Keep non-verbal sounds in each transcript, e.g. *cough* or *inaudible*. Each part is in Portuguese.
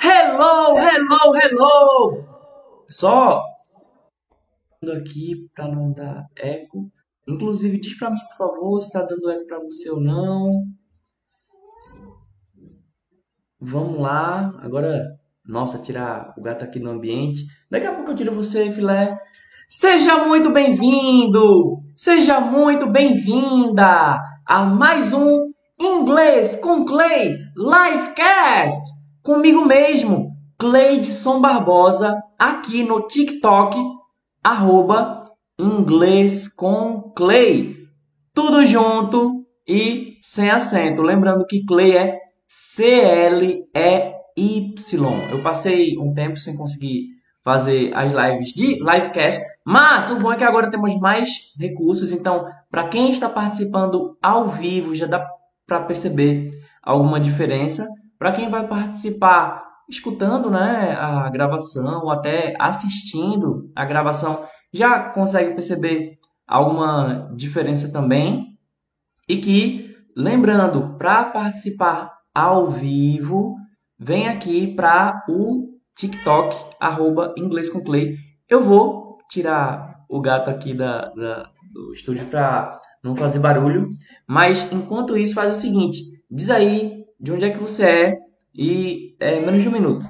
Hello, hello, hello! Só aqui para não dar eco. Inclusive, diz para mim, por favor, se está dando eco para você ou não. Vamos lá. Agora, nossa, tirar o gato aqui no ambiente. Daqui a pouco eu tiro você, filé. Seja muito bem-vindo! Seja muito bem-vinda a mais um Inglês com Clay Livecast! Comigo mesmo, Cleidson Barbosa, aqui no TikTok, arroba Inglês com Clay. Tudo junto e sem acento. Lembrando que Clay é C-L-E-Y. Eu passei um tempo sem conseguir fazer as lives de livecast, mas o bom é que agora temos mais recursos, então para quem está participando ao vivo já dá para perceber alguma diferença. Para quem vai participar escutando né, a gravação ou até assistindo a gravação, já consegue perceber alguma diferença também. E que, lembrando, para participar ao vivo, vem aqui para o TikTok, arroba Inglês com Play. Eu vou tirar o gato aqui da, da do estúdio para não fazer barulho. Mas enquanto isso, faz o seguinte: diz aí de onde é que você é e é menos de um minuto.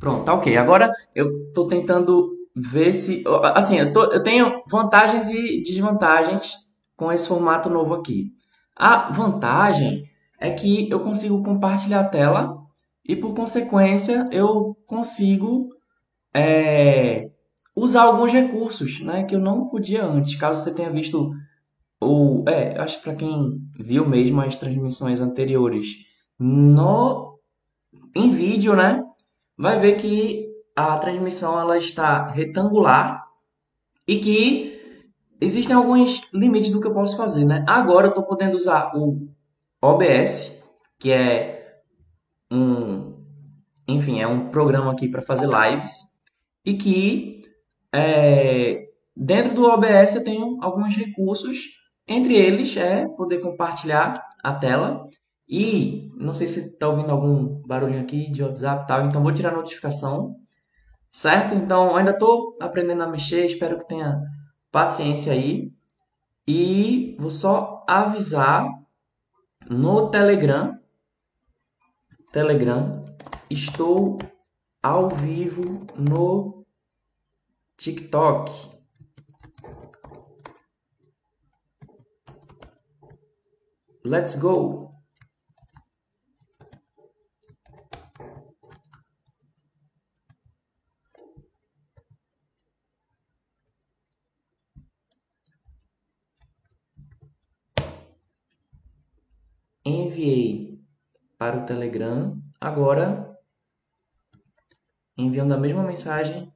Pronto, tá ok. Agora eu tô tentando ver se. Assim, eu, tô, eu tenho vantagens e desvantagens com esse formato novo aqui. A vantagem é que eu consigo compartilhar a tela e, por consequência, eu consigo é, usar alguns recursos né, que eu não podia antes. Caso você tenha visto, ou é, acho que para quem viu mesmo as transmissões anteriores no em vídeo, né, vai ver que a transmissão ela está retangular e que existem alguns limites do que eu posso fazer, né? Agora eu estou podendo usar o OBS, que é um, enfim, é um programa aqui para fazer lives e que é, dentro do OBS eu tenho alguns recursos, entre eles é poder compartilhar a tela e não sei se está ouvindo algum barulhinho aqui de WhatsApp e tal, então vou tirar a notificação, certo? Então ainda estou aprendendo a mexer, espero que tenha paciência aí e vou só avisar no Telegram. Telegram. Estou ao vivo no TikTok. Let's go. enviei para o Telegram, agora enviando a mesma mensagem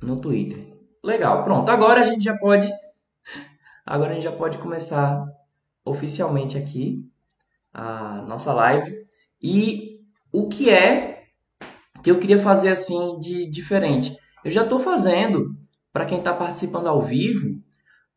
no Twitter. Legal, pronto. Agora a gente já pode agora a gente já pode começar oficialmente aqui a nossa live. E o que é que eu queria fazer assim de diferente? Eu já estou fazendo para quem está participando ao vivo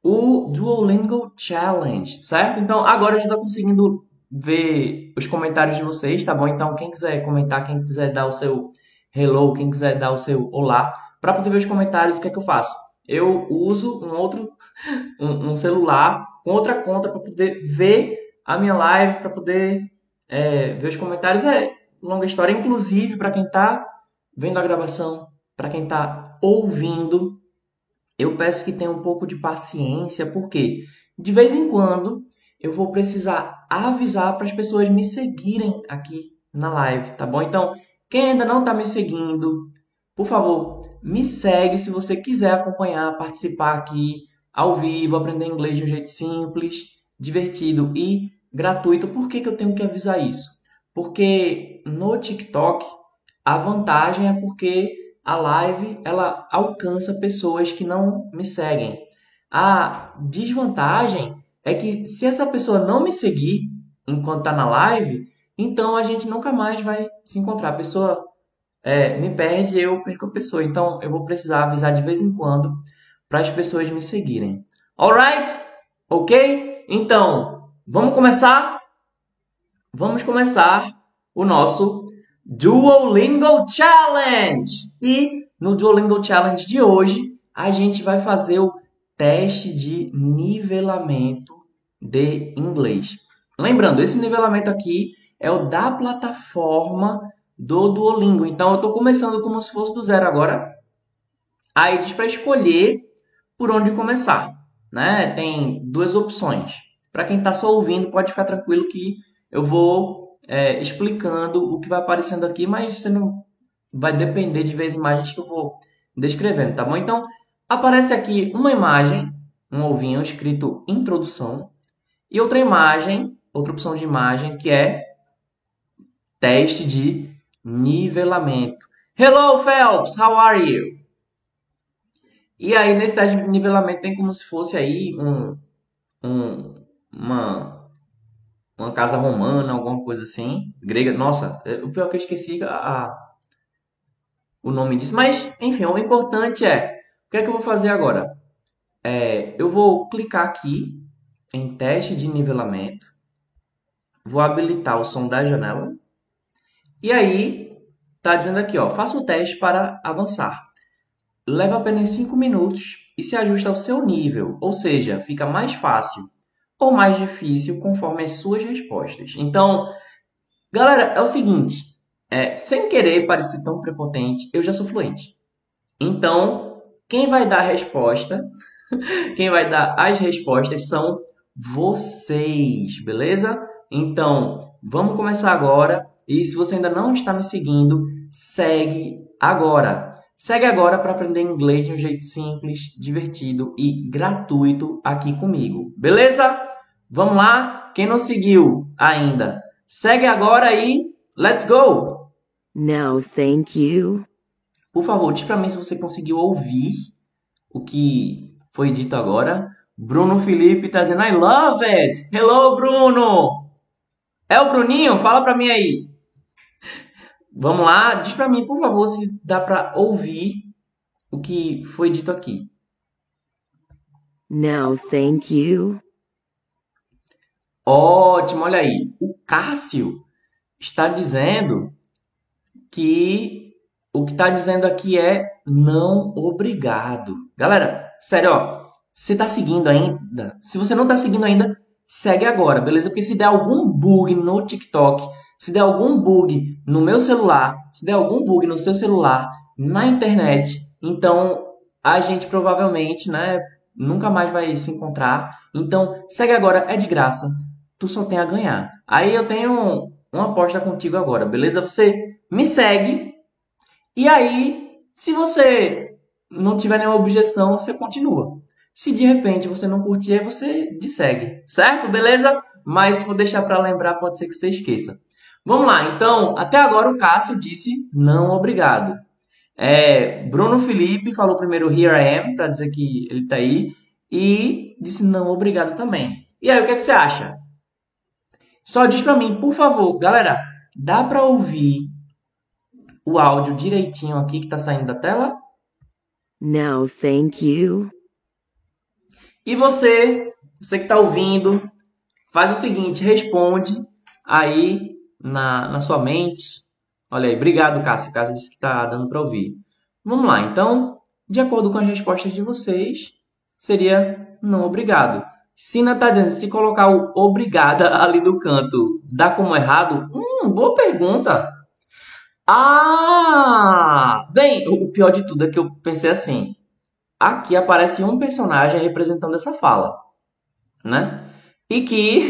o Duolingo Challenge, certo? Então agora eu já estou conseguindo ver os comentários de vocês, tá bom? Então quem quiser comentar, quem quiser dar o seu hello, quem quiser dar o seu olá, para poder ver os comentários, o que é que eu faço? Eu uso um outro *laughs* um, um celular com outra conta para poder ver a minha live, para poder é, ver os comentários. É longa história, inclusive para quem está vendo a gravação, para quem está ouvindo eu peço que tenha um pouco de paciência, porque de vez em quando eu vou precisar avisar para as pessoas me seguirem aqui na live, tá bom? Então, quem ainda não está me seguindo, por favor, me segue se você quiser acompanhar, participar aqui ao vivo, aprender inglês de um jeito simples, divertido e gratuito. Por que, que eu tenho que avisar isso? Porque no TikTok a vantagem é porque a live ela alcança pessoas que não me seguem. A desvantagem é que se essa pessoa não me seguir enquanto está na live, então a gente nunca mais vai se encontrar. A pessoa é, me perde eu perco a pessoa. Então eu vou precisar avisar de vez em quando para as pessoas me seguirem. Alright? Ok? Então, Vamos começar? Vamos começar o nosso Duolingo Challenge. E no Duolingo Challenge de hoje, a gente vai fazer o teste de nivelamento de inglês. Lembrando, esse nivelamento aqui é o da plataforma do Duolingo. Então, eu estou começando como se fosse do zero agora. Aí diz para escolher por onde começar. Né? Tem duas opções. Para quem está só ouvindo, pode ficar tranquilo que eu vou é, explicando o que vai aparecendo aqui, mas você não vai depender de ver as imagens que eu vou descrevendo, tá bom? Então, aparece aqui uma imagem, um ovinho escrito introdução, e outra imagem, outra opção de imagem, que é teste de nivelamento. Hello, Phelps, how are you? E aí, nesse teste de nivelamento, tem como se fosse aí um, um uma, uma casa romana, alguma coisa assim, grega. Nossa, é, o pior é que eu esqueci a, a, o nome disso. Mas, enfim, o importante é, o que é que eu vou fazer agora? É, eu vou clicar aqui em teste de nivelamento, vou habilitar o som da janela, e aí tá dizendo aqui, ó, faça o teste para avançar. Leva apenas 5 minutos e se ajusta ao seu nível, ou seja, fica mais fácil ou mais difícil conforme as suas respostas. Então, galera, é o seguinte, é, sem querer parecer tão prepotente, eu já sou fluente. Então, quem vai dar a resposta, *laughs* quem vai dar as respostas são vocês, beleza? Então, vamos começar agora. E se você ainda não está me seguindo, segue agora. Segue agora para aprender inglês de um jeito simples, divertido e gratuito aqui comigo. Beleza? Vamos lá? Quem não seguiu ainda, segue agora aí. Let's go! No, thank you. Por favor, diz para mim se você conseguiu ouvir o que foi dito agora. Bruno Felipe tá dizendo I love it. Hello, Bruno. É o Bruninho? Fala para mim aí. Vamos lá, diz para mim, por favor, se dá para ouvir o que foi dito aqui. No, thank you. Ótimo, olha aí. O Cássio está dizendo que o que está dizendo aqui é não obrigado. Galera, sério, ó, você está seguindo ainda? Se você não está seguindo ainda, segue agora, beleza? Porque se der algum bug no TikTok, se der algum bug no meu celular, se der algum bug no seu celular, na internet, então a gente provavelmente, né, nunca mais vai se encontrar. Então, segue agora, é de graça tu só tem a ganhar. Aí eu tenho uma aposta contigo agora, beleza? Você me segue e aí, se você não tiver nenhuma objeção, você continua. Se de repente você não curtir, você segue, certo? Beleza? Mas se for deixar para lembrar, pode ser que você esqueça. Vamos lá, então, até agora o Cássio disse não obrigado. É, Bruno Felipe falou primeiro here I am, para dizer que ele está aí, e disse não obrigado também. E aí, o que, é que você acha? Só diz para mim, por favor, galera, dá para ouvir o áudio direitinho aqui que tá saindo da tela? No, thank you. E você, você que tá ouvindo, faz o seguinte, responde aí na, na sua mente. Olha aí, obrigado, Cássio. Cássio disse que tá dando para ouvir. Vamos lá, então, de acordo com as respostas de vocês, seria não obrigado. Sina tá dizendo, se colocar o obrigada ali do canto, dá como errado? Hum, boa pergunta. Ah! Bem, o pior de tudo é que eu pensei assim. Aqui aparece um personagem representando essa fala, né? E que...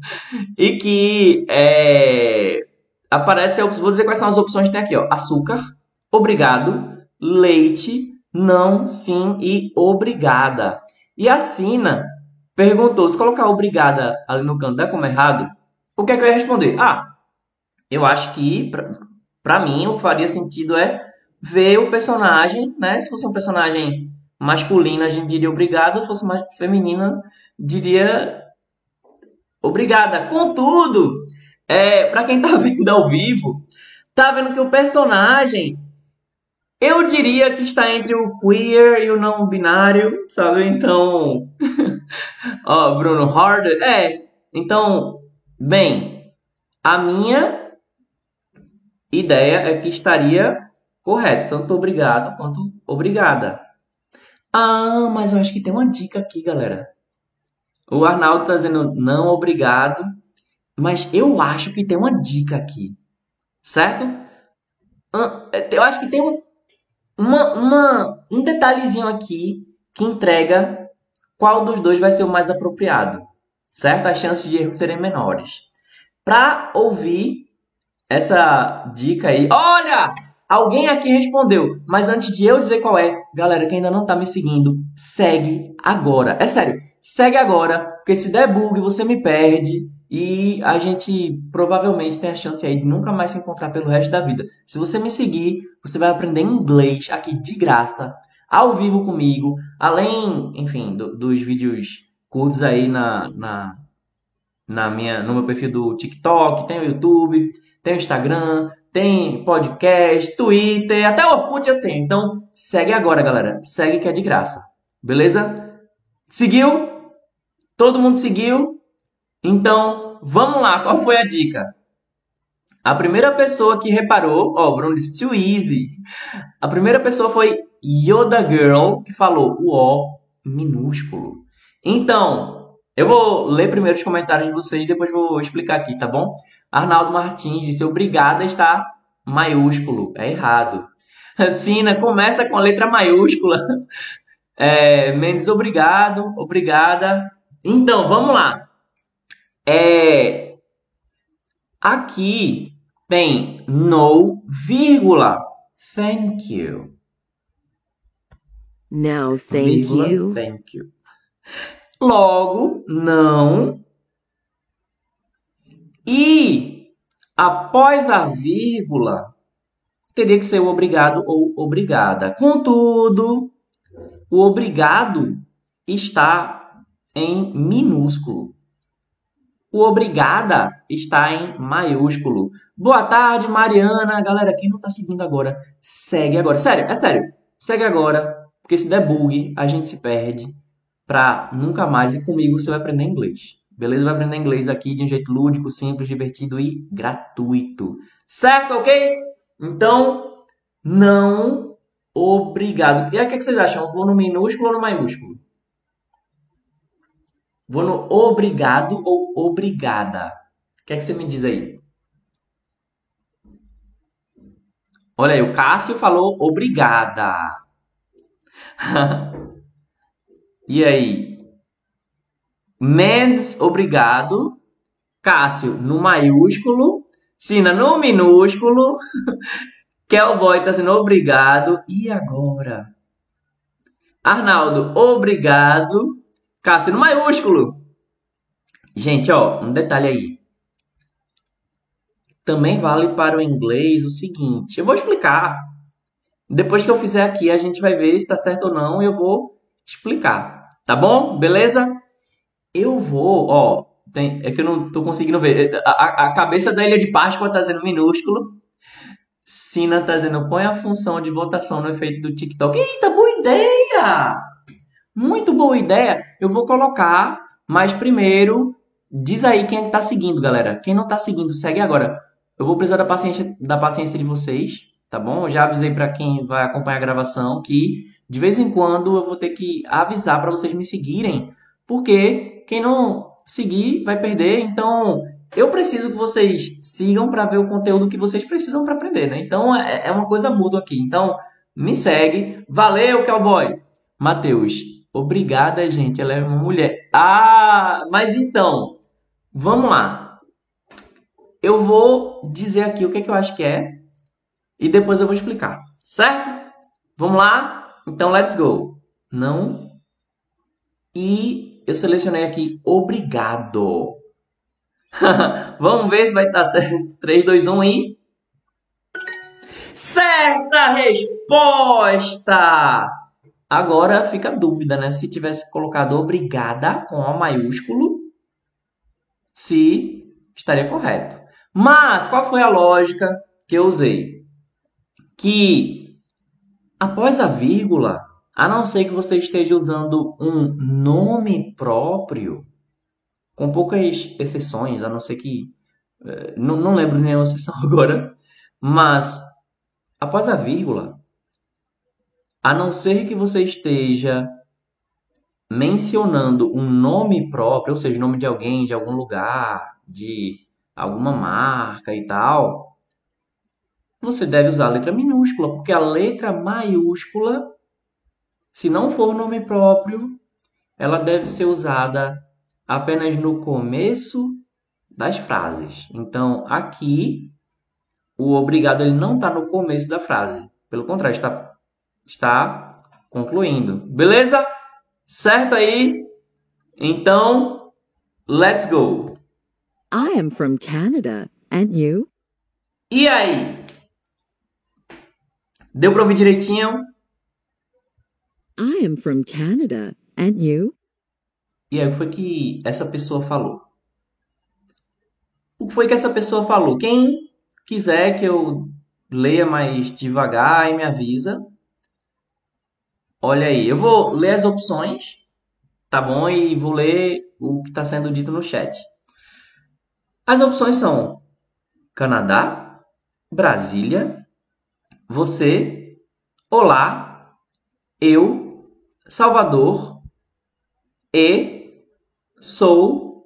*laughs* e que... É, aparece... Vou dizer quais são as opções que tem aqui, ó. Açúcar, obrigado, leite, não, sim e obrigada. E a Sina perguntou se colocar obrigada ali no canto dá como errado, o que é que eu ia responder? Ah, eu acho que, para mim, o que faria sentido é ver o personagem, né? Se fosse um personagem masculino, a gente diria obrigado, se fosse mais feminina, diria obrigada. Contudo, é, para quem tá *laughs* vendo ao vivo, tá vendo que o personagem eu diria que está entre o queer e o não binário, sabe? Então, *laughs* ó, Bruno Harder, é, Então, bem, a minha ideia é que estaria correto, tanto obrigado quanto obrigada. Ah, mas eu acho que tem uma dica aqui, galera. O Arnaldo está dizendo não obrigado, mas eu acho que tem uma dica aqui, certo? Eu acho que tem um, uma, uma, um detalhezinho aqui que entrega qual dos dois vai ser o mais apropriado, certo? As chances de erro serem menores. Para ouvir essa dica aí, olha! Alguém aqui respondeu, mas antes de eu dizer qual é, galera que ainda não tá me seguindo, segue agora. É sério, segue agora, porque se der bug você me perde e a gente provavelmente tem a chance aí de nunca mais se encontrar pelo resto da vida. Se você me seguir, você vai aprender inglês aqui de graça, ao vivo comigo, além, enfim, do, dos vídeos curtos aí na, na, na minha, no meu perfil do TikTok, tem o YouTube, tem o Instagram, tem podcast, Twitter, até Orkut eu tenho. Então, segue agora, galera. Segue que é de graça. Beleza? Seguiu? Todo mundo seguiu? Então, vamos lá. Qual foi a dica? A primeira pessoa que reparou, ó, oh, Bruno disse too easy. A primeira pessoa foi Yoda Girl, que falou o O minúsculo. Então, eu vou ler primeiro os comentários de vocês, depois vou explicar aqui, tá bom? Arnaldo Martins disse: obrigada está maiúsculo. É errado. Sina começa com a letra maiúscula. *laughs* É, Mendes, obrigado, obrigada. Então, vamos lá. É, aqui tem no, vírgula, thank you. No, thank vírgula, you. Thank you. Logo, não e após a vírgula, teria que ser o obrigado ou obrigada. Contudo, o obrigado está em minúsculo. O obrigada está em maiúsculo. Boa tarde, Mariana. Galera, quem não está seguindo agora, segue agora. Sério, é sério. Segue agora, porque se der bug, a gente se perde pra nunca mais. E comigo você vai aprender inglês. Beleza? Vai aprender inglês aqui de um jeito lúdico, simples, divertido e gratuito. Certo? Ok? Então, não obrigado. E aí, o que, é que vocês acham? Vou no minúsculo ou no maiúsculo? Vou no obrigado ou obrigada? O que é que você me diz aí? Olha aí, o Cássio falou obrigada. *laughs* e aí? Mendes, obrigado. Cássio, no maiúsculo. Sina, no minúsculo. *laughs* Kelboy tá sendo obrigado. E agora? Arnaldo, obrigado. Cássio, no maiúsculo. Gente, ó, um detalhe aí. Também vale para o inglês o seguinte. Eu vou explicar. Depois que eu fizer aqui, a gente vai ver se está certo ou não. Eu vou explicar. Tá bom? Beleza? Eu vou, ó, tem, é que eu não tô conseguindo ver. A, a cabeça da Ilha de Páscoa tá dizendo minúsculo. Sina tá dizendo, põe a função de votação no efeito do TikTok. Eita, boa ideia! Muito boa ideia. Eu vou colocar, mas primeiro, diz aí quem é que tá seguindo, galera. Quem não tá seguindo, segue agora. Eu vou precisar da paciência, da paciência de vocês, tá bom? Eu já avisei para quem vai acompanhar a gravação que de vez em quando eu vou ter que avisar para vocês me seguirem, porque quem não seguir vai perder. Então, eu preciso que vocês sigam para ver o conteúdo que vocês precisam para aprender, né? Então, é, é uma coisa mútua aqui. Então, me segue. Valeu, cowboy! Matheus, obrigada, gente. Ela é uma mulher. Ah, mas então, vamos lá. Eu vou dizer aqui o que, é que eu acho que é e depois eu vou explicar, certo? Vamos lá? Então, let's go. Não e eu selecionei aqui obrigado. *laughs* Vamos ver se vai estar certo. 3, 2, 1 e. Certa resposta! Agora fica a dúvida, né? Se tivesse colocado obrigada com A maiúsculo, se estaria correto. Mas qual foi a lógica que eu usei? Que após a vírgula, a não ser que você esteja usando um nome próprio, com poucas exceções, a não ser que. eh, Não, não lembro nenhuma exceção *laughs* agora, mas após a vírgula, a não ser que você esteja mencionando um nome próprio, ou seja, nome de alguém, de algum lugar, de alguma marca e tal, você deve usar a letra minúscula, porque a letra maiúscula, se não for nome próprio, ela deve ser usada apenas no começo das frases. Então, aqui, o obrigado ele não está no começo da frase. Pelo contrário, está, está concluindo. Beleza? Certo aí? Então, let's go. I am from Canada. And you? E aí? Deu para ouvir direitinho? I am from Canada. And you? E aí, o que foi que essa pessoa falou? O que foi que essa pessoa falou? Quem quiser que eu leia mais devagar e me avisa. Olha aí, eu vou ler as opções, tá bom? E vou ler o que está sendo dito no chat. As opções são Canadá, Brasília, você, olá, eu, Salvador e, sou,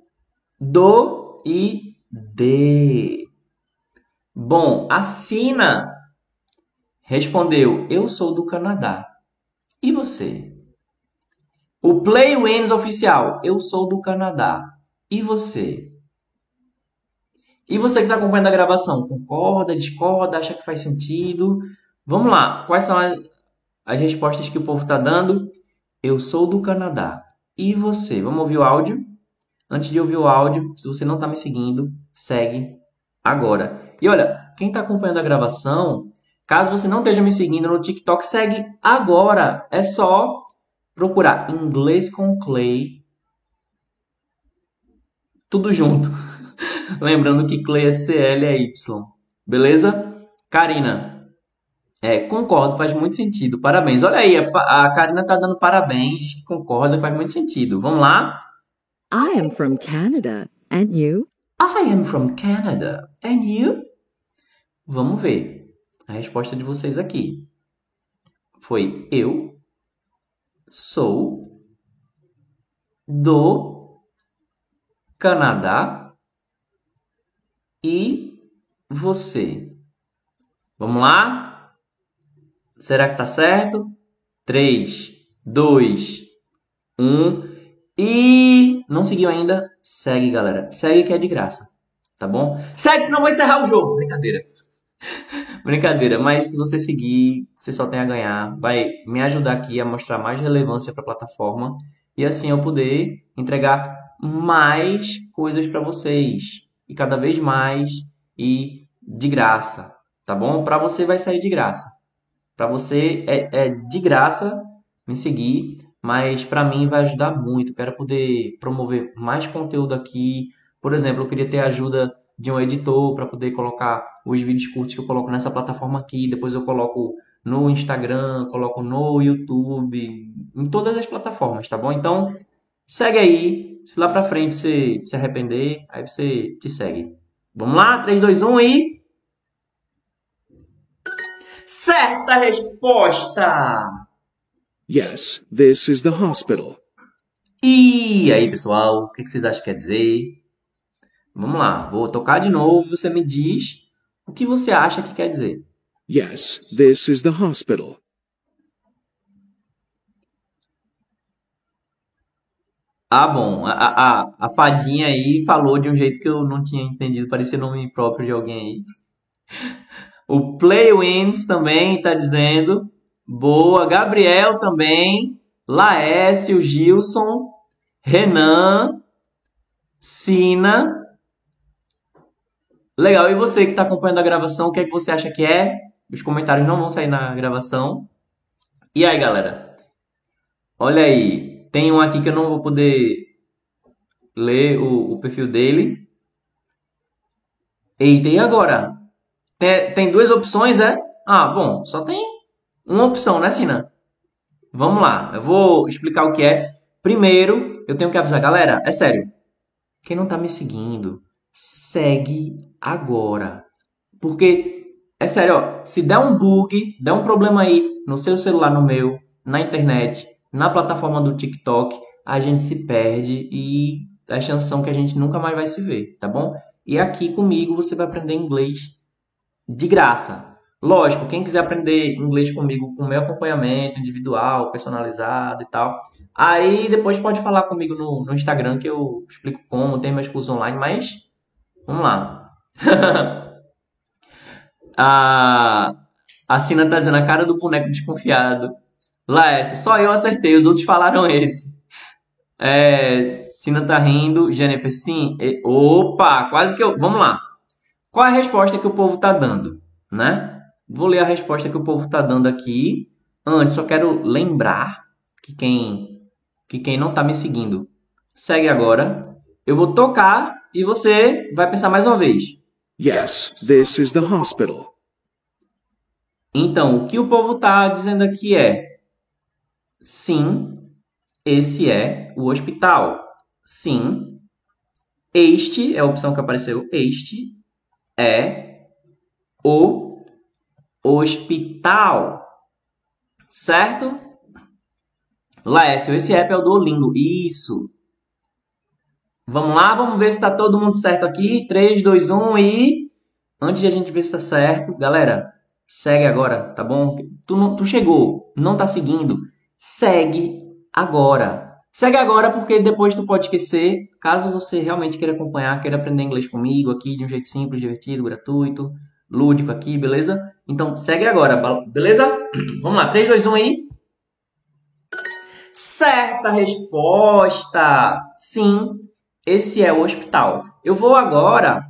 do e de. Bom, a Sina respondeu: Eu sou do Canadá. E você? O Play Wins oficial: Eu sou do Canadá. E você? E você que está acompanhando a gravação, concorda, discorda, acha que faz sentido? Vamos lá, quais são as respostas que o povo está dando? Eu sou do Canadá. E você? Vamos ouvir o áudio? Antes de ouvir o áudio, se você não está me seguindo, segue agora. E olha, quem está acompanhando a gravação, caso você não esteja me seguindo no TikTok, segue agora. É só procurar Inglês com Clay. Tudo junto. *laughs* Lembrando que Clay é CL é Y. Beleza? Karina. É, concordo, faz muito sentido. Parabéns. Olha aí, a, Pa- a Karina tá dando parabéns. Concorda, faz muito sentido. Vamos lá? I am from Canada. And you? I am from Canada. And you? Vamos ver a resposta de vocês aqui. Foi eu sou do Canadá e você. Vamos lá? Será que tá certo? 3, 2, 1 e não seguiu ainda? Segue, galera. Segue que é de graça. Tá bom? Segue, senão vou encerrar o jogo. Brincadeira. *laughs* Brincadeira, mas se você seguir, você só tem a ganhar. Vai me ajudar aqui a mostrar mais relevância para a plataforma e assim eu poder entregar mais coisas para vocês e cada vez mais e de graça, tá bom? Para você vai sair de graça. Para você é, é de graça me seguir, mas para mim vai ajudar muito. Quero poder promover mais conteúdo aqui. Por exemplo, eu queria ter ajuda de um editor para poder colocar os vídeos curtos que eu coloco nessa plataforma aqui, depois eu coloco no Instagram, coloco no YouTube, em todas as plataformas, tá bom? Então, segue aí. Se lá pra frente você se arrepender, aí você te segue. Vamos lá? 3, 2, 1 e. Certa resposta! Yes, this is the hospital. E aí, pessoal, o que vocês acham que quer dizer? Vamos lá, vou tocar de novo e você me diz o que você acha que quer dizer. Yes, this is the hospital. Ah, bom, a, a, a fadinha aí falou de um jeito que eu não tinha entendido, parecia nome próprio de alguém aí. O Play Wins também tá dizendo. Boa. Gabriel também. Laércio, Gilson, Renan, Sina. Legal. E você que está acompanhando a gravação, o que é que você acha que é? Os comentários não vão sair na gravação. E aí, galera? Olha aí. Tem um aqui que eu não vou poder ler o, o perfil dele. Eita, e agora? Tem, tem duas opções, é? Ah, bom, só tem uma opção, né, Sina? Vamos lá, eu vou explicar o que é. Primeiro, eu tenho que avisar, galera, é sério. quem não tá me seguindo, segue agora. Porque, é sério, ó, se der um bug, der um problema aí no seu celular, no meu, na internet, na plataforma do TikTok, a gente se perde e as chances são que a gente nunca mais vai se ver, tá bom? E aqui comigo você vai aprender inglês de graça. Lógico, quem quiser aprender inglês comigo com meu acompanhamento individual, personalizado e tal, aí depois pode falar comigo no, no Instagram que eu explico como, tem meus cursos online, mas vamos lá. *laughs* a, a Sina tá dizendo a cara do boneco desconfiado. Laércio, só eu acertei, os outros falaram esse. É, Sina tá rindo, Jennifer, sim. E, opa, quase que eu. Vamos lá. Qual é a resposta que o povo tá dando, né? Vou ler a resposta que o povo tá dando aqui. Antes, só quero lembrar que quem que quem não tá me seguindo, segue agora. Eu vou tocar e você vai pensar mais uma vez. Yes, this is the hospital. Então, o que o povo tá dizendo aqui é: sim, esse é o hospital. Sim, este é a opção que apareceu. Este é o hospital. Certo? Laércio, esse app é o Duolingo. Isso. Vamos lá, vamos ver se está todo mundo certo aqui. 3, 2, 1 e. Antes de a gente ver se está certo, galera, segue agora, tá bom? Tu, não, tu chegou, não tá seguindo, segue agora. Segue agora porque depois tu pode esquecer. Caso você realmente queira acompanhar, queira aprender inglês comigo aqui de um jeito simples, divertido, gratuito, lúdico aqui, beleza? Então segue agora, beleza? *clears throat* Vamos lá, 3, 2, 1 aí. Certa resposta! Sim, esse é o hospital. Eu vou agora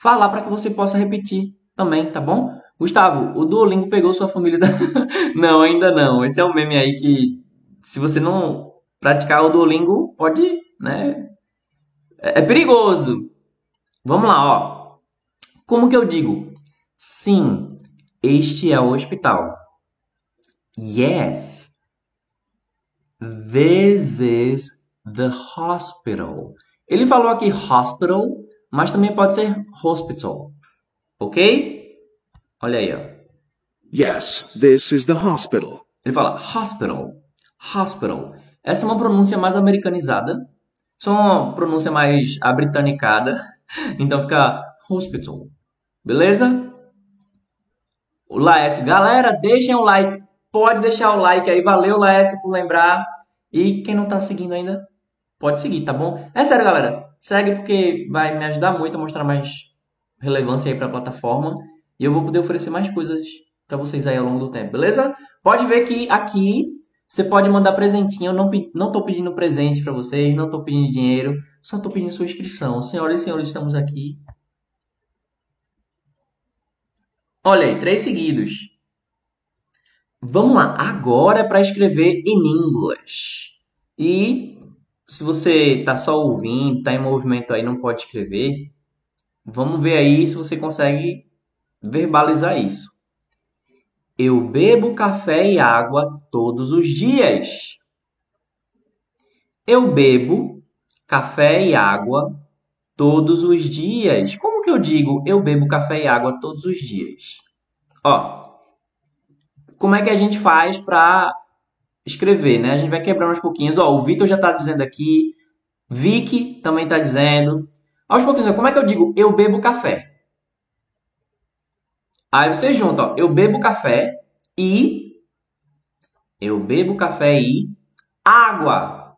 falar para que você possa repetir também, tá bom? Gustavo, o Duolingo pegou sua família da... *laughs* não, ainda não. Esse é um meme aí que se você não praticar o Duolingo, pode, né? É, é perigoso. Vamos lá, ó. Como que eu digo? Sim, este é o hospital. Yes, this is the hospital. Ele falou aqui hospital, mas também pode ser hospital. Ok? Olha aí, ó. Yes, this is the hospital. Ele fala hospital, hospital. Essa é uma pronúncia mais americanizada. Só uma pronúncia mais abritanicada. *laughs* Então fica hospital. Beleza? O Laércio. Galera, deixem o like. Pode deixar o like aí. Valeu, Laércio, por lembrar. E quem não tá seguindo ainda, pode seguir, tá bom? É sério, galera. Segue porque vai me ajudar muito a mostrar mais relevância aí para a plataforma e eu vou poder oferecer mais coisas para vocês aí ao longo do tempo, beleza? Pode ver que aqui você pode mandar presentinho. Eu não, não tô pedindo presente para vocês, não tô pedindo dinheiro, só tô pedindo sua inscrição. Senhoras e senhores, estamos aqui. Olha aí, três seguidos. Vamos lá, agora é para escrever em inglês. E se você tá só ouvindo, tá em movimento aí, não pode escrever, vamos ver aí se você consegue verbalizar isso. Eu bebo café e água todos os dias. Eu bebo café e água todos os dias. Como que eu digo eu bebo café e água todos os dias? Ó, como é que a gente faz para escrever, né? A gente vai quebrando aos pouquinhos. Ó, o Vitor já está dizendo aqui, Vicky também está dizendo. Aos pouquinhos, como é que eu digo eu bebo café? Aí você junta, ó, eu bebo café e eu bebo café e água.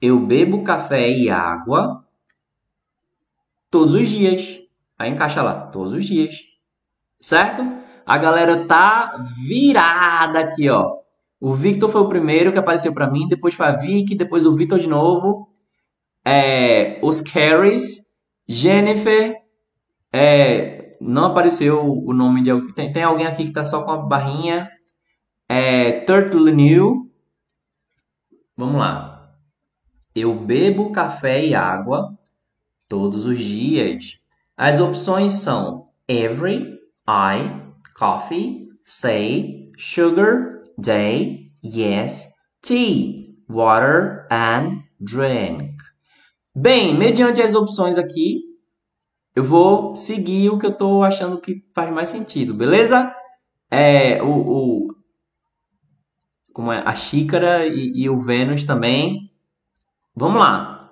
Eu bebo café e água todos os dias. Aí encaixa lá, todos os dias. Certo? A galera tá virada aqui, ó. O Victor foi o primeiro que apareceu para mim, depois foi a Vicky, depois o Victor de novo. É, os Carries, Jennifer, é, não apareceu o nome de alguém. Tem, tem alguém aqui que tá só com a barrinha. É, Turtle New. Vamos lá. Eu bebo café e água todos os dias. As opções são every, I, coffee, say, sugar, day, yes, tea, water and drink. Bem, mediante as opções aqui, eu vou seguir o que eu tô achando que faz mais sentido, beleza? É, o, o como é, a xícara e, e o Vênus também. Vamos lá.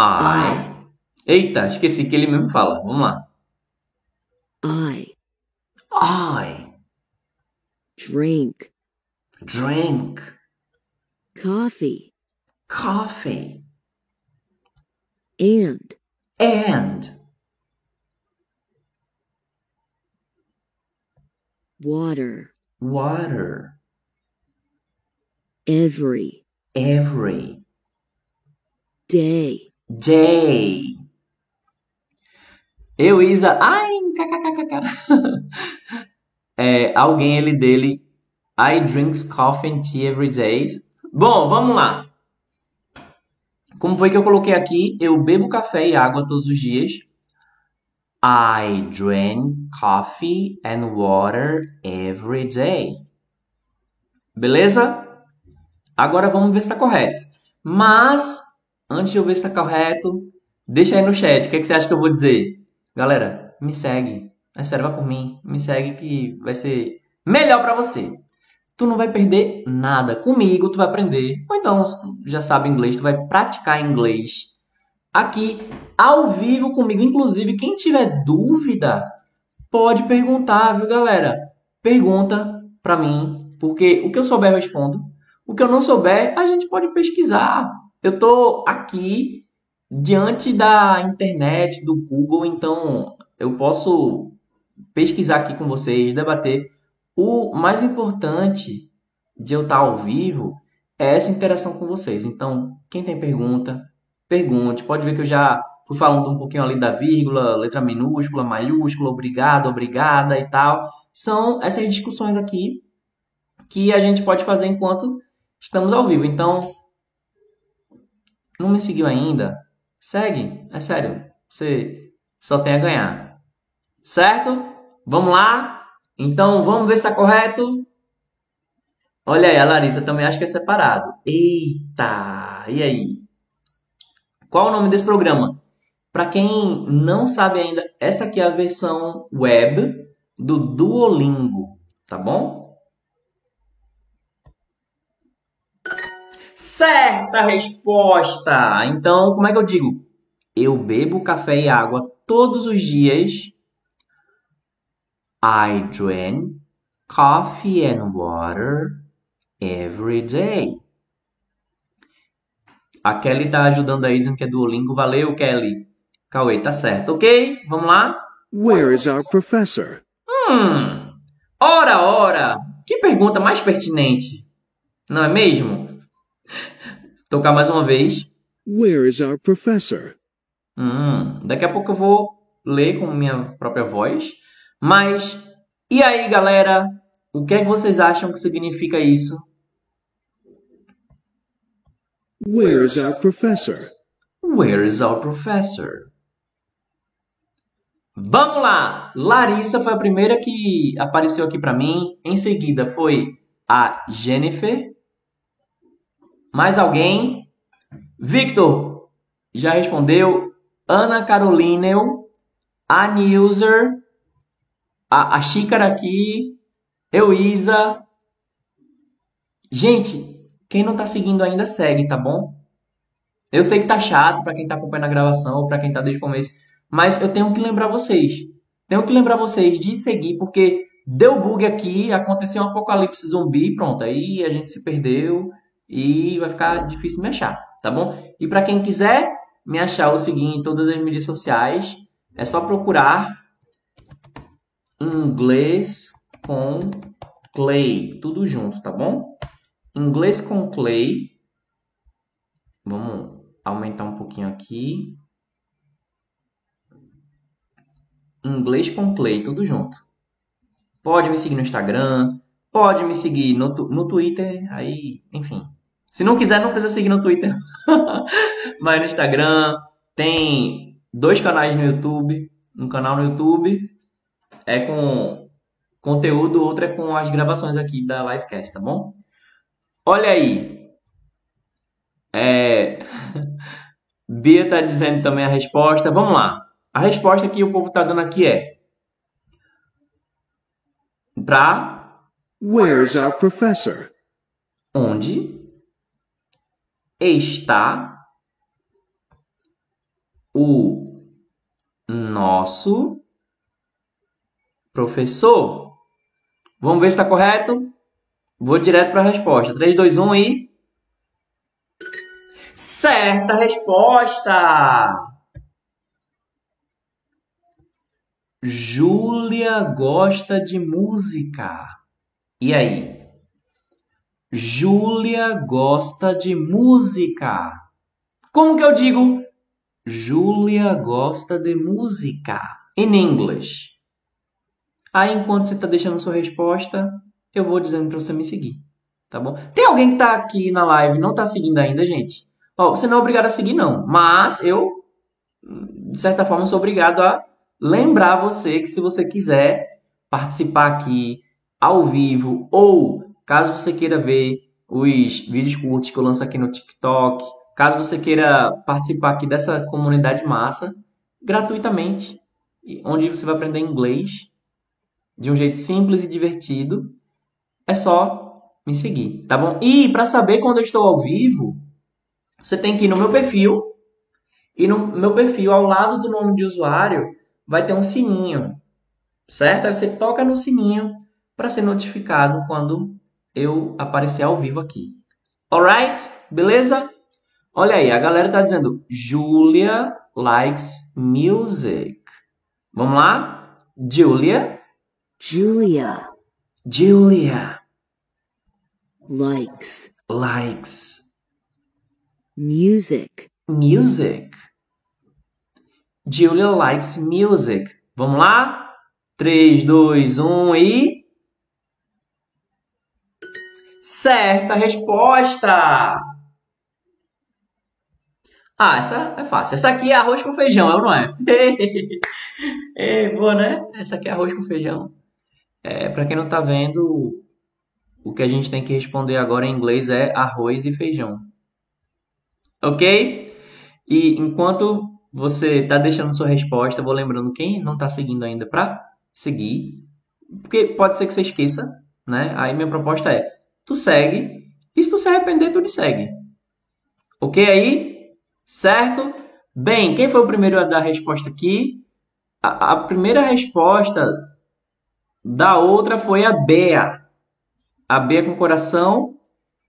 I. Eita, esqueci que ele mesmo fala. Vamos lá. I I drink drink coffee coffee and and water water every every day. day. Eu, Isa, ai, kkkk. *laughs* É, alguém, ele dele, I drinks coffee and tea every day. Bom, vamos lá. Como foi que eu coloquei aqui? Eu bebo café e água todos os dias. I drink coffee and water every day. Beleza? Agora vamos ver se está correto. Mas, antes de eu ver se está correto, deixa aí no chat. O que, é que você acha que eu vou dizer? Galera, me segue. É sério, vai por mim. Me segue que vai ser melhor para você. Tu não vai perder nada. Comigo tu vai aprender. Ou então, já sabe inglês, tu vai praticar inglês aqui ao vivo comigo. Inclusive, quem tiver dúvida, pode perguntar, viu, galera? Pergunta para mim, porque o que eu souber eu respondo. O que eu não souber, a gente pode pesquisar. Eu tô aqui diante da internet, do Google, então eu posso pesquisar aqui com vocês, debater. O mais importante de eu estar ao vivo é essa interação com vocês. Então, quem tem pergunta, pergunte. Pode ver que eu já fui falando um pouquinho ali da vírgula, letra minúscula, maiúscula, obrigado, obrigada e tal. São essas discussões aqui que a gente pode fazer enquanto estamos ao vivo. Então, não me seguiu ainda? Segue, é sério. Você só tem a ganhar. Certo? Vamos lá? Então, vamos ver se está correto. Olha aí, a Larissa também acha que é separado. Eita! E aí? Qual o nome desse programa? Para quem não sabe ainda, essa aqui é a versão web do Duolingo, tá bom? Certa resposta! Então, como é que eu digo? Eu bebo café e água todos os dias. I drink coffee and water every day. A Kelly tá ajudando aí, dizendo que é Duolingo. Valeu, Kelly. Cauê, tá certo. Ok, vamos lá? Where is our professor? Hum, ora, ora. Que pergunta mais pertinente. Não é mesmo? Tocar mais uma vez. Where is our professor? Hum, daqui a pouco eu vou ler com minha própria voz. Mas, e aí, galera? O que é que vocês acham que significa isso? Where is our professor? Where is our professor? Vamos lá! Larissa foi a primeira que apareceu aqui para mim. Em seguida foi a Jennifer. Mais alguém? Victor já respondeu. Ana Carolineu. A Newser. A, a Xícara aqui. Euísa. Gente, quem não tá seguindo ainda, segue, tá bom? Eu sei que tá chato para quem tá acompanhando a gravação, para quem tá desde o começo, mas eu tenho que lembrar vocês. Tenho que lembrar vocês de seguir, porque deu bug aqui, aconteceu um apocalipse zumbi, pronto, aí a gente se perdeu e vai ficar difícil me achar, tá bom? E para quem quiser me achar o seguinte em todas as mídias sociais, é só procurar inglês com Clay, tudo junto, tá bom? Inglês com Clay. Vamos aumentar um pouquinho aqui. Inglês com Clay, tudo junto. Pode me seguir no Instagram, pode me seguir no, no Twitter, aí, enfim. Se não quiser, não precisa seguir no Twitter. *laughs* Mas no Instagram, tem dois canais no YouTube. Um canal no YouTube é com conteúdo, outro é com as gravações aqui da Livecast, tá bom? Olha aí. É... *laughs* Bia tá dizendo também a resposta. Vamos lá. A resposta que o povo tá dando aqui é para Where's our professor? onde está o nosso professor? Vamos ver se está correto? Vou direto para a resposta. 3, 2, 1 e. Certa resposta! Júlia gosta de música. E aí? Júlia gosta de música. Como que eu digo? Júlia gosta de música. In English. Aí, enquanto você está deixando sua resposta, eu vou dizendo para você me seguir. Tá bom? Tem alguém que está aqui na live e não está seguindo ainda, gente? Ó, você não é obrigado a seguir, não. Mas eu, de certa forma, sou obrigado a lembrar você que se você quiser participar aqui ao vivo ou caso você queira ver os vídeos curtos que eu lanço aqui no TikTok, caso você queira participar aqui dessa comunidade massa, gratuitamente, onde você vai aprender inglês de um jeito simples e divertido, é só me seguir, tá bom? E para saber quando eu estou ao vivo, você tem que ir no meu perfil e no meu perfil ao lado do nome de usuário vai ter um sininho, certo? Aí você toca no sininho para ser notificado quando eu aparecer ao vivo aqui. Alright? Beleza? Olha aí, a galera tá dizendo Julia likes music. Vamos lá? Julia. Julia Julia likes likes music. music. Julia likes music. Vamos lá? 3, 2, 1 e. Certa resposta! Ah, essa é fácil. Essa aqui é arroz com feijão, é ou não é? *laughs* é boa, né? Essa aqui é arroz com feijão. É, para quem não tá vendo, o que a gente tem que responder agora em inglês é arroz e feijão. Ok? E enquanto você tá deixando sua resposta, vou lembrando quem não tá seguindo ainda para seguir. Porque pode ser que você esqueça, né? Aí minha proposta é: tu segue, e se tu se arrepender, tu segue. Ok aí? Certo? Bem, quem foi o primeiro a dar a resposta aqui? A, a primeira resposta da outra foi a Bea. A Bea com coração.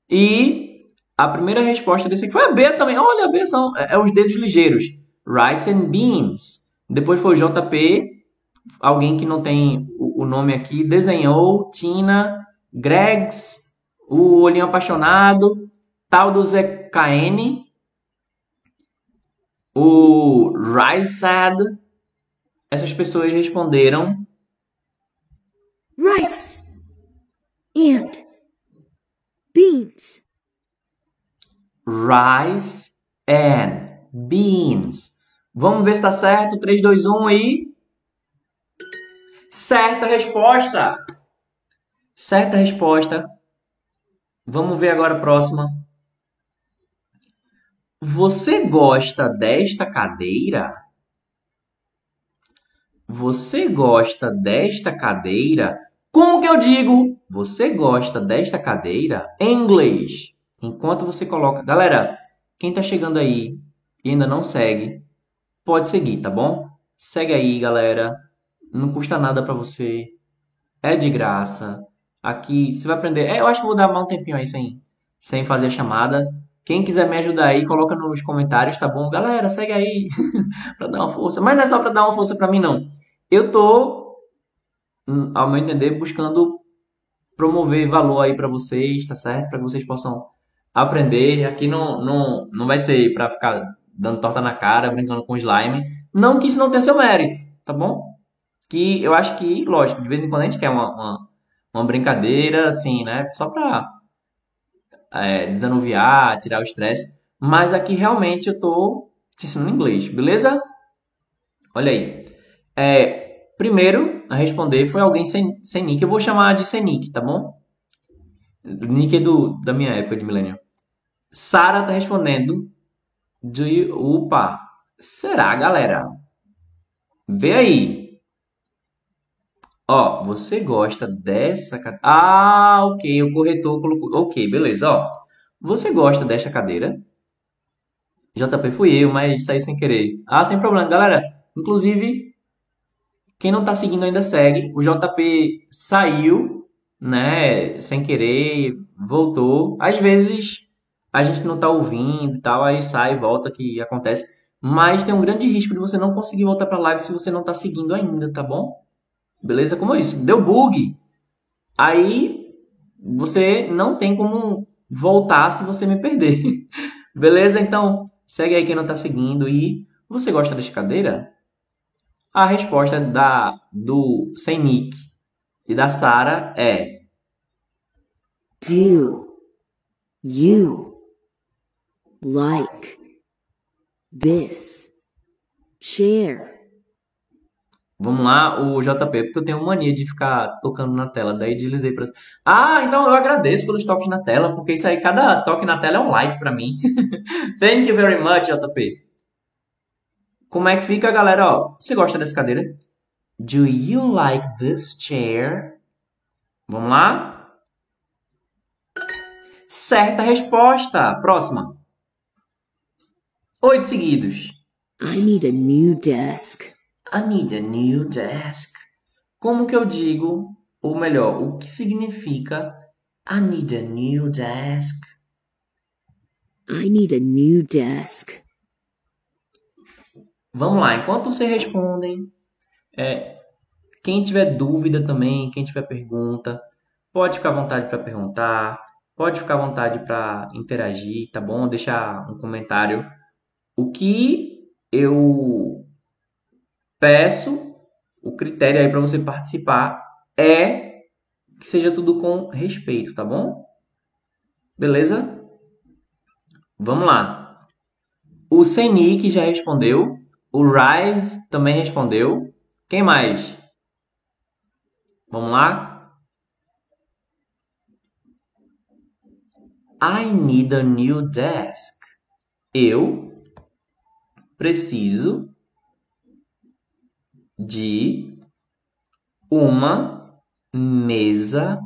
E a primeira resposta desse aqui foi a Bea também. Olha, a Bea são é, é os dedos ligeiros. Rice and beans. Depois foi JP. Alguém que não tem o, o nome aqui. Desenhou. Tina. Gregs. O Olhinho Apaixonado. Tal do Zé KN. O Risad. Essas pessoas responderam Rice and beans. rice and beans. Vamos ver se está certo. 3, 2, 1 e. Certa resposta! Certa resposta. Vamos ver agora a próxima. Você gosta desta cadeira? Você gosta desta cadeira? Como que eu digo? Você gosta desta cadeira? Em inglês. Enquanto você coloca. Galera, quem tá chegando aí e ainda não segue, pode seguir, tá bom? Segue aí, galera. Não custa nada para você. É de graça. Aqui você vai aprender. É, eu acho que vou dar mais um tempinho aí sem, sem fazer a chamada. Quem quiser me ajudar aí, coloca nos comentários, tá bom? Galera, segue aí *laughs* para dar uma força. Mas não é só para dar uma força para mim, não. Eu tô, ao meu entender, buscando promover valor aí para vocês, tá certo? Para que vocês possam aprender. Aqui não, não, não vai ser para ficar dando torta na cara, brincando com slime. Não que isso não tenha seu mérito, tá bom? Que eu acho que, lógico, de vez em quando a gente quer uma, uma, uma brincadeira, assim, né? Só pra é, desanuviar, tirar o estresse. Mas aqui realmente eu tô te ensinando inglês, beleza? Olha aí. É, primeiro a responder foi alguém sem, sem nick. Eu vou chamar de sem nick, tá bom? Nick é do, da minha época de milênio. Sara tá respondendo. Do you... Opa! Será, galera? Vê aí. Ó, você gosta dessa cadeira? Ah, ok. O corretor colocou. Ok, beleza. Ó, você gosta desta cadeira? JP fui eu, mas saí sem querer. Ah, sem problema, galera. Inclusive, quem não tá seguindo ainda segue. O JP saiu, né, sem querer, voltou. Às vezes a gente não tá ouvindo e tal, aí sai, volta, que acontece. Mas tem um grande risco de você não conseguir voltar pra live se você não tá seguindo ainda, tá bom? Beleza? Como eu disse, deu bug. Aí você não tem como voltar se você me perder. *laughs* Beleza? Então, segue aí quem não tá seguindo e você gosta dessa cadeira? A resposta da do sem nick e da Sara é Do you like this chair? Vamos lá, o JP, porque eu tenho mania de ficar tocando na tela. Daí deslizei pra. Ah, então eu agradeço pelos toques na tela, porque isso aí, cada toque na tela é um like pra mim. *laughs* Thank you very much, JP. Como é que fica, galera? Ó, você gosta dessa cadeira? Do you like this chair? Vamos lá? Certa resposta. Próxima. Oito seguidos. I need a new desk. I need a new desk. Como que eu digo, ou melhor, o que significa I need a new desk? I need a new desk. Vamos lá, enquanto vocês respondem, é, quem tiver dúvida também, quem tiver pergunta, pode ficar à vontade para perguntar, pode ficar à vontade para interagir, tá bom? Deixar um comentário. O que eu peço, o critério aí para você participar é que seja tudo com respeito, tá bom? Beleza? Vamos lá. O Senik já respondeu. O Rise também respondeu. Quem mais? Vamos lá? I need a new desk. Eu preciso de uma mesa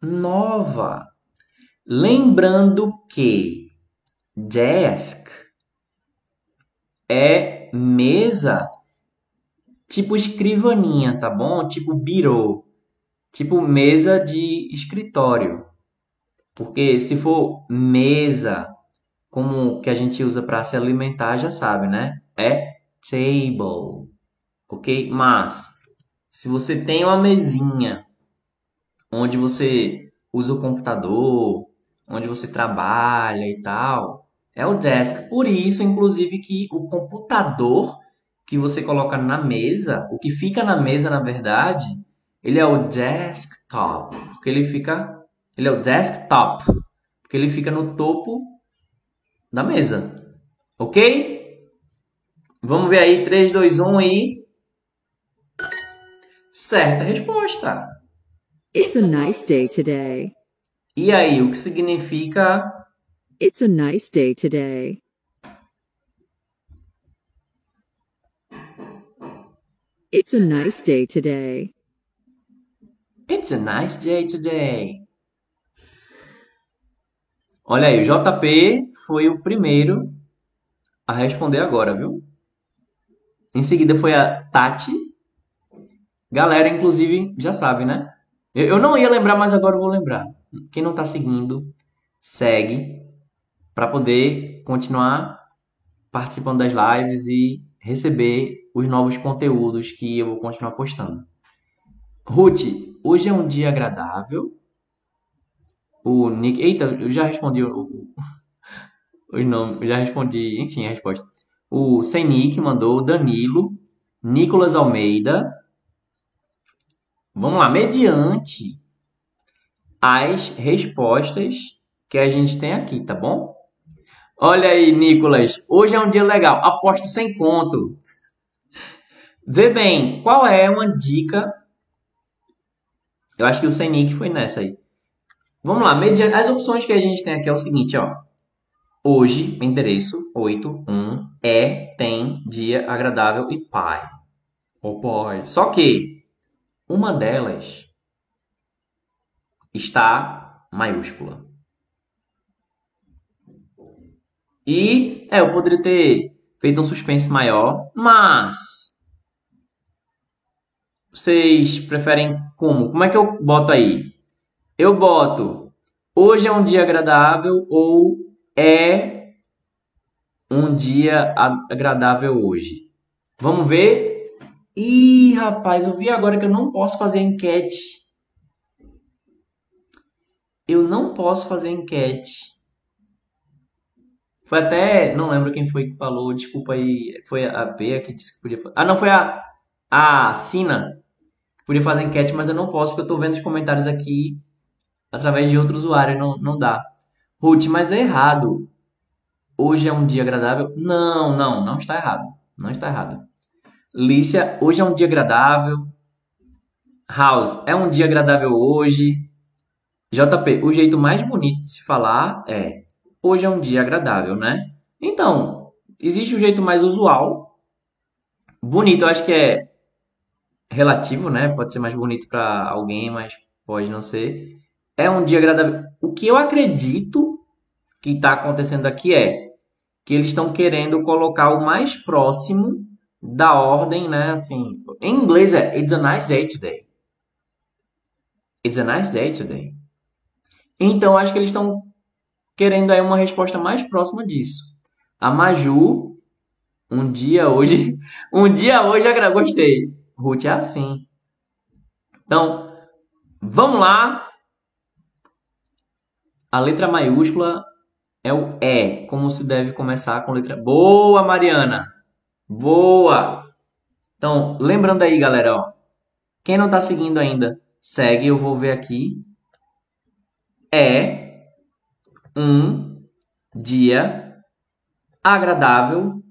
nova. Lembrando que desk é mesa tipo escrivaninha, tá bom? Tipo birô, tipo mesa de escritório. Porque se for mesa como que a gente usa para se alimentar, já sabe, né? É table. OK? Mas se você tem uma mesinha onde você usa o computador, onde você trabalha e tal, é o desk. Por isso, inclusive, que o computador que você coloca na mesa, o que fica na mesa, na verdade, ele é o desktop, porque ele fica, ele é o desktop, porque ele fica no topo da mesa. OK? Vamos ver aí 3 2 1 e certa resposta. It's a nice day today. E aí, o que significa It's a nice day today. It's a nice day today. It's a nice day today. Olha aí, o JP foi o primeiro a responder agora, viu? Em seguida foi a Tati. Galera, inclusive, já sabe, né? Eu, não ia lembrar, mas agora eu vou lembrar. Quem não tá seguindo, segue para poder continuar participando das lives e receber os novos conteúdos que eu vou continuar postando. Ruth, hoje é um dia agradável. O Nick. Eita, eu já respondi o, *laughs* os nomes, já respondi, enfim, a resposta. O Sem Nick mandou, Danilo, Nicolas Almeida. Vamos lá, mediante as respostas que a gente tem aqui, tá bom? Olha aí, Nicolas, hoje é um dia legal, aposto sem conto. Vê bem, qual é uma dica? Eu acho que o Sem Nick foi nessa aí. Vamos lá, mediante as opções que a gente tem aqui é o seguinte, ó. hoje, endereço 81, é, tem, dia agradável e pai. Ou pai. Só que uma delas está maiúscula. E é, eu poderia ter feito um suspense maior, mas vocês preferem como? Como é que eu boto aí? Eu boto hoje é um dia agradável ou é um dia agradável hoje? Vamos ver? Ih, rapaz, eu vi agora que eu não posso fazer enquete. Eu não posso fazer enquete. Foi até. Não lembro quem foi que falou, desculpa aí. Foi a Bea que disse que podia fazer. Ah, não, foi a. A Sina. Que podia fazer enquete, mas eu não posso, porque eu tô vendo os comentários aqui através de outro usuário, não, não dá. Ruth, mas é errado. Hoje é um dia agradável? Não, não, não está errado. Não está errado. Lícia, hoje é um dia agradável. House, é um dia agradável hoje. JP, o jeito mais bonito de se falar é hoje é um dia agradável, né? Então, existe um jeito mais usual. Bonito, eu acho que é relativo, né? Pode ser mais bonito para alguém, mas pode não ser. É um dia agradável. O que eu acredito que está acontecendo aqui é que eles estão querendo colocar o mais próximo da ordem, né? Assim, em inglês é It's a nice day today. It's a nice day today. Então, acho que eles estão querendo aí uma resposta mais próxima disso. A Maju, um dia hoje, *laughs* um dia hoje, eu gostei. Ruth é assim. Então, vamos lá. A letra maiúscula é o E, como se deve começar com letra. Boa, Mariana. Boa. Então, lembrando aí, galera, ó. Quem não está seguindo ainda, segue. Eu vou ver aqui. É um dia agradável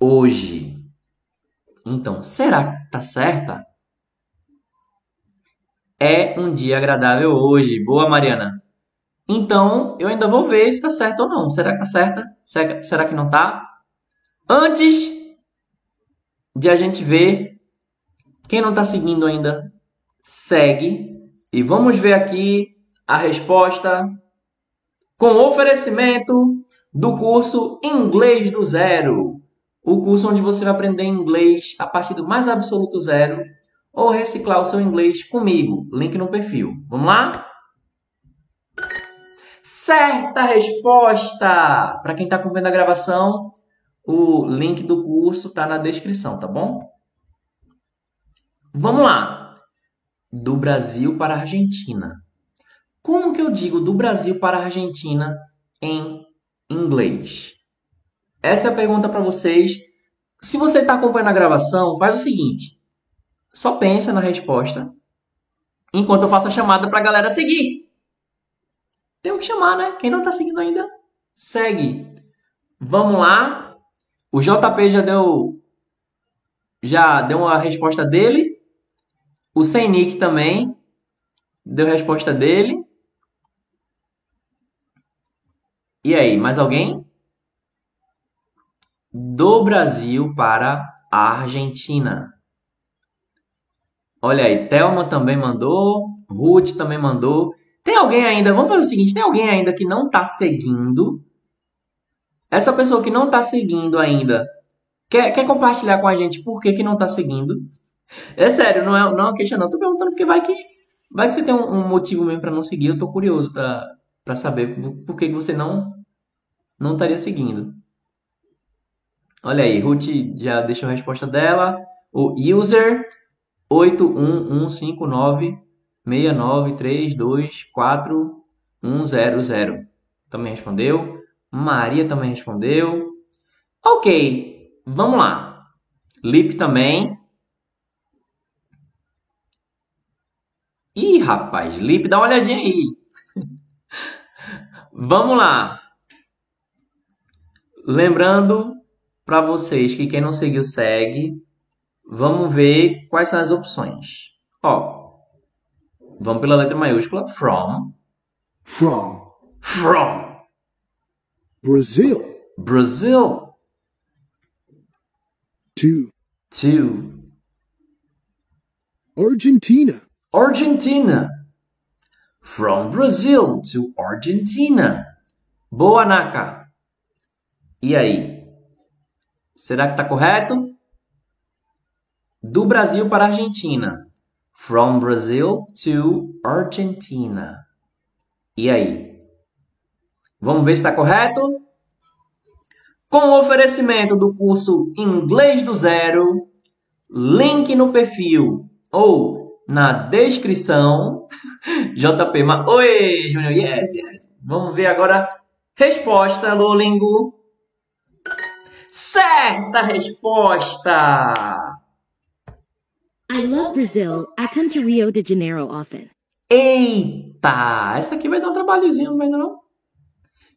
hoje. Então, será que tá certa? É um dia agradável hoje. Boa, Mariana. Então, eu ainda vou ver se tá certo ou não. Será que tá certa? Será que não tá? Antes de a gente ver, quem não tá seguindo ainda, segue. E vamos ver aqui a resposta com oferecimento do curso Inglês do Zero. O curso onde você vai aprender inglês a partir do mais absoluto zero ou reciclar o seu inglês comigo. Link no perfil. Vamos lá? Certa resposta! Para quem está acompanhando a gravação, o link do curso está na descrição, tá bom? Vamos lá! Do Brasil para a Argentina. Como que eu digo do Brasil para a Argentina em inglês? Essa é a pergunta para vocês. Se você está acompanhando a gravação, faz o seguinte: só pensa na resposta enquanto eu faço a chamada para a galera seguir. Tem que chamar, né? Quem não está seguindo ainda, segue. Vamos lá. O JP já deu já deu uma resposta dele. O Sem Nick também deu a resposta dele. E aí, mais alguém? Do Brasil para a Argentina. Olha aí, Thelma também mandou, Ruth também mandou. Tem alguém ainda, vamos fazer o seguinte, tem alguém ainda que não está seguindo? Essa pessoa que não está seguindo ainda, quer, quer compartilhar com a gente por que, que não está seguindo? É sério, não é, não é uma queixa não, tô perguntando porque vai que, vai que você tem um, um motivo mesmo para não seguir, eu tô curioso para saber por, por que, que você não não estaria seguindo. Olha aí, Ruth já deixou a resposta dela. O user 8115969324100 também respondeu. Maria também respondeu. Ok, vamos lá. Lip também. Ih, rapaz, Lip, dá uma olhadinha aí. *laughs* vamos lá. Lembrando para vocês que quem não seguiu, segue. Vamos ver quais são as opções. Ó, vamos pela letra maiúscula. From. From. From. Brazil. Brazil. To To Argentina. Argentina. From Brazil to Argentina. Boa, Naka. E aí? Será que tá correto? Do Brasil para a Argentina. From Brazil to Argentina. E aí? Vamos ver se está correto? Com o oferecimento do curso Inglês do Zero, link no perfil ou na descrição. *laughs* JP, ma... oi, Júnior, yes, yes. Vamos ver agora resposta, Lolingo. Certa resposta! I love Brazil. I come to Rio de Janeiro often. Eita! Essa aqui vai dar um trabalhozinho, não vai não?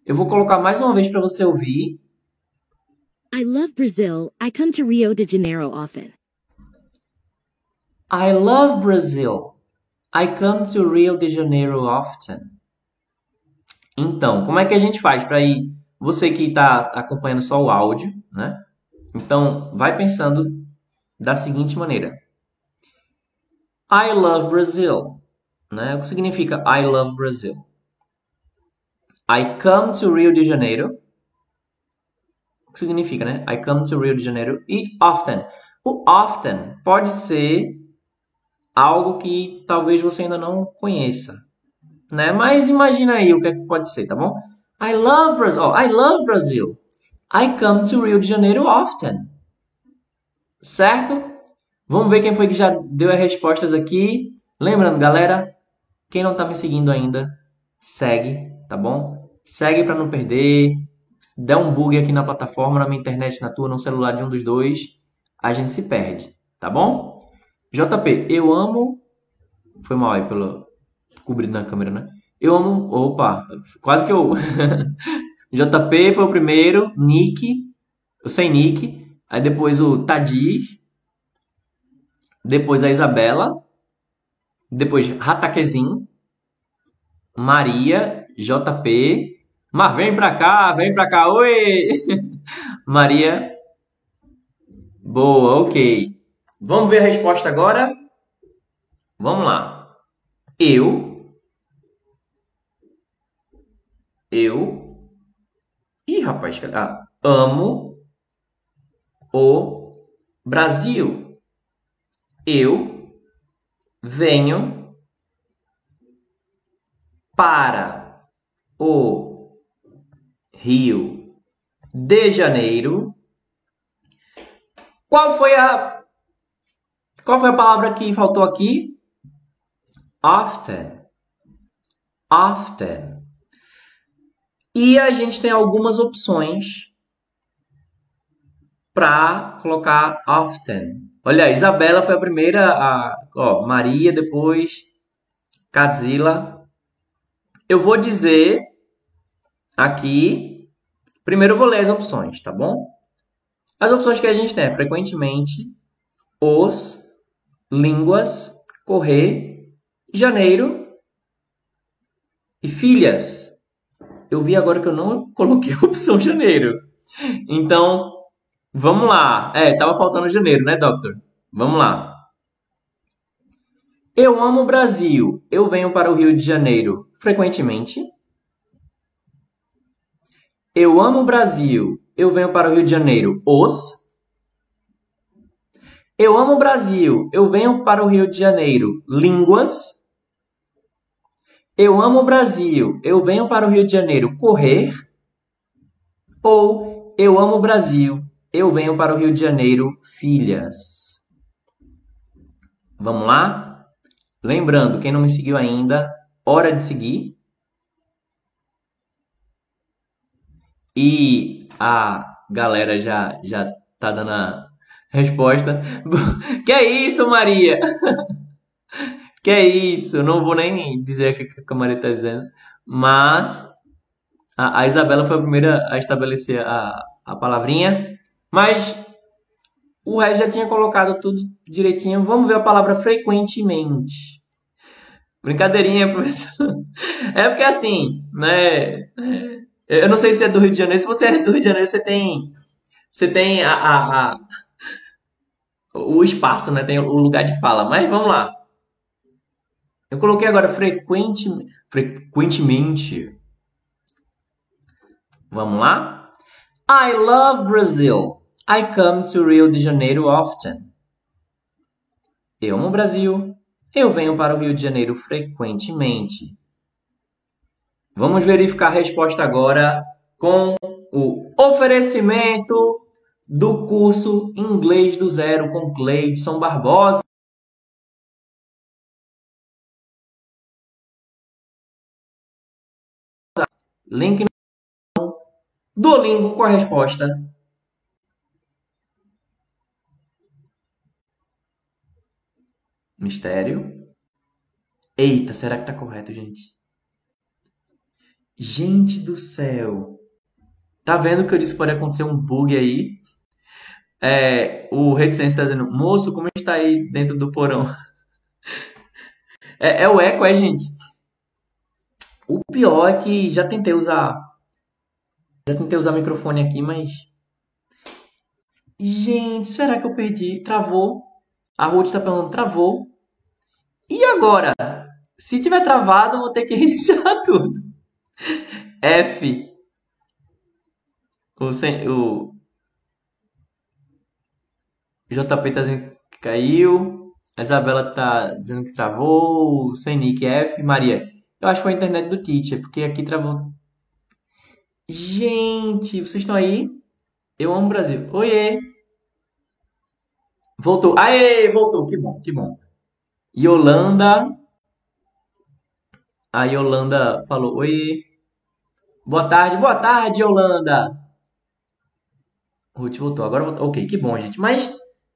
Eu vou colocar mais uma vez para você ouvir. I love Brazil. I come to Rio de Janeiro often. I love Brazil. I come to Rio de Janeiro often. Então, como é que a gente faz para ir? Você que está acompanhando só o áudio, né? Então, vai pensando da seguinte maneira: I love Brazil, né? O que significa I love Brazil? I come to Rio de Janeiro. O que significa, né? I come to Rio de Janeiro e often. O often pode ser algo que talvez você ainda não conheça, né? Mas imagina aí o que, é que pode ser, tá bom? I love Brazil. Oh, I love Brazil. I come to Rio de Janeiro often. Certo? Vamos ver quem foi que já deu as respostas aqui. Lembrando, galera, quem não tá me seguindo ainda, segue, tá bom? Segue para não perder. Se der um bug aqui na plataforma, na minha internet, na tua, no celular de um dos dois, a gente se perde, tá bom? JP, eu amo. Foi mal aí pelo. cobrindo na câmera, né? Eu amo. Opa, quase que eu. *laughs* JP foi o primeiro. Nick. Eu sei Nick. Aí depois o Tadir. Depois a Isabela. Depois Rataquezin. Maria. JP. Mas vem pra cá, vem pra cá. Oi! *laughs* Maria. Boa, ok. Vamos ver a resposta agora? Vamos lá. Eu. Eu. Ih, rapaz, ah, amo o Brasil. Eu venho para o Rio de Janeiro. Qual foi a qual foi a palavra que faltou aqui? Often. Often. E a gente tem algumas opções para colocar often. Olha, Isabela foi a primeira, a, ó, Maria, depois Cadzilla. Eu vou dizer aqui, primeiro eu vou ler as opções, tá bom? As opções que a gente tem é frequentemente, os, línguas, correr, janeiro e filhas. Eu vi agora que eu não *laughs* coloquei a opção janeiro. Então, vamos lá. É, tava faltando janeiro, né, Doctor? Vamos lá. Eu amo o Brasil. Eu venho para o Rio de Janeiro frequentemente. Eu amo o Brasil. Eu venho para o Rio de Janeiro os eu amo o Brasil. Eu venho para o Rio de Janeiro. Línguas. Eu amo o Brasil. Eu venho para o Rio de Janeiro correr. Ou eu amo o Brasil. Eu venho para o Rio de Janeiro filhas. Vamos lá? Lembrando, quem não me seguiu ainda, hora de seguir. E a galera já já tá dando a Resposta. *laughs* Que é isso, Maria? *laughs* Que é isso? Não vou nem dizer o que a Maria está dizendo. Mas a, a, Isabela foi a primeira a estabelecer a, a palavrinha. Mas o resto já tinha colocado tudo direitinho. Vamos ver a palavra frequentemente. Brincadeirinha, *laughs* professor. É porque assim, né? Eu não sei se é do Rio de Janeiro. Se você é do Rio de Janeiro, você tem. Você tem a, a, a o espaço, né? Tem o lugar de fala. Mas vamos lá. Eu coloquei agora frequente, frequentemente. Vamos lá? I love Brazil. I come to Rio de Janeiro often. Eu amo o Brasil. Eu venho para o Rio de Janeiro frequentemente. Vamos verificar a resposta agora com o oferecimento do curso Inglês do Zero com Cleidson Barbosa. Link no Duolingo com a resposta. Mistério. Eita, será que tá correto, gente? Gente do céu. Tá vendo que eu disse que pode acontecer um bug aí? É, o Reticência está dizendo, moço, como está aí dentro do porão? *laughs* É, é o eco, é, gente? O pior é que já tentei usar. Já tentei usar o microfone aqui, mas. Gente, será que eu perdi? Travou. A Ruth está perguntando, travou. E agora? Se tiver travado, eu vou ter que *laughs* reiniciar tudo. F. O, o JP tá dizendo que caiu. A Isabela tá dizendo que travou. Sem nick F. Maria. Eu acho que foi a internet do teacher, porque aqui travou. Gente, vocês estão aí? Eu amo o Brasil. Oiê! Voltou. Aê, voltou. Que bom, que bom. Yolanda. A Yolanda falou: Oiê. Boa tarde, boa tarde, Yolanda. Ruth voltou. Agora voltou. Ok, que bom, gente. Mas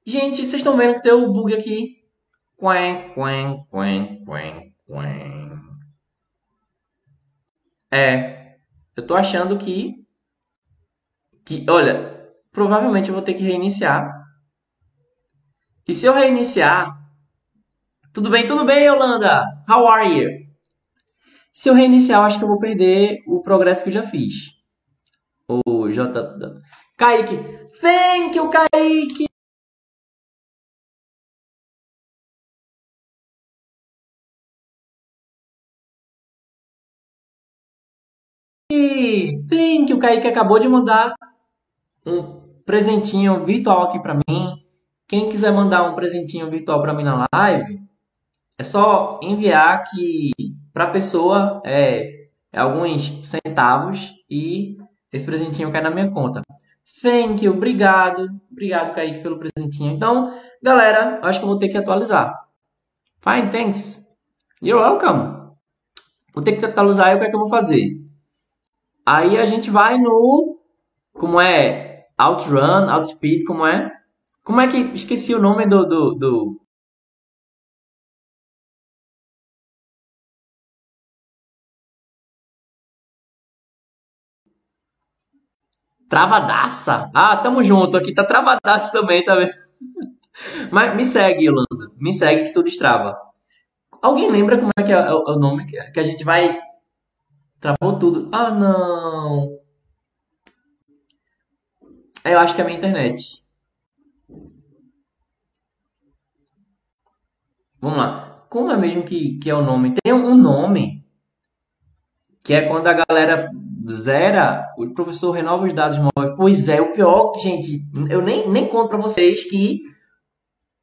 Gente, vocês estão vendo que tem o bug aqui. Quen, quen, quen, quen, quen. É. Eu tô achando que. Que, olha, provavelmente eu vou ter que reiniciar. E se eu reiniciar. Tudo bem, tudo bem, Yolanda? How are you? Se eu reiniciar, eu acho que eu vou perder o progresso que eu já fiz. O J. Kaique. Thank you, Kaique! Tem que o Kaique acabou de mandar um presentinho virtual aqui para mim. Quem quiser mandar um presentinho virtual para mim na live, é só enviar que para a pessoa é, é, alguns centavos e esse presentinho cai na minha conta. Thank you, obrigado. Obrigado, Kaique, pelo presentinho. Então, galera, acho que eu vou ter que atualizar. Fine, thanks. You're welcome. Vou ter que atualizar e o que é que eu vou fazer? Aí a gente vai no. Como é? Outrun, Outspeed, como é? Como é que. Esqueci o nome do. do, do... Travadaça! Ah, tamo junto. Aqui tá travadaça também, tá vendo? *laughs* Mas me segue, Yolanda. Me segue que tudo destrava. Alguém lembra como é que é o nome que a gente vai Travou tudo. Ah, não. É, eu acho que é a minha internet. Vamos lá. Como é mesmo que, que é o nome? Tem um nome que é quando a galera zera, o professor renova os dados móveis. Pois é, o pior, gente, eu nem, nem conto para vocês que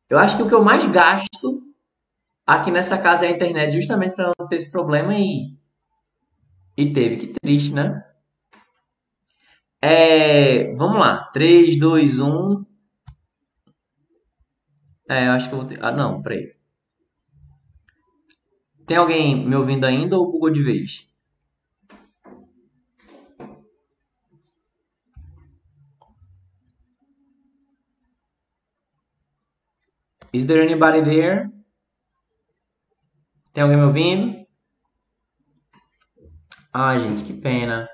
eu acho que o que eu mais gasto aqui nessa casa é a internet, justamente para não ter esse problema e e teve. Que triste, né? É, vamos lá. 3, 2, 1. É, eu acho que eu vou ter. Ah, não, peraí. Tem alguém me ouvindo ainda ou bugou de vez? Is there anybody there? Tem alguém me ouvindo? Ai, gente, que pena.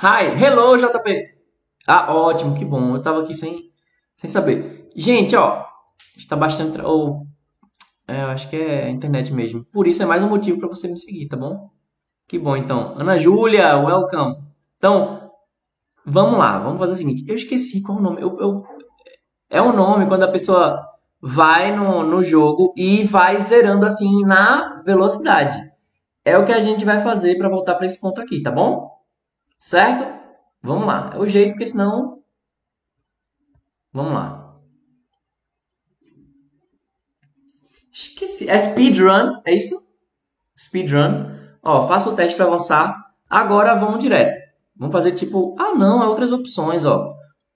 Hi, hello, JP. Ah, ótimo, que bom. Eu tava aqui sem, sem saber. Gente, ó, está bastante. Oh, É, acho que é internet mesmo. Por isso é mais um motivo para você me seguir, tá bom? Que bom, então. Ana Júlia, welcome. Então, vamos lá. Vamos fazer o seguinte. Eu esqueci qual o nome. Eu, eu... É um nome quando a pessoa vai no, no jogo e vai zerando assim na velocidade. É o que a gente vai fazer para voltar para esse ponto aqui, tá bom? Certo? Vamos lá. É o jeito, porque senão. Vamos lá. Esqueci. É speedrun, é isso? Speedrun. Ó, faça o teste para avançar. Agora vamos direto. Vamos fazer tipo. Ah, não, há outras opções, ó.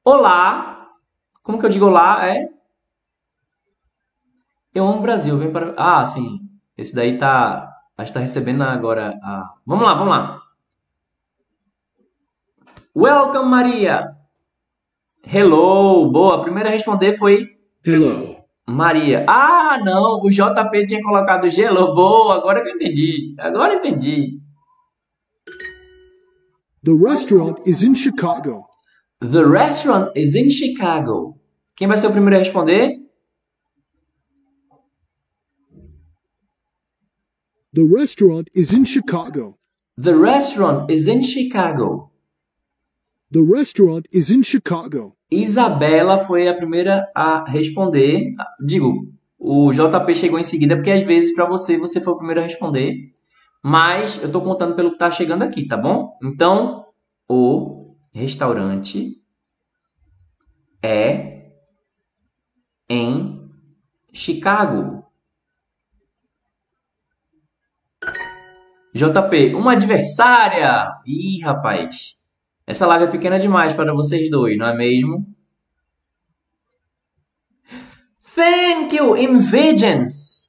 Olá. Como que eu digo olá? É. Eu amo o Brasil. Vem para. Ah, sim. Esse daí tá. Acho que tá recebendo agora a. Vamos lá, vamos lá. Welcome, Maria. Hello. Boa. A primeira a responder foi Hello. Maria. Ah, não. O JP tinha colocado gelo. Boa. Agora que eu entendi. Agora eu entendi. The restaurant is in Chicago. The restaurant is in Chicago. Quem vai ser o primeiro a responder? The restaurant is in Chicago. The restaurant is in Chicago. The restaurant is in Chicago. Isabela foi a primeira a responder. Digo, o JP chegou em seguida, porque às vezes para você, você foi o primeiro a responder. Mas eu estou contando pelo que está chegando aqui, tá bom? Então, o restaurante é em Chicago. JP, uma adversária! Ih, rapaz. Essa live é pequena demais para vocês dois, não é mesmo? Thank you, Invisions!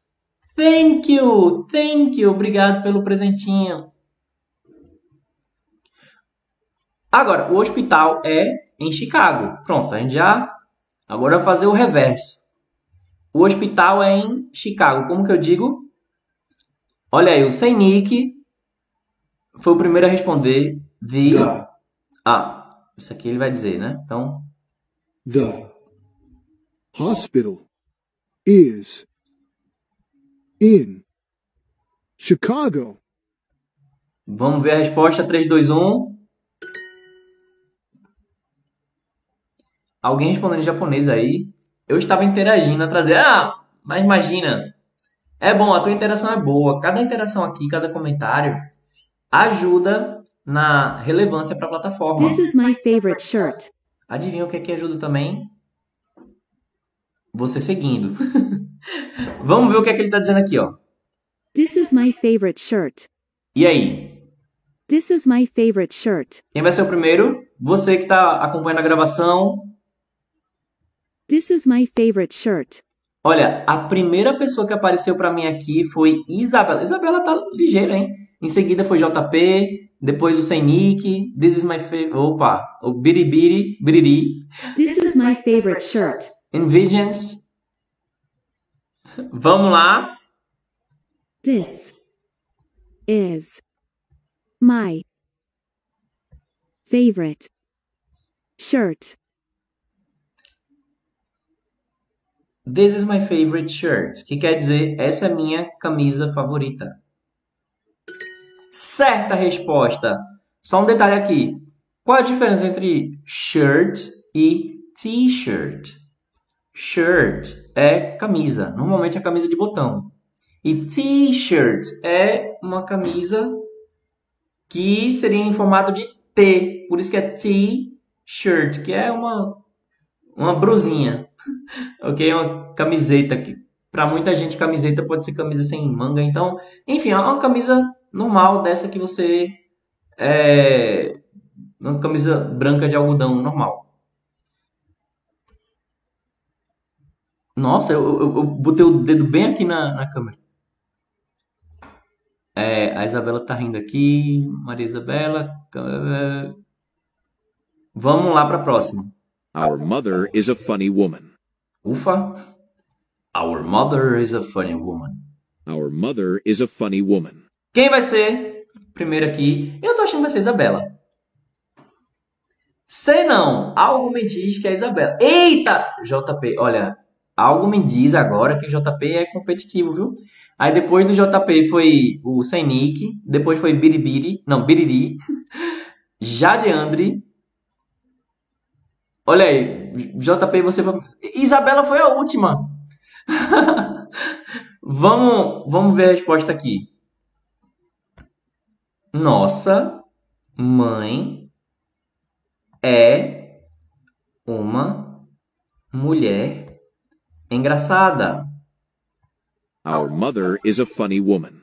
Thank you, thank you. Obrigado pelo presentinho. Agora, o hospital é em Chicago. Pronto, a gente já. Agora fazer o reverso. O hospital é em Chicago. Como que eu digo? Olha aí, o Seinick foi o primeiro a responder. The. Ah, isso aqui ele vai dizer, né? Então, The hospital is in Chicago. vamos ver a resposta. 3, 2, 1. Alguém respondendo em japonês aí. Eu estava interagindo atrás. Ah, mas imagina. É bom, a tua interação é boa. Cada interação aqui, cada comentário ajuda na relevância para a plataforma. This is my favorite shirt. Adivinha o que é que ajuda também? Você seguindo. *laughs* Vamos ver o que é que ele está dizendo aqui, ó. This is my favorite shirt. E aí? This is my favorite shirt. Quem vai ser o primeiro? Você que está acompanhando a gravação. This is my favorite shirt. Olha, a primeira pessoa que apareceu para mim aqui foi Isabela. Isabela tá ligeira, hein? Em seguida foi JP, depois o Sem Nick, This is my favorite. Opa, o Biribiri, Biriri, This is my favorite shirt. Invisions. Vamos lá. This is my favorite shirt. This is my favorite shirt, que quer dizer essa é minha camisa favorita. Certa resposta. Só um detalhe aqui. Qual a diferença entre shirt e t-shirt? Shirt é camisa, normalmente é camisa de botão. E t-shirt é uma camisa que seria em formato de T, por isso que é t-shirt, que é uma uma brusinha. *laughs* ok? Uma camiseta que para muita gente camiseta pode ser camisa sem manga, então, enfim, é uma camisa normal dessa que você é uma camisa branca de algodão normal. Nossa, eu, eu, eu botei o dedo bem aqui na, na câmera. É, a Isabela tá rindo aqui. Maria Isabela. é, Vamos lá para a próxima. Our mother is a funny woman. Ufa. Our mother is a funny woman. Our mother is a funny woman. Quem vai ser primeiro aqui? Eu tô achando que vai ser Isabela. Sei não. Algo me diz que é Isabela. Eita! JP, olha. algo me diz agora que o JP é competitivo, viu? Aí depois do JP foi o Sem Nick, depois foi Biribiri, não, Biriri, *laughs* Jadeandre. Olha aí, JP você foi... Isabela foi a última. *laughs* vamos, vamos ver a resposta aqui. Nossa mãe é uma mulher engraçada. Our mother is a funny woman.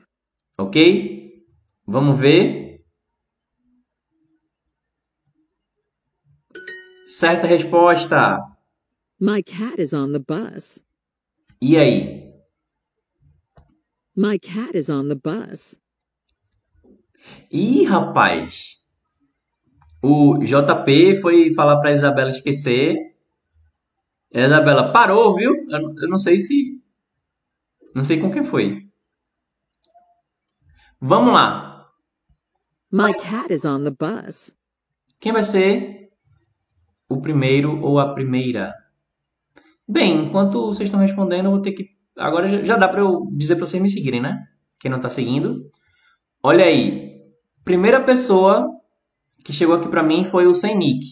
Ok? Vamos ver. Certa resposta. My cat is on the bus. E aí? My cat is on the bus. Ih, rapaz. O JP foi falar pra Isabela esquecer. A Isabela parou, viu? Eu, eu não sei se. Não sei com quem foi. Vamos lá. My cat is on the bus. Quem vai ser o primeiro ou a primeira? Bem, enquanto vocês estão respondendo, eu vou ter que. Agora já- dá pra eu dizer pra vocês me seguirem, né? Quem não tá seguindo. Olha aí. Primeira pessoa que chegou aqui pra mim foi o Sem Nick.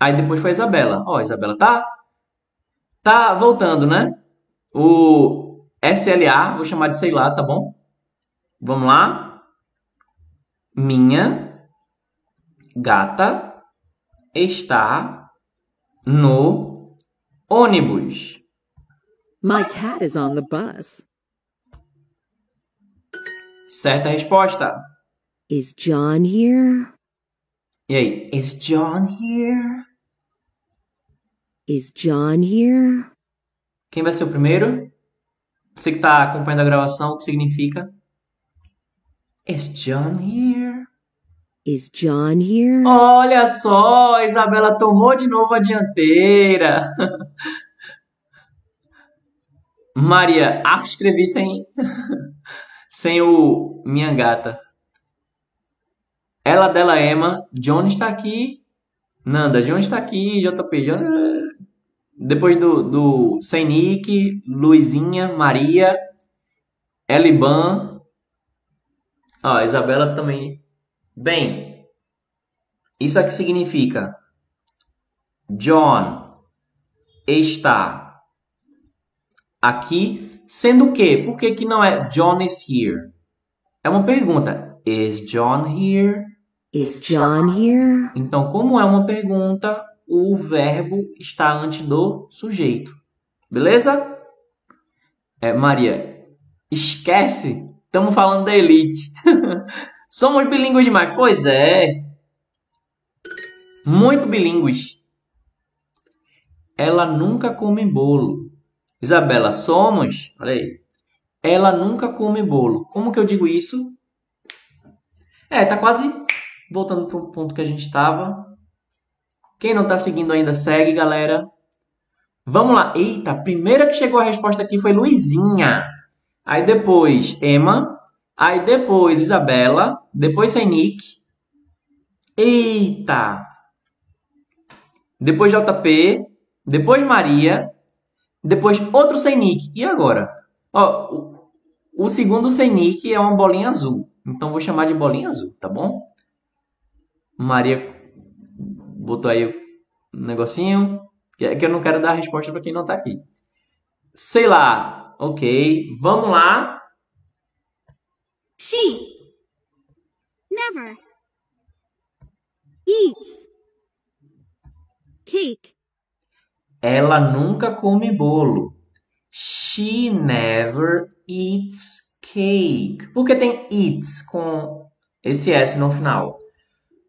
Aí depois foi a Isabela. Ó, a Isabela tá. Tá voltando, né? O SLA, vou chamar de sei lá, tá bom? Vamos lá. Minha gata está no ônibus. My cat is on the bus. Certa resposta. Is John here? E aí? Is John here? Is John here? Quem vai ser o primeiro? Você que está acompanhando a gravação, o que significa? Is John here? Is John here? Olha só, a Isabela tomou de novo a dianteira. *laughs* Maria, ah, escrevi sem, *laughs* sem o minha gata. Ela dela Emma, John está aqui. Nanda, John está aqui, JP, John... Depois do, do Sem Nick, Luizinha, Maria, Eliban. Ó, a Isabela também. Bem, isso aqui significa John está aqui, sendo que, por que que não é John is here? É uma pergunta. Is John here? Is John here? Então, como é uma pergunta, o verbo está antes do sujeito. Beleza? É, Maria, esquece. Estamos falando da elite. *laughs* Somos bilíngues demais. Pois é. Muito bilíngues. Ela nunca come bolo. Isabela, somos? Olha aí. Ela nunca come bolo. Como que eu digo isso? É, tá quase voltando para o ponto que a gente estava. Quem não está seguindo ainda, segue, galera. Vamos lá. Eita, a primeira que chegou a resposta aqui foi Luizinha. Aí depois, Emma. Aí depois, Isabela. Depois, sem Nick. Eita. Depois, JP. Depois, Maria. Depois, outro sem Nick. E agora? Ó, o, segundo sem Nick é uma bolinha azul. Então, vou chamar de bolinha azul, tá bom? Maria botou aí o negocinho. Que eu não quero dar a resposta para quem não tá aqui. Sei lá. Ok. Vamos lá. She never eats cake. Ela nunca come bolo. She never eats cake. Por que tem eats com esse S no final?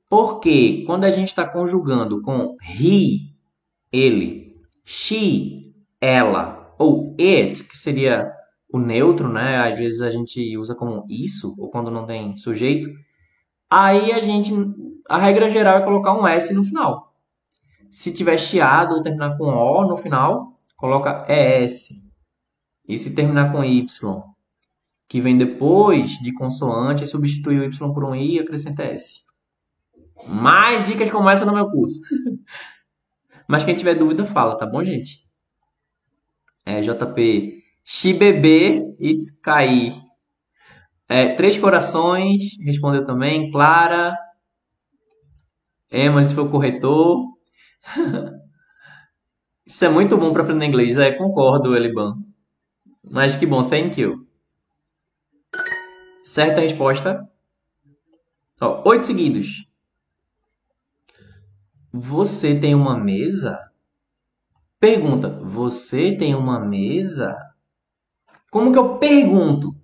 Porque quando a gente está conjugando com he, ele, she, ela, ou it, que seria o neutro, né? Às vezes a gente usa como isso, ou quando não tem sujeito. Aí a gente, a regra geral é colocar um S no final. Se tiver chiado ou terminar com O no final, coloca ES. E se terminar com Y, que vem depois de consoante, substituir o Y por um I e acrescenta S. Mais dicas como essa no meu curso. *laughs* Mas quem tiver dúvida, fala, tá bom, gente? É, JP. Shibebe Itsukai. É, Três Corações, respondeu também. Clara. Emily, se foi o corretor. *laughs* Isso é muito bom para aprender inglês. É, concordo, Eliban. Mas que bom, thank you. Certa resposta. Ó, oito seguidos. Você tem uma mesa? Pergunta: Você tem uma mesa? Como que eu pergunto?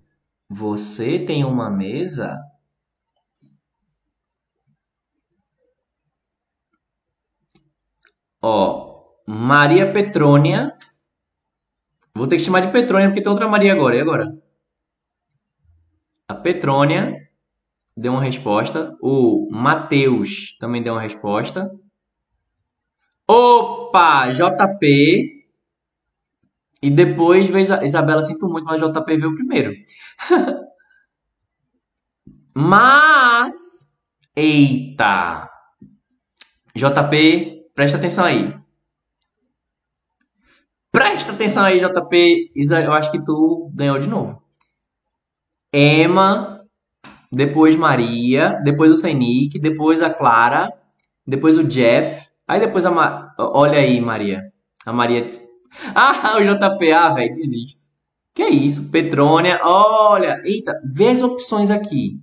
Você tem uma mesa? Ó, Maria Petrônia. Vou ter que chamar de Petrônia porque tem outra Maria agora. E agora? A Petrônia deu uma resposta. O Matheus também deu uma resposta. Opa! JP. E depois veio Isa- Isabela, sinto muito, mas JP veio primeiro. *laughs* mas. Eita! JP, presta atenção aí. Presta atenção aí, JP. Eu acho que tu ganhou de novo. Emma, depois Maria, depois o Senic, depois a Clara, depois o Jeff, aí depois a Ma... Olha aí, Maria. A Maria. *laughs* Ah, o JP, ah, velho, desisto. Que isso? Petrônia, olha, eita, vê as opções aqui.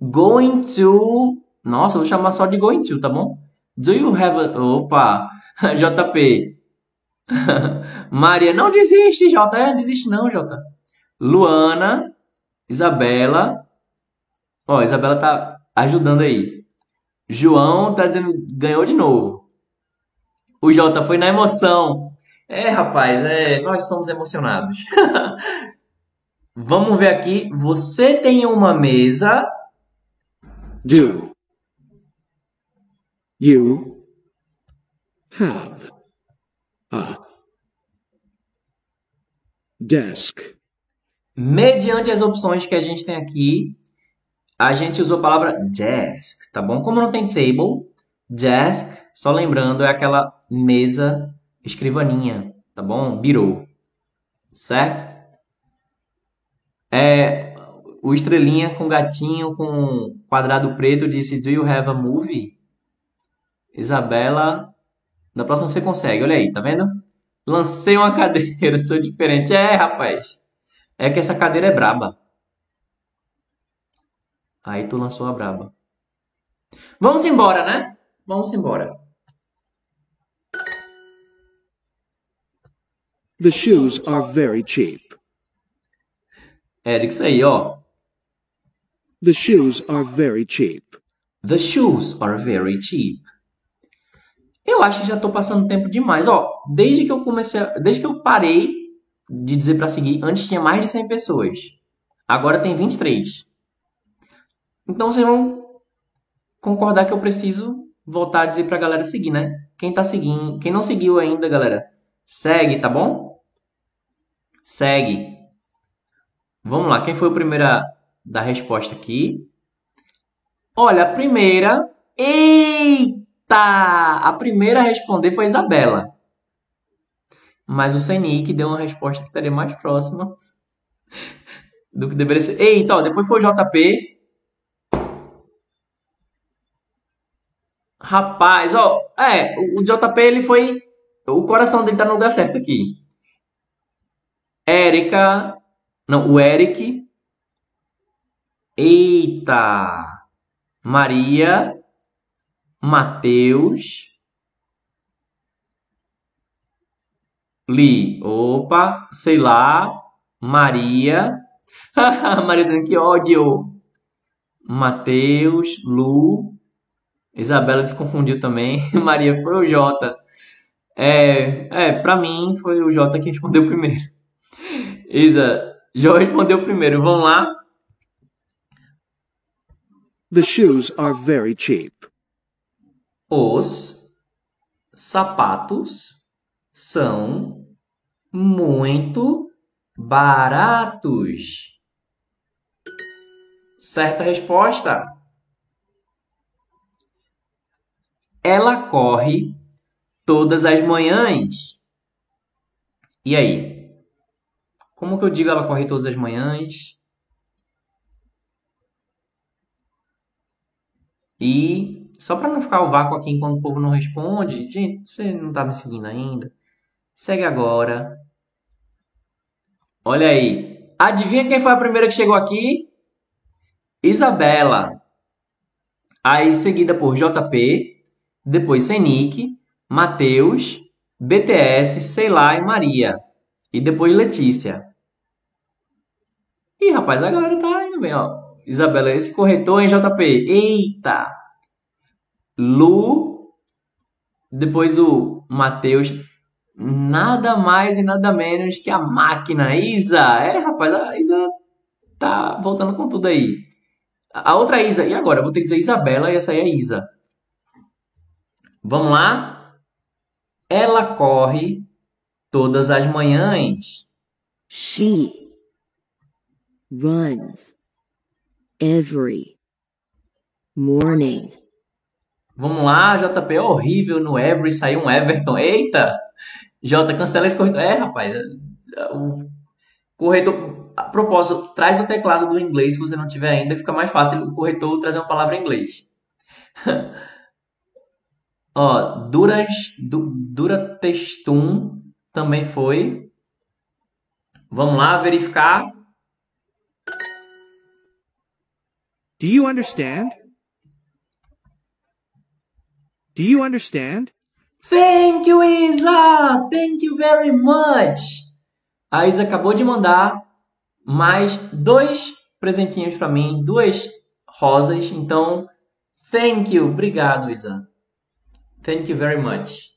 Going to. Nossa, vou chamar só de going to, tá bom? Do you have a. Opa! *laughs* JP. *laughs* Maria, não desiste, Jota. É, desiste não, Jota. Luana, Isabela. Ó, Isabela tá ajudando aí. João tá dizendo ganhou de novo. O Jota foi na emoção. É, rapaz, é, nós somos emocionados. *laughs* Vamos ver aqui. Você tem uma mesa. Do. You have a desk. Mediante as opções que a gente tem aqui, a gente usou a palavra desk, tá bom? Como não tem table, desk, só lembrando, é aquela mesa, escrivaninha, tá bom? Birou, certo? É, o estrelinha com gatinho com quadrado preto disse: Do you have a movie? Isabela, da próxima você consegue, olha aí, tá vendo? Lancei uma *laughs* cadeira, sou diferente. É, rapaz. É que essa cadeira é braba. Aí tu lançou a braba. Vamos embora, né? Vamos embora. The shoes are very cheap. Eric, isso aí, ó. The shoes are very cheap. The shoes are very cheap. Eu acho que já tô passando tempo demais. Ó, desde que eu comecei, a- desde que eu parei de dizer pra seguir, antes tinha mais de 100 pessoas. Agora tem 23. Então vocês vão concordar que eu preciso voltar a dizer pra galera seguir, né? Quem tá seguindo, quem não seguiu ainda, galera, segue, tá bom? Segue. Vamos lá, quem foi o primeiro a dar resposta aqui? Olha, a primeira. Eita! A primeira a responder foi a Isabela. Mas o Senic deu uma resposta que estaria mais próxima do que deveria ser. Eita, ó, depois foi o JP. Rapaz, ó, é, o JP ele foi. O coração dele tá no lugar certo aqui. Érica. Não, o Eric. Eita! Maria. Mateus. Li. Opa, sei lá. Maria. *laughs* Maria que ódio. Mateus. Lu. Isabela se confundiu também. *laughs* Maria foi o Jota. É, é, pra mim foi o Jota que respondeu primeiro. Isa, Jó respondeu primeiro. Vamos lá? The shoes are very cheap. Os sapatos são muito baratos. Certa resposta. Ela corre todas as manhãs. E aí? Como que eu digo ela corre todas as manhãs? E só para não ficar o vácuo aqui enquanto o povo não responde, gente, você não tá me seguindo ainda? Segue agora. Olha aí. Adivinha quem foi a primeira que chegou aqui? Isabela. Aí seguida por JP, depois Senic, Matheus, BTS, sei lá e Maria. E depois Letícia. Ih, rapaz, a galera tá indo bem, ó. Isabela, esse corretor em JP. Eita! Lu, depois o Matheus. Nada mais e nada menos que a máquina. Isa! É, rapaz, a Isa tá voltando com tudo aí. A outra Isa. E agora? Eu vou ter que dizer Isabela e essa aí é Isa. Vamos lá? Ela corre todas as manhãs. She runs every morning. Vamos lá, JP, é horrível no Every, saiu um Everton. Eita! J, cancela esse corretor. É, rapaz, o corretor, a propósito, traz o teclado do inglês se você não tiver ainda, fica mais fácil o corretor trazer uma palavra em inglês. *laughs* Ó, Duras, du, Dura Testum também foi. Vamos lá verificar. Do you understand? Do you understand? Thank you, Isa! Thank you very much! A Isa acabou de mandar mais dois presentinhos para mim, duas rosas. Então, thank you. Obrigado, Isa. Thank you very much.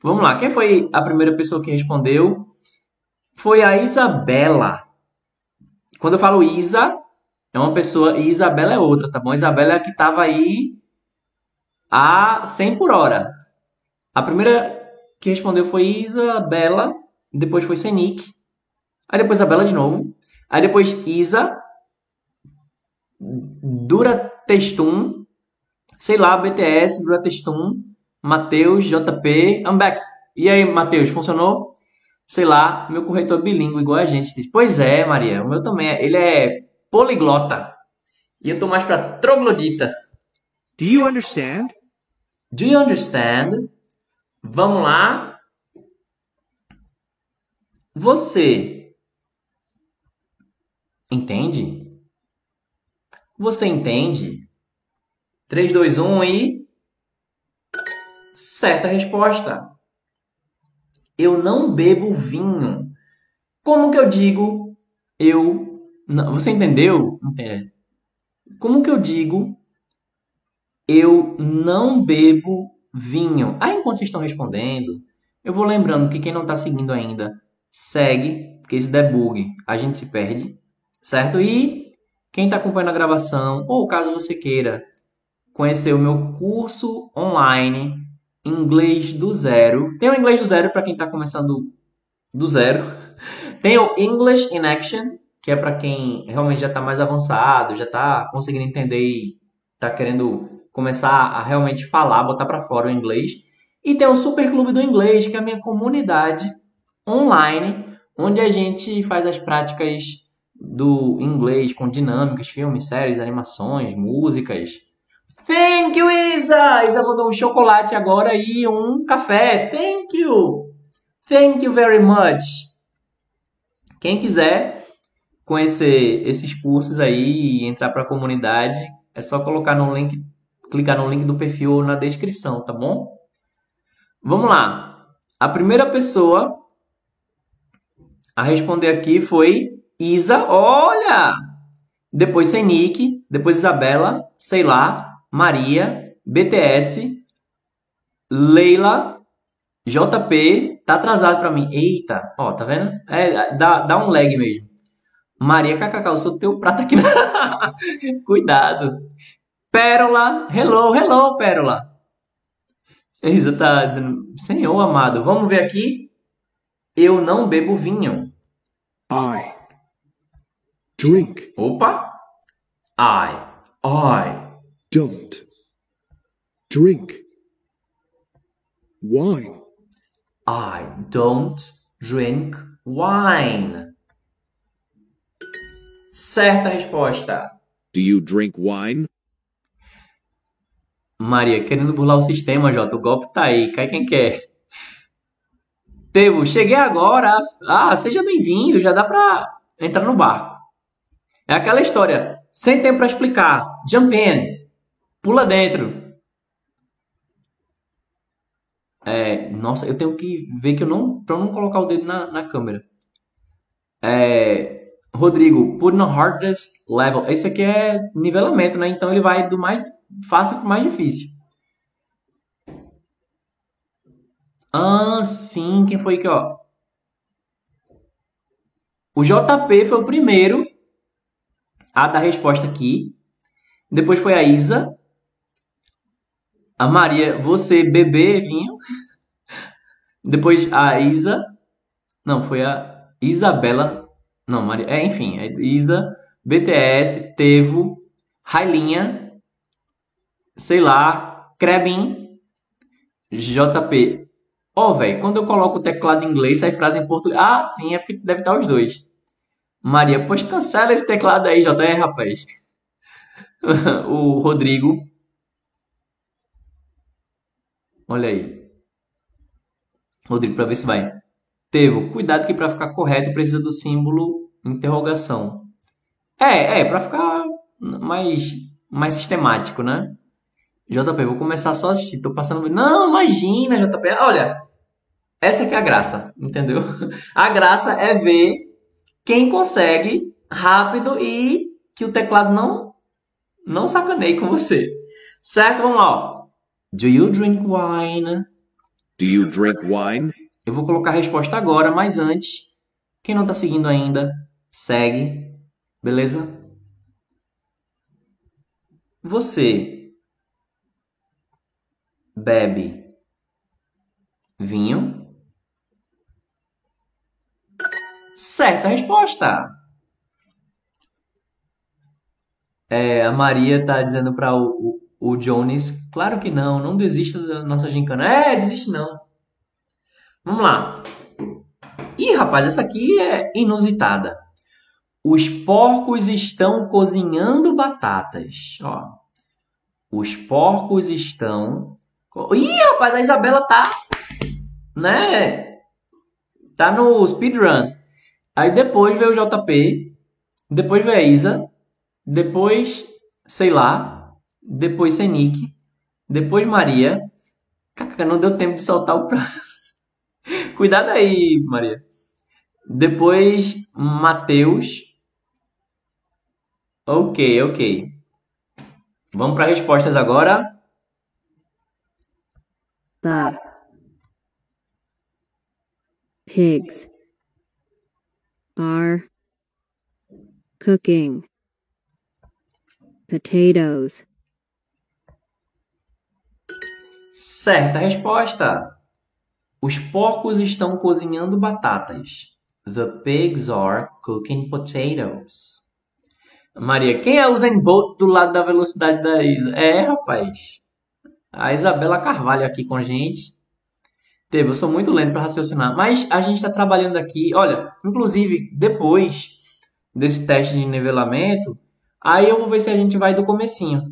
Vamos lá. Quem foi a primeira pessoa que respondeu? Foi a Isabela. Quando eu falo Isa, é uma pessoa e Isabela é outra, tá bom? Isabela é a que estava aí a 100 por hora. A primeira que respondeu foi Isabela, depois foi Senic, aí depois Isabela de novo, aí depois Isa, Dura Testum, sei lá, BTS, Dura Testum, Matheus, JP, I'm back. E aí, Matheus, funcionou? Sei lá, meu corretor é bilíngue igual a gente. Pois é, Maria, o meu também é. Ele é poliglota. E eu tô mais pra troglodita. Do you understand? Do you understand? Vamos lá. Você entende? Você entende? 3, 2, 1 e. Certa resposta. Eu não bebo vinho. Como que eu digo eu. Não, você entendeu? Entende? Como que eu digo eu não bebo vinho? Aí, enquanto vocês estão respondendo, eu vou lembrando que quem não está seguindo ainda, segue, porque esse debug a gente se perde, certo? E quem está acompanhando a gravação, ou caso você queira conhecer o meu curso online Inglês do Zero. Tem o Inglês do Zero para quem está começando do zero. *laughs* Tem o English in Action, que é para quem realmente já está mais avançado, já está conseguindo entender e está querendo começar a realmente falar, botar para fora o inglês. E tem o Super Clube do Inglês, que é a minha comunidade online, onde a gente faz as práticas do inglês com dinâmicas, filmes, séries, animações, músicas. Thank you, Isa! Isa mandou um chocolate agora e um café. Thank you! Thank you very much! Quem quiser conhecer esses cursos aí e entrar para a comunidade, é só colocar no link, clicar no link do perfil na descrição, tá bom? Vamos lá. A primeira pessoa a responder aqui foi Isa. Olha! Depois Senic, depois Isabela, sei lá, Maria, BTS, Leila, JP, tá atrasado para mim. Eita, ó, tá vendo? É, dá, dá um lag mesmo. Maria KKK, eu sou teu prato aqui. *laughs* Cuidado. Pérola, hello, hello, Pérola. Isa tá dizendo, Senhor amado, vamos ver aqui. Eu não bebo vinho. I drink, Opa. I, I, don't drink wine. I don't drink wine. Certa resposta. Do you drink wine? Maria, querendo burlar o sistema, Jota. O golpe tá aí. Cai quem quer. Tevo, cheguei agora. Ah, seja bem-vindo. Já dá pra entrar no barco. É aquela história. Sem tempo pra explicar. Jump in. Pula dentro. É, nossa, eu tenho que ver que eu não. Pra eu não colocar o dedo na, na câmera. É, Rodrigo, put no hardest level. Esse aqui é nivelamento, né? Então ele vai do mais fácil pro mais difícil. Ah, sim, quem foi que, ó? O JP foi o primeiro a dar resposta aqui. Depois foi a Isa. A Maria, você bebê vinho. Depois a Isa. Não, foi a Isabela. Não, Maria. É, enfim, é Isa, BTS, Tevo, Railinha, sei lá, Krebin, JP. Ó, oh, velho, quando eu coloco o teclado em inglês, sai frase em português. Ah, sim, é porque deve estar os dois. Maria, pois cancela esse teclado aí, JR, rapaz. *laughs* o Rodrigo. Olha aí. Rodrigo, para ver se vai. Tevo, cuidado que para ficar correto precisa do símbolo interrogação. É, é, para ficar mais, mais sistemático, né? JP, vou começar só a assistir. Tô passando. Não, imagina, JP. Olha, essa que é a graça, entendeu? *laughs* A graça é ver quem consegue rápido e que o teclado não não sacaneie com você. Certo? Vamos lá. Do you drink wine? Do you drink wine? Eu vou colocar a resposta agora, mas antes, quem não está seguindo ainda, segue. Beleza? Você bebe vinho? Certa resposta. É, a Maria tá dizendo para o, o, o Jones, claro que não, não desista da nossa gincana. É, desiste não. Vamos lá. Ih, rapaz, essa aqui é inusitada. Os porcos estão cozinhando batatas. Ó. Os porcos estão. Ih, rapaz, a Isabela tá. Né? Tá no speedrun. Aí depois veio o JP. Depois veio a Isa. Depois, sei lá. Depois Senic. Depois Maria. Não deu tempo de soltar o prato. *laughs* Cuidado aí, Maria. Depois, Mateus. Ok, ok. Vamos para respostas agora. The pigs are cooking potatoes. Certa resposta. Os porcos estão cozinhando batatas. The pigs are cooking potatoes. Maria, quem é o Zen Bolt do lado da velocidade da Isa? É, rapaz. A Isabela Carvalho aqui com a gente. Teve, eu sou muito lento para raciocinar, mas a gente está trabalhando aqui. Olha, inclusive, depois desse teste de nivelamento, aí eu vou ver se a gente vai do comecinho,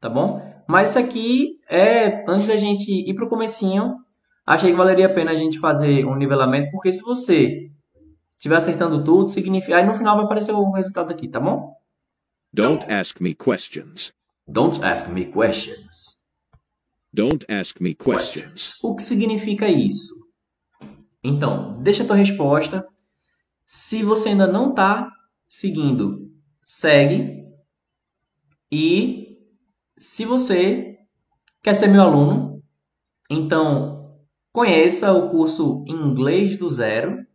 tá bom? Mas isso aqui é, antes da gente ir pro comecinho, achei que valeria a pena a gente fazer um nivelamento, porque se você estiver acertando tudo, significa. Aí no final vai aparecer o resultado aqui, tá bom? Don't ask me questions. Don't ask me questions. Don't ask me questions. O que significa isso? Então, deixa a tua resposta. Se você ainda não está seguindo, segue. E se você quer ser meu aluno, então conheça o curso Inglês do Zero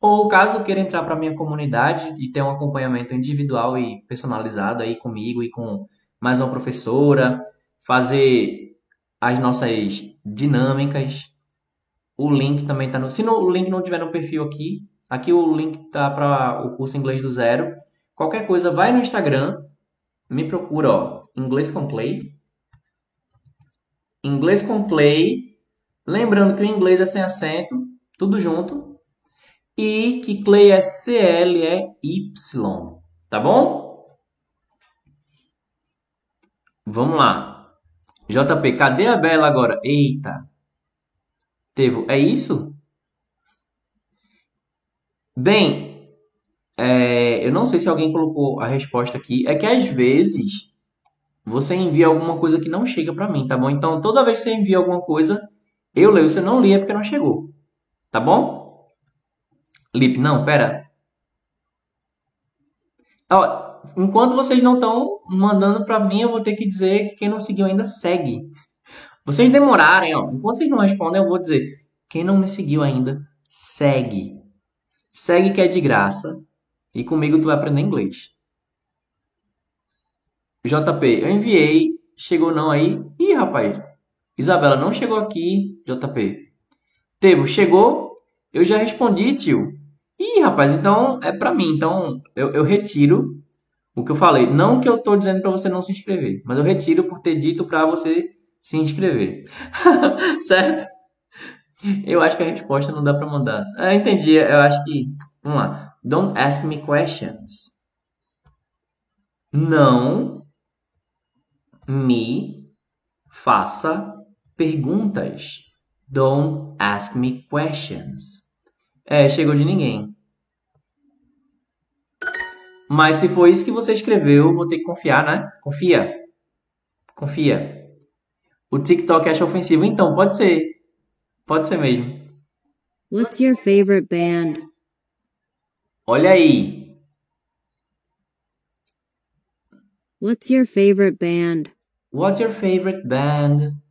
ou caso queira entrar para a minha comunidade e ter um acompanhamento individual e personalizado aí comigo e com mais uma professora, fazer as nossas dinâmicas. O link também está no. Se no, o link não tiver no perfil aqui, aqui o link tá para o curso Inglês do Zero. Qualquer coisa, vai no Instagram, me procura, ó, Inglês com Play. Inglês com Play Lembrando que o inglês é sem acento, tudo junto. E que Clay é C-L-E-Y. Tá bom? Vamos lá. JP, cadê a Bela agora? Eita. Tevo, é isso? Bem, é, eu não sei se alguém colocou a resposta aqui. É que às vezes você envia alguma coisa que não chega para mim, tá bom? Então toda vez que você envia alguma coisa, eu leio. Eu não li é porque não chegou. Tá bom? Lip, não, pera. Ó, enquanto vocês não estão mandando para mim, eu vou ter que dizer que quem não seguiu ainda segue. Vocês demorarem, ó. Enquanto vocês não respondem, eu vou dizer: quem não me seguiu ainda, segue. Segue que é de graça. E comigo tu vai aprender inglês. JP, eu enviei. Chegou não aí? Ih, rapaz. Isabela, não chegou aqui. JP. Tevo, chegou? Eu já respondi, tio. Ih, rapaz, então é pra mim. Então eu, eu retiro o que eu falei. Não que eu tô dizendo pra você não se inscrever, mas eu retiro por ter dito pra você se inscrever. *laughs* certo? Eu acho que a resposta não dá pra mandar. Ah, entendi. Eu acho que. Vamos lá. Don't ask me questions. Não me faça perguntas. Don't ask me questions. É, chegou de ninguém. Mas se for isso que você escreveu, vou ter que confiar, né? Confia. Confia. O TikTok acha ofensivo, então pode ser. Pode ser mesmo. What's your favorite band? Olha aí. What's your favorite band? What's your favorite band?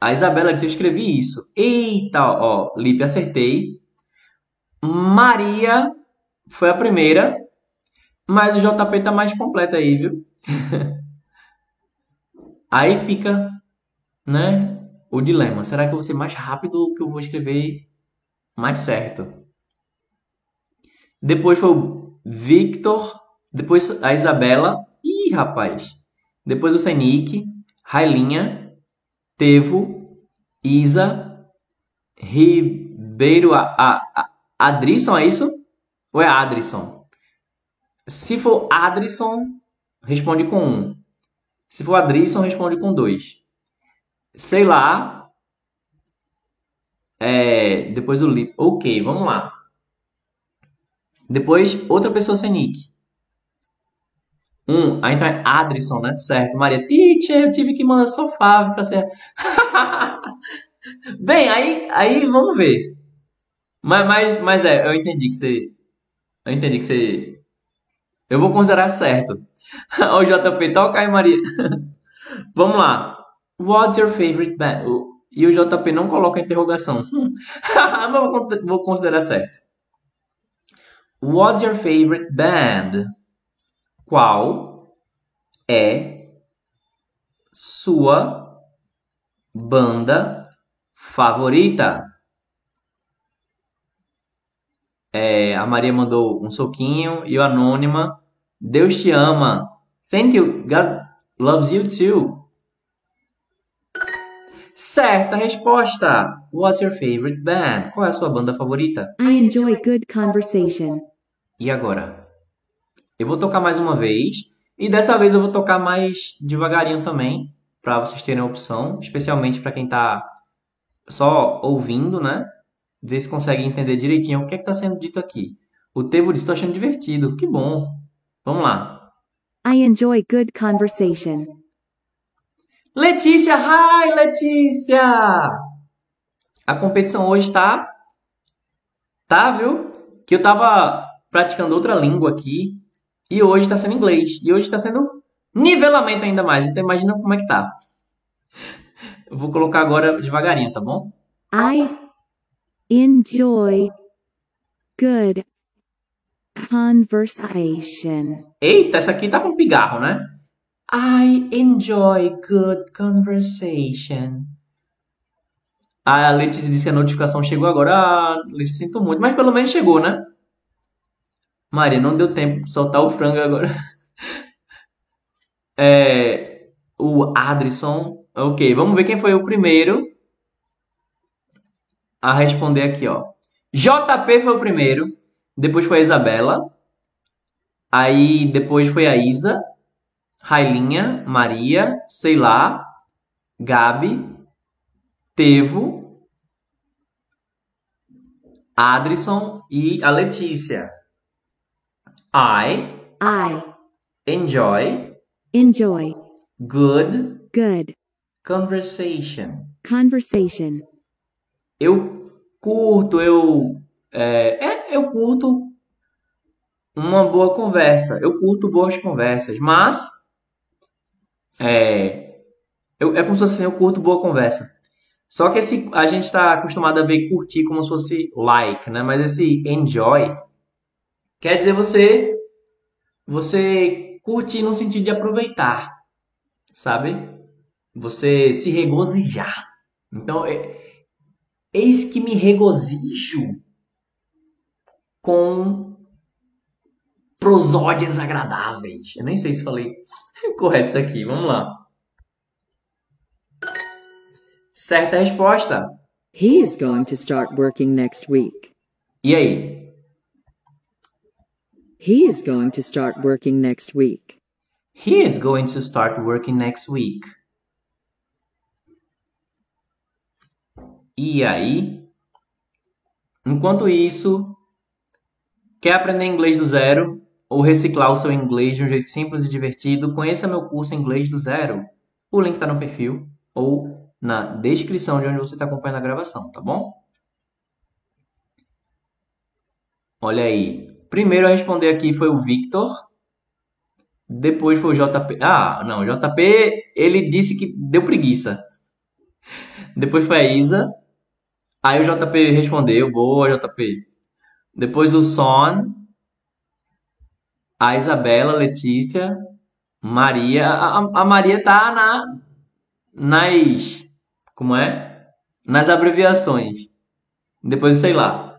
A Isabela disse: Eu escrevi isso. Eita, ó, Lipe, acertei. Maria foi a primeira, mas o JP tá mais completo aí, viu? *laughs* aí fica, né, o dilema. Será que eu vou ser mais rápido que eu vou escrever mais certo? Depois foi o Victor, depois a Isabela. Ih, rapaz. Depois o Senik, Railinha, Tevo, Isa, Ribeiro, a, a, Adrisson, é isso? Ou é Adrisson? Se for Adrisson, responde com um. Se for Adrisson, responde com dois. Sei lá. É, depois o Lip. Ok, vamos lá. Depois, outra pessoa sem nick. Um, aí então é Adrisson, né? Certo. Maria, teacher, eu tive que mandar sofá pra ser. *laughs* Bem, aí, aí vamos ver. Mas, mas, mas é, eu entendi que você. Eu entendi que você. Eu vou considerar certo. *laughs* o JP, toca aí, Maria. *laughs* vamos lá. What's your favorite band? E o JP não coloca interrogação. mas vou considerar certo. What's your favorite band? Qual é sua banda favorita? É, a Maria mandou um soquinho e o Anônima, Deus te ama. Thank you. God loves you too. Certa resposta. What's your favorite band? Qual é a sua banda favorita? I enjoy good conversation. E agora? Eu vou tocar mais uma vez. E dessa vez eu vou tocar mais devagarinho também. Para vocês terem a opção. Especialmente para quem tá só ouvindo, né? Ver se consegue entender direitinho o que é está sendo dito aqui. O Tevo disse: Estou achando divertido. Que bom. Vamos lá. I enjoy good conversation. Letícia! Hi, Letícia! A competição hoje tá. Tá, viu? Que eu tava praticando outra língua aqui. E hoje está sendo inglês. E hoje está sendo nivelamento ainda mais. Então imagina como é que tá. Eu vou colocar agora devagarinho, tá bom? I enjoy good conversation. Eita, essa aqui tá com pigarro, né? I enjoy good conversation. A Letícia disse que a notificação chegou agora. Ah, Letícia, sinto muito. Mas pelo menos chegou, né? Maria, não deu tempo de soltar o frango agora. *laughs* É, o Adrisson Ok, vamos ver quem foi o primeiro a responder aqui, ó. JP foi o primeiro, depois foi a Isabela, aí depois foi a Isa, Railinha, Maria, sei lá, Gabi, Tevo, Adrisson e a Letícia. I I enjoy enjoy good good conversation. conversation. Eu curto, eu é, é, eu curto uma boa conversa. Eu curto boas conversas, mas é, eu, é como se fosse assim, eu curto boa conversa. Só que esse a gente está acostumado a ver curtir como se fosse like, né? Mas esse enjoy quer dizer você você curtir no sentido de aproveitar, sabe? Você se regozijar. Então, é, eis que me regozijo com prosódias agradáveis. Eu nem sei se falei *laughs* correto isso aqui. Vamos lá. Certa resposta. He is going to start working next week. E aí? He is going to start working next week. He is going to start working next week. E aí? Enquanto isso, quer aprender inglês do zero ou reciclar o seu inglês de um jeito simples e divertido? Conheça meu curso Inglês do Zero. O link está no perfil ou na descrição de onde você está acompanhando a gravação, tá bom? Olha aí. Primeiro a responder aqui foi o Victor. Depois foi o JP. Ah, não, JP ele disse que deu preguiça. Depois foi a Isa. Aí o JP respondeu, boa JP. Depois o Son, a Isabela, Letícia, Maria. A, a Maria tá na nas como é? Nas abreviações. Depois sei lá.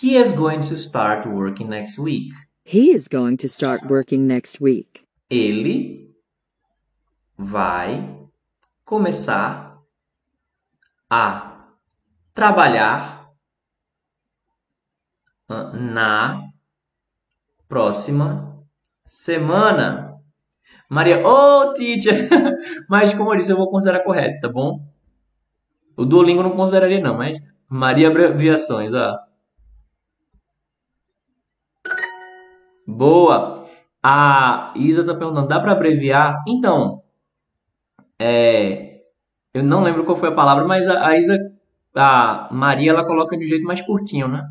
He is going to start working next week. He is going to start working next week. Ele vai começar a trabalhar ah, na próxima semana. Maria, oh, teacher! *laughs* mas como eu disse, eu vou considerar correto, tá bom? O Duolingo não consideraria não, mas Maria abreviações, ó. Boa! A Isa tá perguntando, dá para abreviar? Então, é, eu não lembro qual foi a palavra, mas a, a Isa, a Maria, ela coloca de um jeito mais curtinho, né?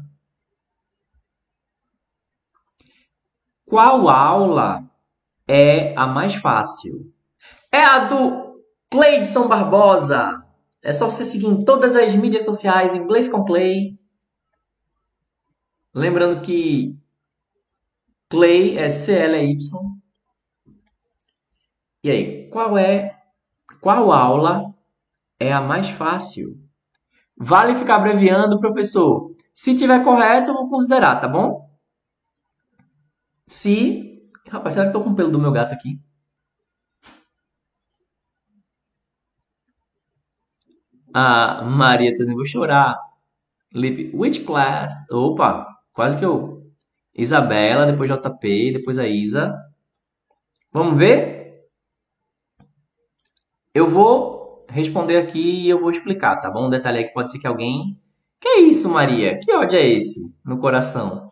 Qual aula é a mais fácil? É a do Cleidson Barbosa. É só você seguir em todas as mídias sociais, inglês com Clay. Lembrando que Clay é C-L-Y. E aí, qual é, qual aula é a mais fácil? Vale ficar abreviando, professor. Se tiver correto, eu vou considerar, tá bom? Se. Rapaz, será que eu tô com o pelo do meu gato aqui? A Maria tá dizendo, vou chorar. Lip, which class? Opa, quase que eu. Isabela, depois JP, depois a Isa. Vamos ver? Eu vou responder aqui e eu vou explicar, tá bom? Um detalhe aí que pode ser que alguém. Que é isso, Maria? Que ódio é esse no coração?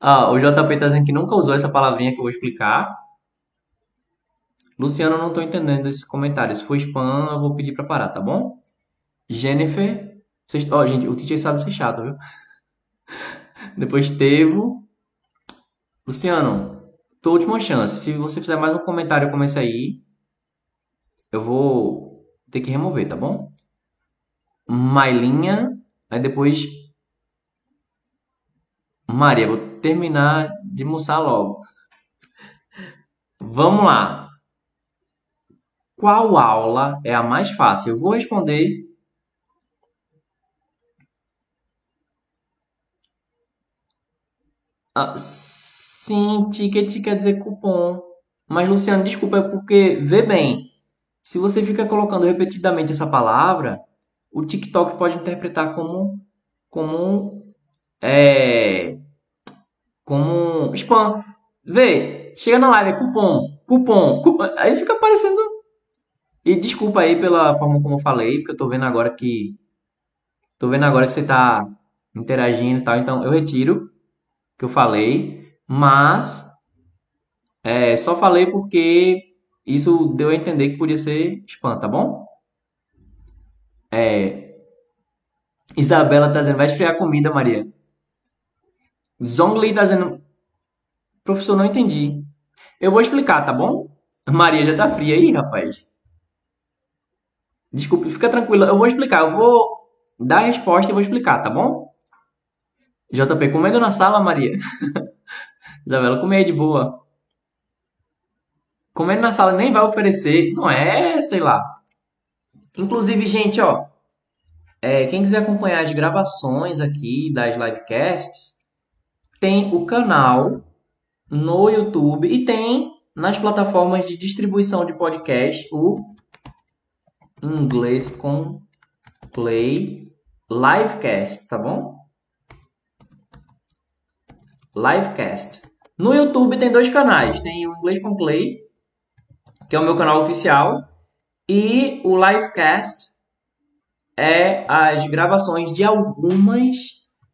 Ah, o JP tá dizendo que nunca usou essa palavrinha que eu vou explicar. Luciano, eu não tô entendendo esse comentário. Se for spam, eu vou pedir pra parar, tá bom? Jennifer. Vocês... Ó, gente, o teacher sabe ser chato, viu? Depois Tevo. Luciano, tua última chance. Se você fizer mais um comentário como esse aí, eu vou ter que remover, tá bom? Mailinha. Aí depois. Maria, vou terminar de almoçar logo. Vamos lá. Qual aula é a mais fácil? Eu vou responder Ah, sim, ticket quer dizer cupom. Mas, Luciano, desculpa, é porque, vê bem, se você fica colocando repetidamente essa palavra, o TikTok pode interpretar como como é como spam. Vê, chega na live, é cupom, cupom, cupom, aí fica aparecendo. E desculpa aí pela forma como eu falei, porque eu tô vendo agora que tô vendo agora que você tá interagindo e tal, então eu retiro que eu falei, mas é, só falei porque isso deu a entender que podia ser spam, tá bom? É, Isabela tá dizendo, vai esfriar comida, Maria. Zongli tá dizendo, professor, não entendi. Eu vou explicar, tá bom? Maria já tá fria aí, rapaz. Desculpe, fica tranquila. Eu vou explicar. Eu vou dar a resposta e vou explicar, tá bom? JP, comendo na sala, Maria. *laughs* Isabela, come aí de boa. Comendo na sala nem vai oferecer. Não é, sei lá. Inclusive, gente, ó. É, quem quiser acompanhar as gravações aqui das livecasts, tem o canal no YouTube e tem nas plataformas de distribuição de podcast o Inglês com Play Livecast, tá bom? Livecast. No YouTube tem dois canais, tem o Inglês com Play, que é o meu canal oficial, e o Livecast é as gravações de algumas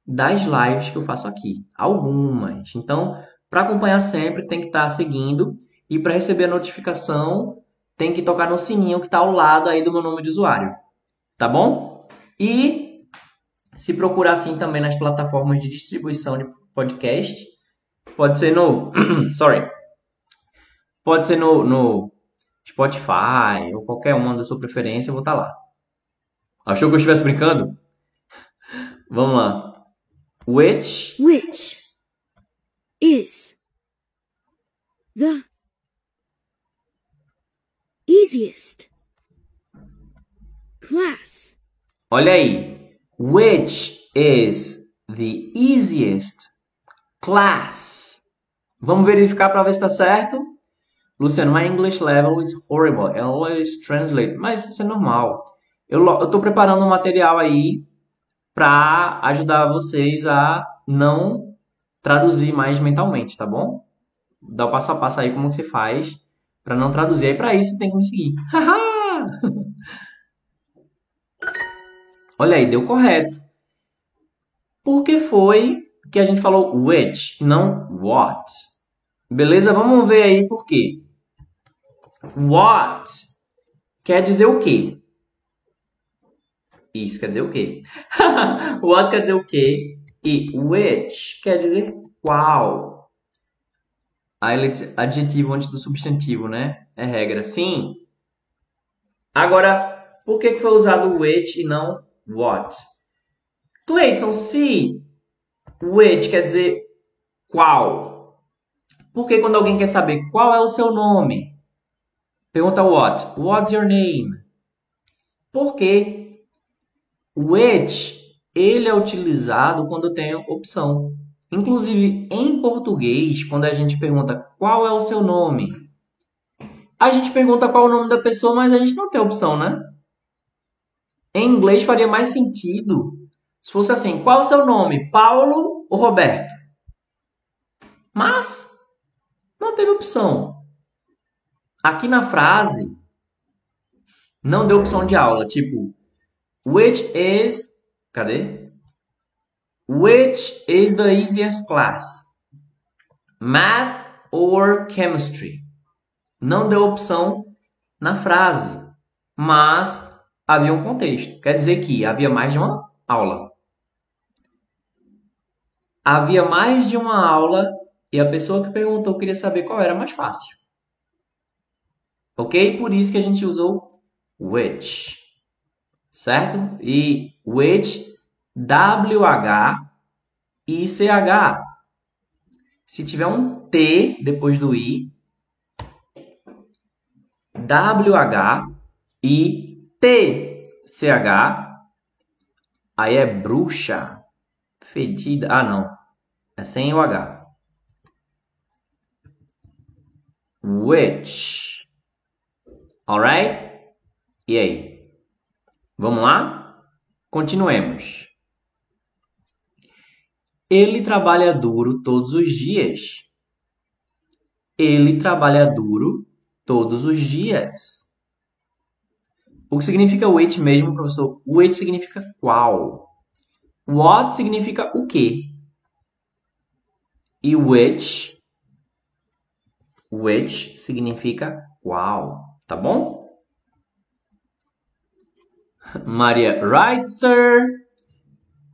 das lives que eu faço aqui. Algumas. Então, para acompanhar sempre, tem que estar tá seguindo. E para receber a notificação, tem que tocar no sininho que está ao lado aí do meu nome de usuário. Tá bom? E se procurar assim também nas plataformas de distribuição de podcast, pode ser no. *clears throat* sorry. Pode ser no, no Spotify ou qualquer uma da sua preferência, eu vou estar tá lá. Achou que eu estivesse brincando? *laughs* Vamos lá. Which Which is the easiest class? Olha aí. Which is the easiest class? Vamos verificar para ver se está certo. Luciano, my English level is horrible. I always translate. Mas isso é normal. Eu estou preparando um material aí para ajudar vocês a não traduzir mais mentalmente, tá bom? Dá o passo a passo aí como que se faz para não traduzir. Aí para isso você tem que me seguir. *laughs* Olha aí, deu correto. Por que foi que a gente falou which, não what? Beleza? Vamos ver aí por quê. What quer dizer o quê? Isso quer dizer o quê? *laughs* What quer dizer o quê? E which quer dizer qual. Aí adjetivo antes do substantivo, né? É regra. Sim. Agora, por que foi usado which e não what? Cleiton, se which quer dizer qual. Porque quando alguém quer saber qual é o seu nome, pergunta what? What's your name? Por quê? Which ele é utilizado quando tem opção. Inclusive, em português, quando a gente pergunta qual é o seu nome, a gente pergunta qual é o nome da pessoa, mas a gente não tem opção, né? Em inglês faria mais sentido se fosse assim: qual o seu nome, Paulo ou Roberto? Mas não teve opção. Aqui na frase não deu opção de aula, tipo Which is. Cadê? Which is the easiest class? Math or chemistry? Não deu opção na frase, mas havia um contexto. Quer dizer que havia mais de uma aula. Havia mais de uma aula e a pessoa que perguntou queria saber qual era mais fácil. Ok? Por isso que a gente usou which certo? E which, WH e CH. Se tiver um T depois do I, WH e TCH, aí é bruxa, fedida. Ah, não. É sem o H. Which. Alright? E aí? Vamos lá? Continuemos. Ele trabalha duro todos os dias. Ele trabalha duro todos os dias. O que significa which mesmo, professor? Which significa qual. What significa o quê? E which, which significa qual, tá bom? Maria, right, sir.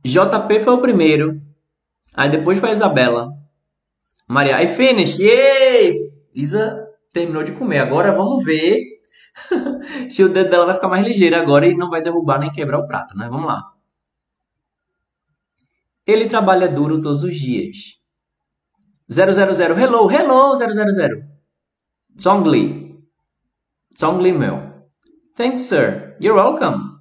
JP foi o primeiro. Aí depois foi a Isabela. Maria, I finished. Yay! Isa terminou de comer. Agora vamos ver *laughs* se o dedo dela vai ficar mais ligeiro agora e não vai derrubar nem quebrar o prato, né? Vamos lá. Ele trabalha duro todos os dias. 000. Hello, hello, 000. Zongli. Zongli meu. Thanks, sir. You're welcome.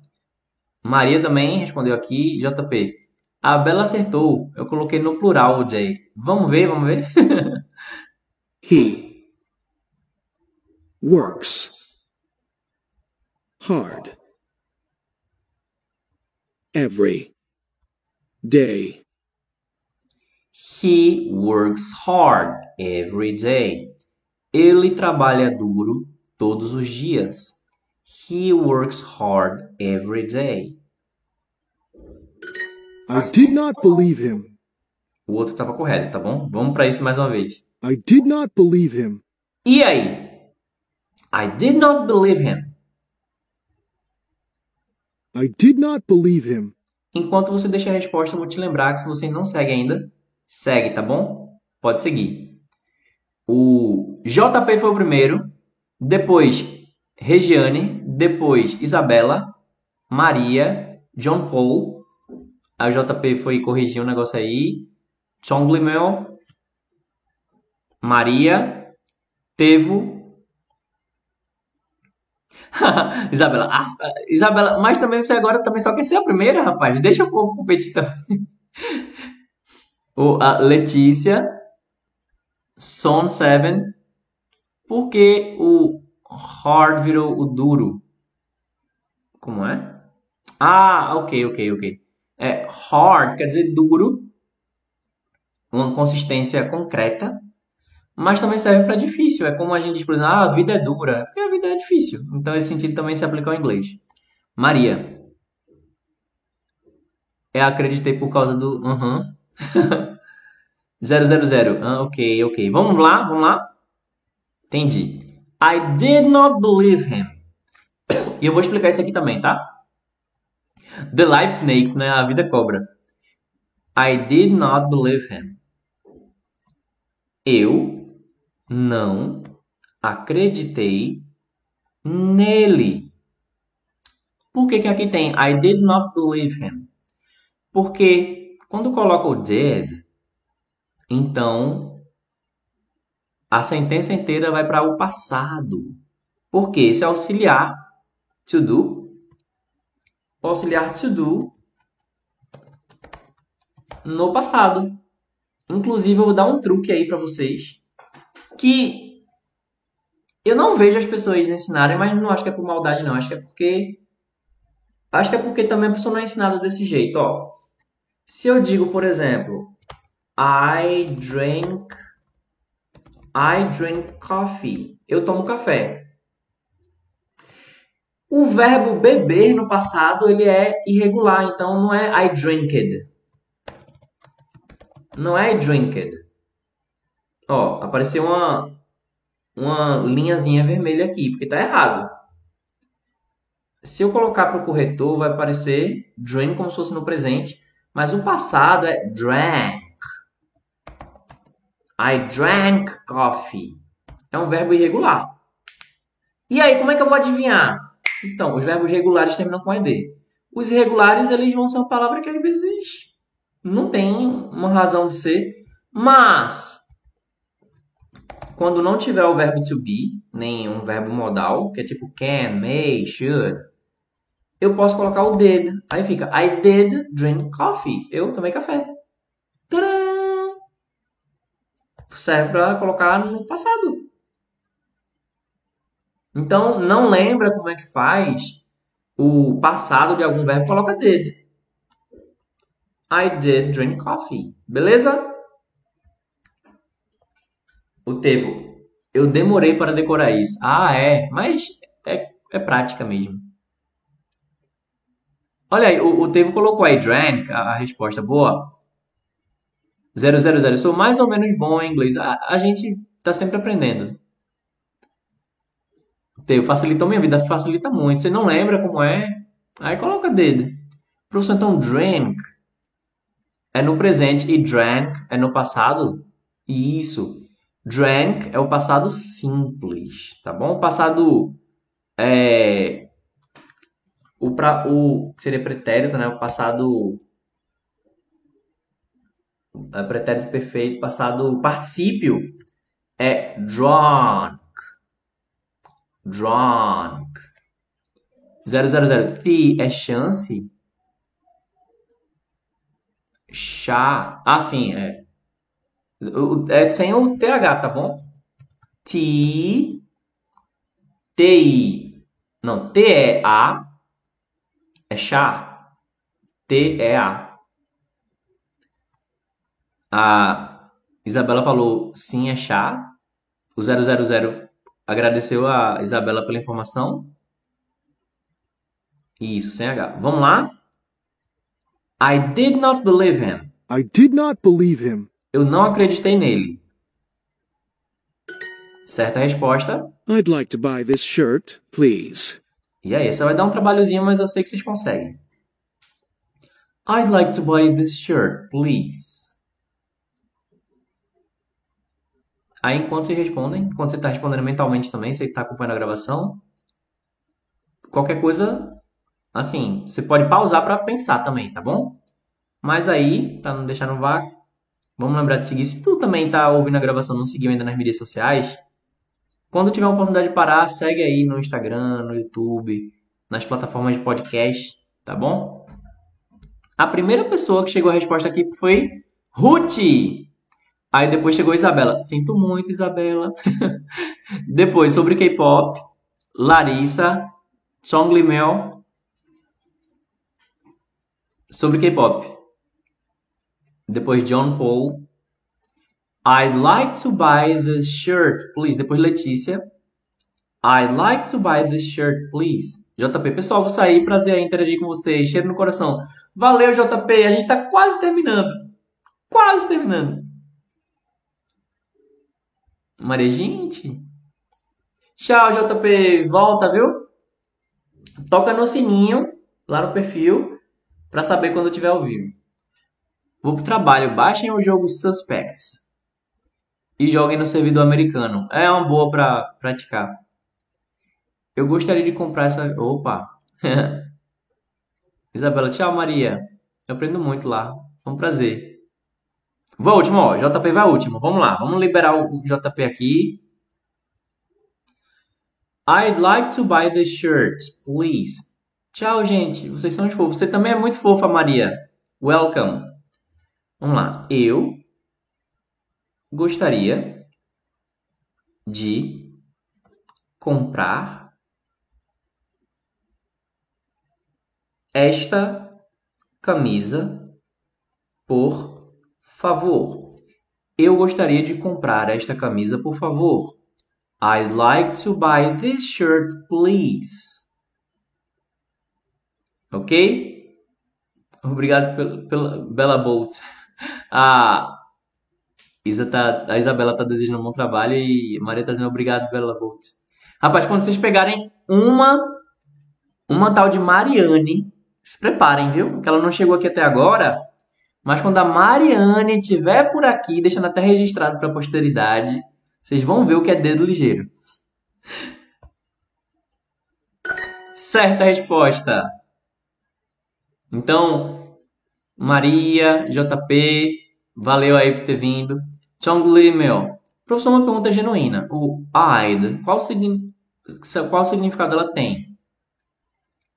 Maria também respondeu aqui. JP. A Bela acertou. Eu coloquei no plural o J. Vamos ver, vamos ver. *laughs* He works hard every day. He works hard every day. Ele trabalha duro todos os dias. He works hard every day. I did not believe him. O outro estava correto, tá bom? Vamos para isso mais uma vez. I did not believe him. E aí? I did not believe him. I did not believe him. Enquanto você deixa a resposta, eu vou te lembrar que se você não segue ainda, segue, tá bom? Pode seguir. O JP foi o primeiro, depois Regiane, depois Isabela, Maria, John Paul. A JP foi corrigir um negócio aí. Chonglimel, Maria, Tevo. *laughs* Isabela, ah, Isabela, mas também você agora também só quer ser a primeira, rapaz. Deixa o povo competir também. *laughs* o, a Letícia, Son Seven. Por que o hard virou o duro? Como é? Ah, ok, ok, ok. É, hard quer dizer duro, uma consistência concreta, mas também serve para difícil. É como a gente diz, por exemplo, ah, a vida é dura, porque a vida é difícil. Então esse sentido também se aplica ao inglês. Maria. Eu acreditei por causa do. Uhum. 000. *laughs* Ah, ok, ok. Vamos lá, vamos lá. Entendi. I did not believe him. E eu vou explicar isso aqui também, tá? The life snakes, né? A vida cobra. I did not believe him. Eu não acreditei nele. Por que, que aqui tem I did not believe him? Porque quando coloca o did, então a sentença inteira vai para o passado. Porque esse é auxiliar to do. Auxiliar to do no passado. Inclusive, eu vou dar um truque aí para vocês que eu não vejo as pessoas ensinarem, mas não acho que é por maldade, não. Acho que é porque. Acho que é porque também a pessoa não é ensinada desse jeito, ó. Se eu digo, por exemplo, I drink. I drink coffee. Eu tomo café. O verbo beber no passado ele é irregular, então não é I drinked. Não é I drinked. Ó, apareceu uma uma linhazinha vermelha aqui, porque tá errado. Se eu colocar para o corretor, vai aparecer drink como se fosse no presente, mas o passado é drank. I drank coffee. É um verbo irregular. E aí, como é que eu vou adivinhar? Então, os verbos regulares terminam com ed. Os irregulares, eles vão ser uma palavra que às vezes não tem uma razão de ser, mas quando não tiver o verbo to be, nem um verbo modal, que é tipo can, may, should, eu posso colocar o did. Aí fica I did drink coffee. Eu tomei café. Tcharam! Serve para colocar no passado. Então, não lembra como é que faz o passado de algum verbo, coloca did. I did drink coffee. Beleza? O Tevo. Eu demorei para decorar isso. Ah, é. Mas é, é prática mesmo. Olha aí, o, o Tevo colocou aí drank, a, a resposta boa. 000. Eu sou mais ou menos bom em inglês. A, a gente tá sempre aprendendo. Tevo, facilitou minha vida, facilita muito. Você não lembra como é? Aí coloca dedo. Professor, então drank é no presente e drank é no passado? Isso. Drank é o passado simples, tá bom? O passado é o para o seria pretérito, né? O passado é pretérito perfeito, passado particípio é drunk. Drunk. 000. The é chance. Chá. Ah, sim, é. É sem o TH, tá bom? T. T-I. Não, T-E-A. É chá. T-E-A. A Isabela falou sim, é chá. O 000 agradeceu a Isabela pela informação. Isso, sem H. Vamos lá? I did not believe him. I did not believe him. Eu não acreditei nele. Certa resposta. I'd like to buy this shirt, please. E aí, você vai dar um trabalhozinho, mas eu sei que vocês conseguem. I'd like to buy this shirt, please. Aí, enquanto vocês respondem, enquanto você está respondendo mentalmente também, você está acompanhando a gravação, qualquer coisa, assim, você pode pausar para pensar também, tá bom? Mas aí, para não deixar no vácuo, vamos lembrar de seguir. Se tu também tá ouvindo a gravação não seguiu ainda nas mídias sociais, quando tiver uma oportunidade de parar, segue aí no Instagram, no YouTube, nas plataformas de podcast, tá bom? A primeira pessoa que chegou a resposta aqui foi Ruth. Aí depois chegou Isabela. Sinto muito, Isabela. *laughs* depois, sobre K-pop, Larissa, Song Mel. Sobre K-pop. Depois John Paul. I'd like to buy this shirt, please. Depois Letícia. I'd like to buy this shirt, please. JP, pessoal, vou sair. Prazer em interagir com vocês. Cheiro no coração. Valeu, JP. A gente tá quase terminando. Quase terminando. Maria, gente. Tchau, JP. Volta, viu? Toca no sininho lá no perfil para saber quando tiver ao vivo. Vou pro trabalho. Baixem o jogo Suspects e joguem no servidor americano. É uma boa para praticar. Eu gostaria de comprar essa. Opa! *laughs* Isabela, tchau, Maria. Eu aprendo muito lá. Foi um prazer. Vou último, ó. JP vai último. Vamos lá. Vamos liberar o JP aqui. I'd like to buy the shirt, please. Tchau, gente. Vocês são fofos. Você também é muito fofa, Maria. Welcome. Vamos lá. Eu gostaria de comprar esta camisa por favor. Eu gostaria de comprar esta camisa, por favor. I'd like to buy this shirt, please. Ok? Obrigado pela, Bela Bolt. *laughs* A, Isa tá, a Isabela tá desejando um bom trabalho e Maria tá dizendo obrigado, Bela Bolt. Rapaz, quando vocês pegarem uma uma tal de Mariane, se preparem, viu? Que ela não chegou aqui até agora. Mas quando a Mariane estiver por aqui, deixando até registrado para a posteridade, vocês vão ver o que é dedo ligeiro. Certa resposta. Então, Maria, JP, valeu aí por ter vindo. Chongli, meu. Professor, uma pergunta genuína. O AID, qual, signi qual significado ela tem?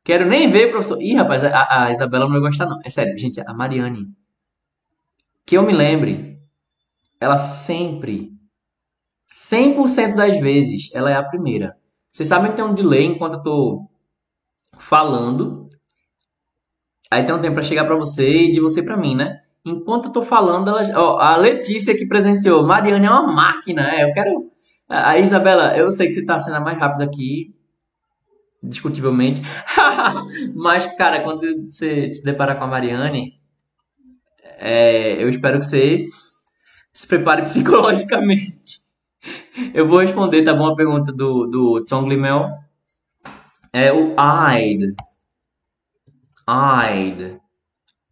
Quero nem ver, professor. Ih, rapaz, a, a Isabela não vai gostar, não. É sério, gente, a Mariane que eu me lembre, ela sempre, 100% das vezes, ela é a primeira. Vocês sabem que tem um delay enquanto eu tô falando. Aí tem um tempo para chegar para você e de você para mim, né? Enquanto eu tô falando, ela, ó, a Letícia que presenciou, Mariana é uma máquina, é, eu quero a Isabela, eu sei que você tá sendo a mais rápida aqui, discutivelmente. *laughs* Mas, cara, quando você se deparar com a Mariane, é, eu espero que você se prepare *laughs* psicologicamente. Eu vou responder, tá bom? A pergunta do, do Tom Glimel. É o I'd. I'd.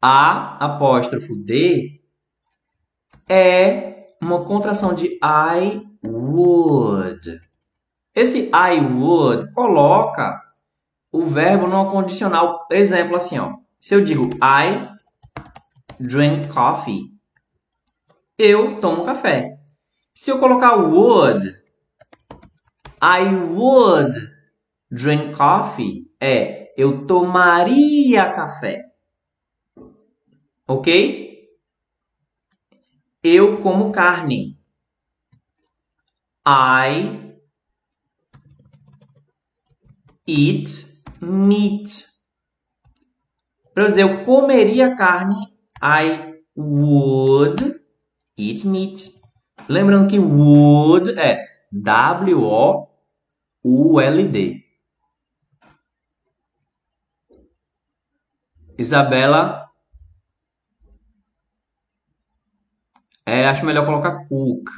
A apóstrofo D é uma contração de I would. Esse I would coloca o verbo no condicional. Exemplo assim, ó. Se eu digo I drink coffee, eu tomo café. Se eu colocar would, I would drink coffee, é eu tomaria café. Ok? Eu como carne. I eat meat. Para dizer eu comeria carne, I would eat meat. Lembrando que would é W-O-U-L-D. Isabela. É, acho melhor colocar cook.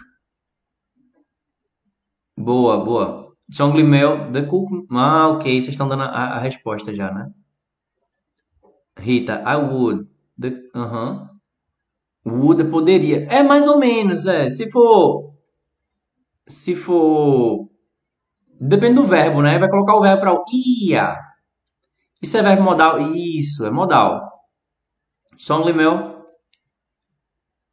Boa, boa. John Glimel, The Cook. Ah, ok. Vocês estão dando a, a resposta já, né? Rita, I would. The, uh -huh. Would poderia. É mais ou menos, é. Se for. Se for. Depende do verbo, né? Vai colocar o verbo para o ia. Isso é verbo modal? Isso, é modal. Song Limel.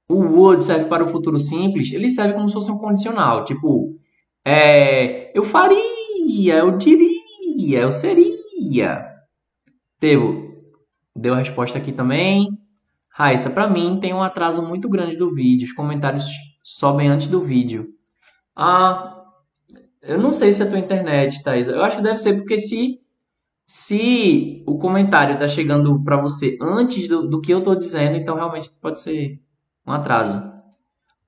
O would serve para o futuro simples. Ele serve como se fosse um condicional. Tipo, é, eu faria, eu diria, eu seria. Devo, deu a resposta aqui também. Raíssa, para mim tem um atraso muito grande do vídeo. Os comentários sobem antes do vídeo. Ah, eu não sei se é a tua internet, Thaisa. Eu acho que deve ser porque se se o comentário está chegando para você antes do, do que eu estou dizendo, então realmente pode ser um atraso.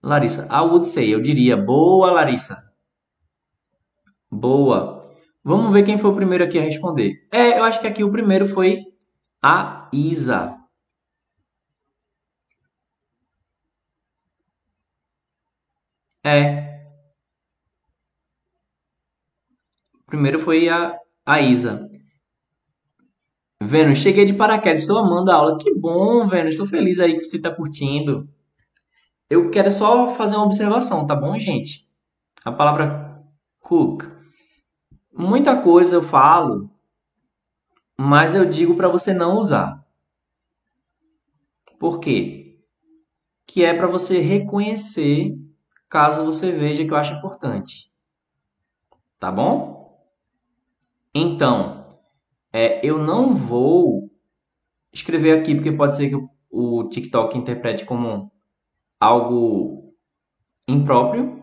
Larissa, I would say, eu diria. Boa, Larissa. Boa. Vamos ver quem foi o primeiro aqui a responder. É, eu acho que aqui o primeiro foi a Isa. É. Primeiro foi a, a Isa. Vênus, cheguei de paraquedas, estou amando a aula. Que bom, Vênus, estou feliz aí que você está curtindo. Eu quero só fazer uma observação, tá bom, gente? A palavra cook. Muita coisa eu falo, mas eu digo para você não usar. Por quê? Que é para você reconhecer caso você veja que eu acho importante. Tá bom? Então, é, eu não vou escrever aqui, porque pode ser que o, o TikTok interprete como algo impróprio.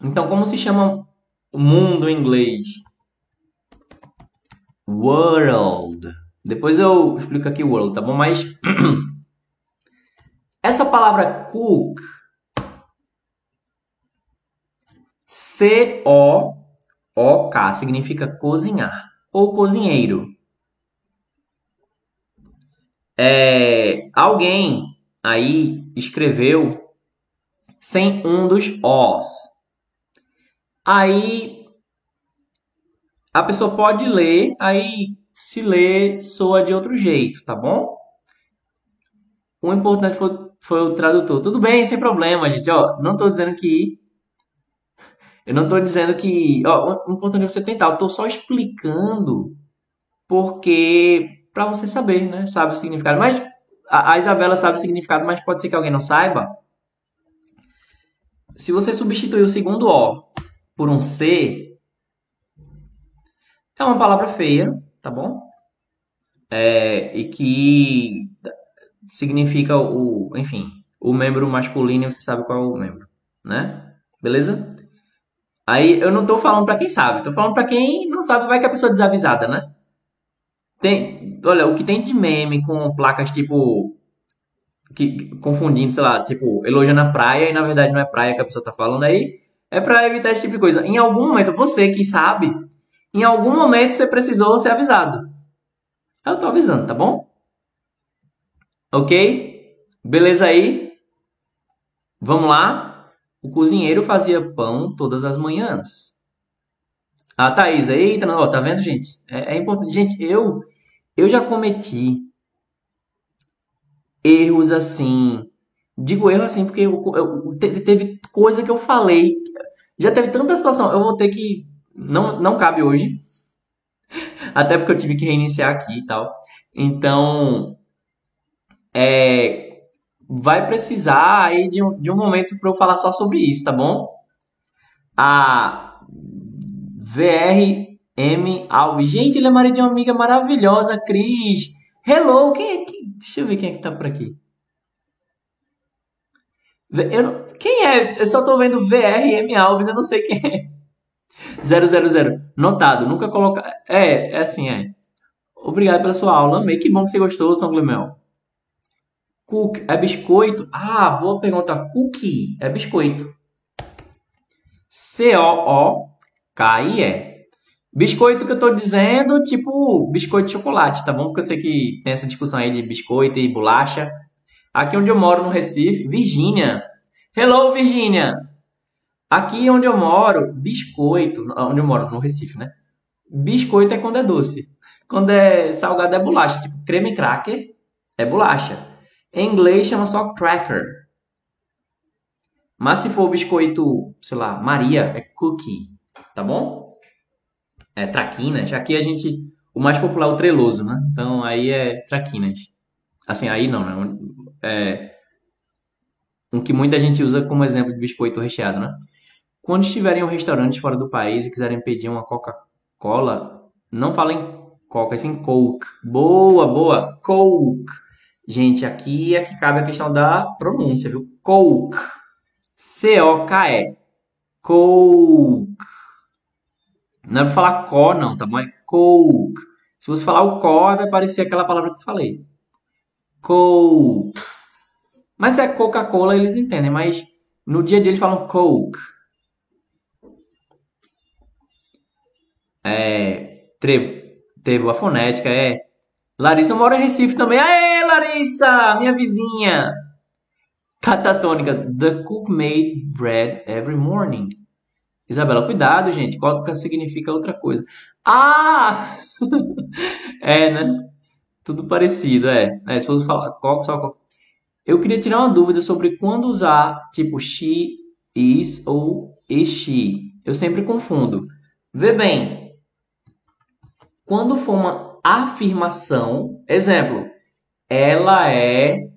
Então, como se chama mundo em inglês? World. Depois eu explico aqui world, tá bom? Mas *clears throat* essa palavra cook C-O-O-K significa cozinhar ou cozinheiro. É, alguém aí escreveu sem um dos Os. Aí a pessoa pode ler, aí se lê soa de outro jeito, tá bom? O importante foi, foi o tradutor. Tudo bem, sem problema, gente. Ó, não estou dizendo que eu não estou dizendo que. Ó, importante é você tentar. Eu estou só explicando porque. para você saber, né? Sabe o significado. Mas a, a Isabela sabe o significado, mas pode ser que alguém não saiba. Se você substituir o segundo O por um C, é uma palavra feia, tá bom? É, e que significa o, enfim, o membro masculino, você sabe qual é o membro, né? Beleza? Aí eu não tô falando pra quem sabe, tô falando pra quem não sabe, vai que a pessoa é desavisada, né? Tem, olha, o que tem de meme com placas tipo que, confundindo, sei lá, tipo, elogiando a praia e na verdade não é praia que a pessoa tá falando aí, é pra evitar esse tipo de coisa. Em algum momento, você que sabe, em algum momento você precisou ser avisado. Eu tô avisando, tá bom? Ok? Beleza aí? Vamos lá? O cozinheiro fazia pão todas as manhãs. A Thaís, eita, não, ó, tá vendo, gente? É, é importante. Gente, eu, eu já cometi erros assim. Digo erro assim porque eu, eu, teve, coisa que eu falei. Já teve tanta situação. Eu vou ter que. Não, não cabe hoje. *laughs* Até porque eu tive que reiniciar aqui e tal. Então. É, vai precisar aí de um, de um momento para eu falar só sobre isso, tá bom? A VRM Alves. Gente, ele é marido de uma amiga maravilhosa, Cris. Hello, quem é que. Deixa eu ver quem é que tá por aqui. Eu quem é? Eu só tô vendo VRM Alves, eu não sei quem é. 000. Notado, nunca colocar. É, é assim, é. Obrigado pela sua aula, amei. Que bom que você gostou, São Glimel. Cook é biscoito? Ah, boa pergunta. Cookie é biscoito. C-O-O-K-I-E. Biscoito que eu tô dizendo, tipo biscoito de chocolate, tá bom? Porque eu sei que tem essa discussão aí de biscoito e bolacha. Aqui onde eu moro, no Recife, Virgínia. Hello, Virgínia! Aqui onde eu moro, biscoito, onde eu moro, no Recife, né? Biscoito é quando é doce. Quando é salgado é bolacha, tipo creme cracker é bolacha. Em inglês chama só cracker. Mas se for biscoito, sei lá, Maria, é cookie, tá bom? é, traquinas. Aqui a gente. O mais popular é o treloso, né? Então aí é traquinas. Assim, aí não, né? É, um que muita gente usa como exemplo de biscoito recheado, né? Quando estiverem em um restaurante fora do país e quiserem pedir uma Coca-Cola, não falem Coca, sim Coke. Boa, boa. Coke. Gente, aqui é que cabe a questão da pronúncia, viu? Coke. C-O-K-E. Coke. Não é para falar có, não, tá bom? É coke. Se você falar o có, vai aparecer aquela palavra que eu falei. Coke. Mas se é Coca-Cola, eles entendem. Mas no dia a dia eles falam Coke. É. Trevo. Trevo, a fonética é. Larissa mora em Recife também. Aê, Larissa! Minha vizinha! Catatônica. The cook made bread every morning. Isabela, cuidado, gente. Cótica significa outra coisa. Ah! *laughs* é, né? Tudo parecido, é. é se fosse falar coca, só. Eu queria tirar uma dúvida sobre quando usar, tipo, she, is ou is she. Eu sempre confundo. Vê bem. Quando for uma afirmação, exemplo, ela é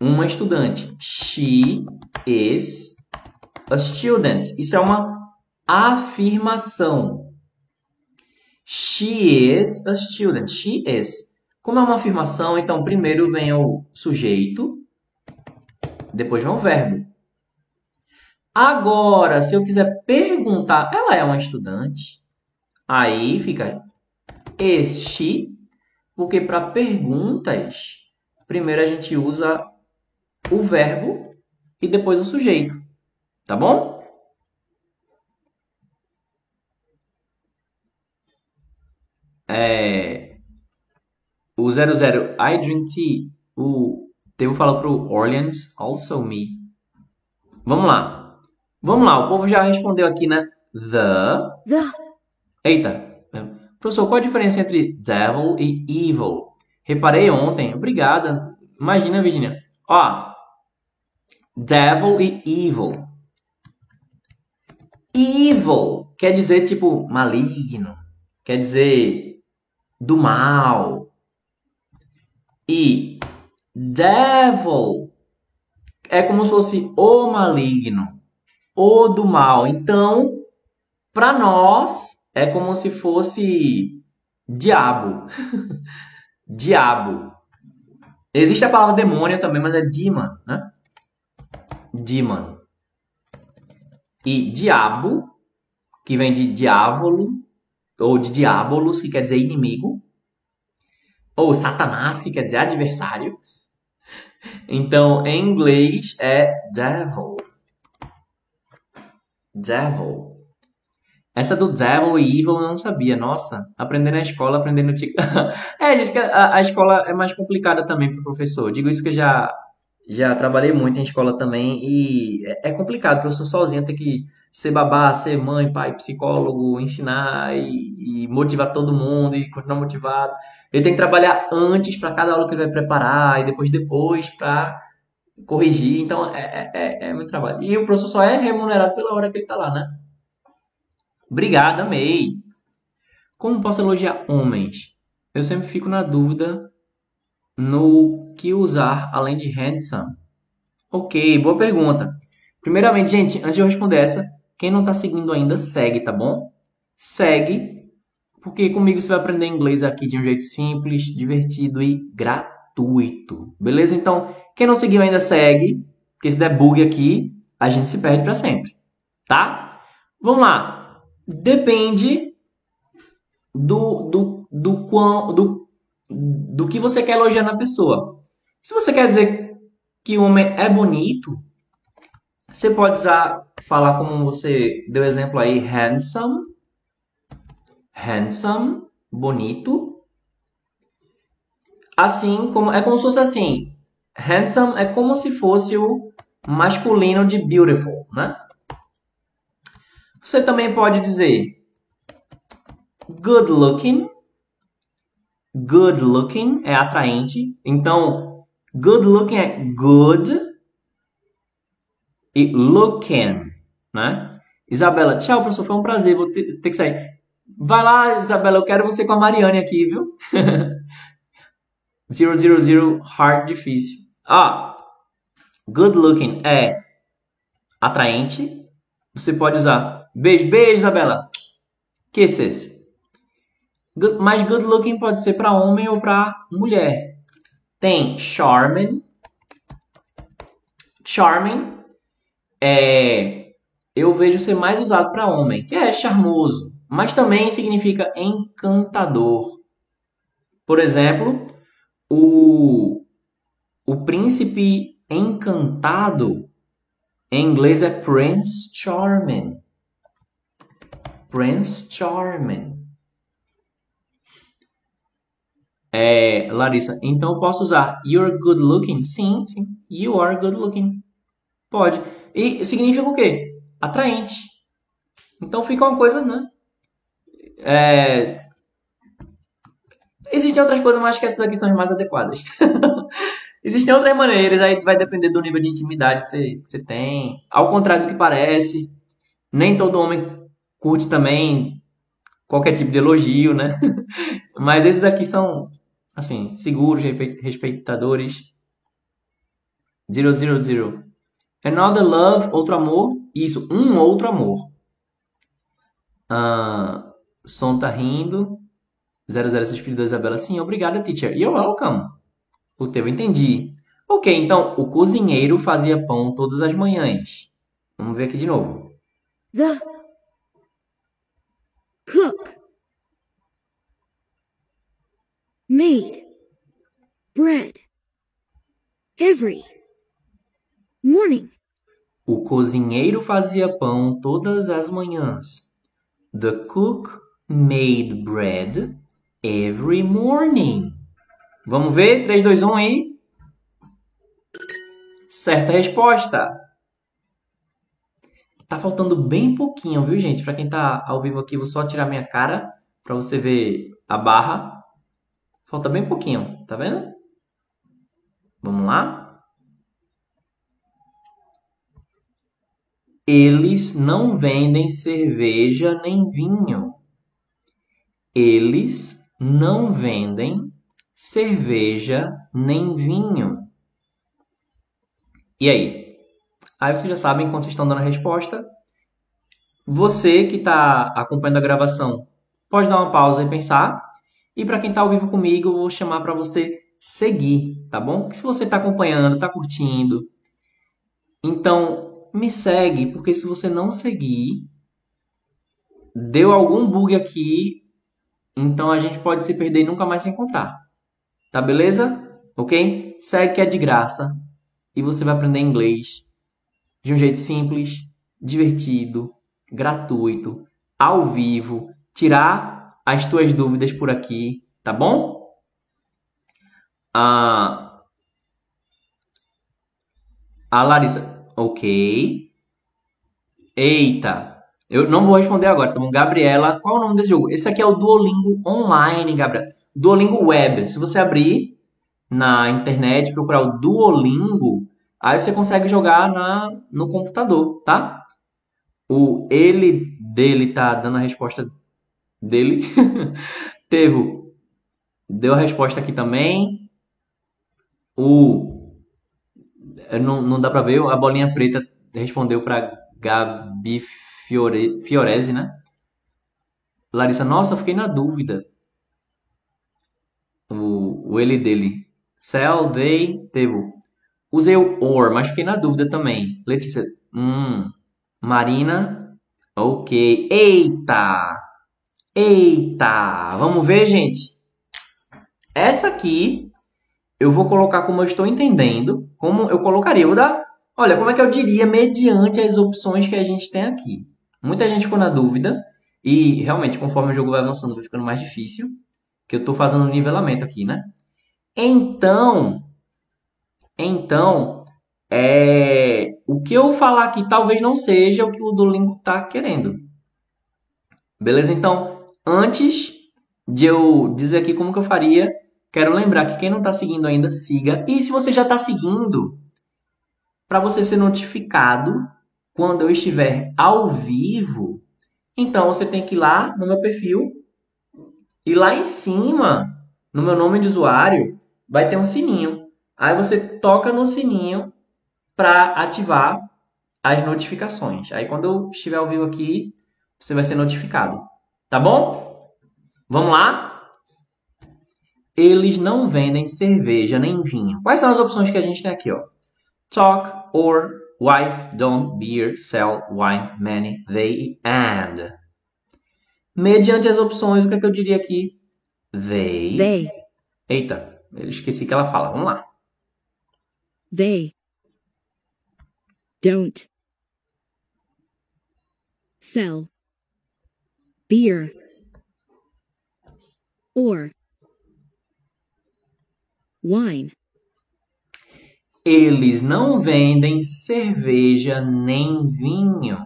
uma estudante. She is a student. Isso é uma afirmação. She is a student. She is. Como é uma afirmação, então primeiro vem o sujeito, depois vem o verbo. Agora, se eu quiser perguntar, ela é uma estudante? Aí fica este, porque para perguntas, primeiro a gente usa o verbo e depois o sujeito. Tá bom? É, o 00, I drink tea. O Devo falar pro Orleans, also me. Vamos lá. Vamos lá, o povo já respondeu aqui, né? The. The. Eita. Professor, qual a diferença entre devil e evil? Reparei ontem. Obrigada. Imagina, Virginia. Ó. Devil e evil. Evil quer dizer tipo maligno, quer dizer do mal. E devil é como se fosse o maligno, o do mal. Então, para nós é como se fosse diabo. *laughs* diabo. Existe a palavra demônio também, mas é demon, né? Demon. E diabo, que vem de diávolo, ou de diabolos, que quer dizer inimigo. Ou Satanás, que quer dizer adversário. Então, em inglês é devil. Devil. Essa do devil e evil eu não sabia. Nossa, aprender na escola, aprendendo no TikTok. *laughs* é, gente, a, a escola é mais complicada também para o professor. Digo isso que eu já, já trabalhei muito em escola também e é, é complicado, eu sou sozinho, ter que ser babá, ser mãe, pai, psicólogo, ensinar e, e motivar todo mundo e continuar motivado. Ele tem que trabalhar antes para cada aula que ele vai preparar e depois depois para corrigir. Então é, é, é, é muito trabalho. E o professor só é remunerado pela hora que ele está lá, né? Obrigado, amei. Como posso elogiar homens? Eu sempre fico na dúvida no que usar além de handsome. Ok, boa pergunta. Primeiramente, gente, antes de eu responder essa, quem não está seguindo ainda, segue, tá bom? Segue, porque comigo você vai aprender inglês aqui de um jeito simples, divertido e gratuito. Beleza? Então, quem não seguiu ainda, segue, porque se der bug aqui, a gente se perde para sempre. Tá? Vamos lá depende do, do, do, quão, do, do que você quer elogiar na pessoa. Se você quer dizer que o homem é bonito, você pode usar, falar como você deu exemplo aí, handsome, handsome, bonito. Assim como é como se fosse assim, handsome é como se fosse o masculino de beautiful, né? Você também pode dizer good looking. Good looking é atraente. Então, good looking é good e looking, né? Isabela, tchau, professor, foi um prazer, vou ter, ter que sair. Vai lá, Isabela, eu quero você com a Mariane aqui, viu? *laughs* zero, zero, zero, hard, difícil. Ah, good looking é atraente. Você pode usar Beijo, beijo, Isabela. Kisses. Good, mas good looking pode ser para homem ou para mulher. Tem charming. Charming é eu vejo ser mais usado para homem, que é charmoso, mas também significa encantador. Por exemplo, o o príncipe encantado em inglês é Prince Charming. Prince Charming. É, Larissa, então eu posso usar you're good looking? Sim, sim. You are good looking. Pode. E significa o quê? Atraente. Então fica uma coisa, né? É... Existem outras coisas, mas que essas aqui são as mais adequadas. *laughs* Existem outras maneiras, aí vai depender do nível de intimidade que você, que você tem. Ao contrário do que parece, nem todo homem curte também qualquer tipo de elogio, né? *laughs* Mas esses aqui são, assim, seguros, respeitadores. Zero, zero, zero. Another love, outro amor. Isso, um outro amor. Uh, som tá rindo. 00 Espírito da Isabela. Sim, obrigada, teacher. You're welcome. O teu, entendi. Ok, então, o cozinheiro fazia pão todas as manhãs. Vamos ver aqui de novo. The cook, made bread every morning. O cozinheiro fazia pão todas as manhãs. The cook made bread every morning. Vamos ver? 3, 2, 1 aí. Certa resposta. Tá faltando bem pouquinho, viu, gente? Para quem tá ao vivo aqui, vou só tirar minha cara para você ver a barra. Falta bem pouquinho, tá vendo? Vamos lá? Eles não vendem cerveja nem vinho. Eles não vendem cerveja nem vinho. E aí? Aí vocês já sabem quando vocês estão dando a resposta. Você que está acompanhando a gravação pode dar uma pausa e pensar. E para quem está ao vivo comigo, eu vou chamar para você seguir, tá bom? Que se você está acompanhando, está curtindo, então me segue, porque se você não seguir, deu algum bug aqui, então a gente pode se perder e nunca mais se encontrar. Tá beleza? Ok? Segue que é de graça e você vai aprender inglês de um jeito simples, divertido, gratuito, ao vivo, tirar as tuas dúvidas por aqui, tá bom? Ah, a Larissa, ok. Eita, eu não vou responder agora, bom? Gabriela, qual é o nome desse jogo? Esse aqui é o Duolingo Online, Gabriela. Duolingo Web. Se você abrir na internet, procurar o Duolingo, aí você consegue jogar na, no computador, tá? O ele dele tá dando a resposta dele. *laughs* Tevo deu a resposta aqui também. O não, não dá pra ver, a bolinha preta respondeu pra Gabi Fiore, Fiorese, né? Larissa, nossa, fiquei na dúvida. O, o ele dele. Cell, they, Tevo. Usei o or, mas fiquei na dúvida também. Letícia, hum. Marina, ok. Eita! Eita! Vamos ver, gente? Essa aqui eu vou colocar como eu estou entendendo, como eu colocaria. Eu vou dar, olha, como é que eu diria mediante as opções que a gente tem aqui. Muita gente ficou na dúvida e realmente conforme o jogo vai avançando vai ficando mais difícil, que eu estou fazendo um nivelamento aqui, né? Então, então, é, o que eu falar aqui talvez não seja o que o Duolingo está querendo. Beleza? Então, antes de eu dizer aqui como que eu faria, quero lembrar que quem não está seguindo ainda, siga. E se você já está seguindo, para você ser notificado quando eu estiver ao vivo, então você tem que ir lá no meu perfil e lá em cima, no meu nome de usuário, vai ter um sininho. Aí você toca no sininho para ativar as notificações. Aí quando eu estiver ao vivo aqui, você vai ser notificado. Tá bom? Vamos lá? Eles não vendem cerveja nem vinho. Quais são as opções que a gente tem aqui, ó? Talk or wife don't beer sell wine many they and. Mediante as opções, o que é que eu diria aqui? They. They. Eita, eu esqueci que ela fala. Vamos lá. They. Don't. Sell. Beer. Or. Wine. Eles não vendem cerveja nem vinho.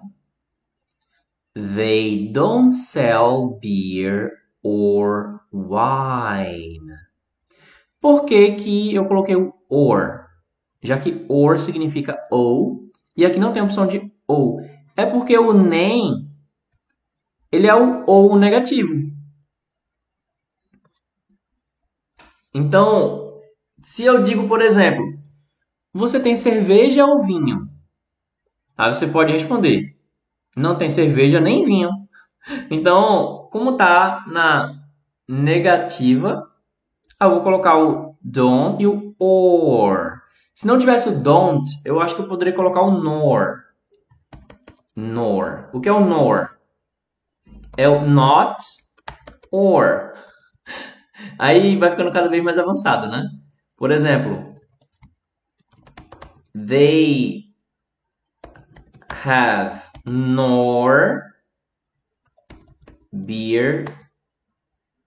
They don't sell beer or wine. Por que, que eu coloquei o or? Já que or significa ou, e aqui não tem opção de ou. É porque o nem, ele é o ou negativo. Então, se eu digo, por exemplo, você tem cerveja ou vinho? Aí você pode responder: não tem cerveja nem vinho. Então, como tá na negativa, eu vou colocar o don't e o or. Se não tivesse o don't, eu acho que eu poderia colocar o nor. Nor. O que é o nor? É o not or. Aí vai ficando cada vez mais avançado, né? Por exemplo, they have nor beer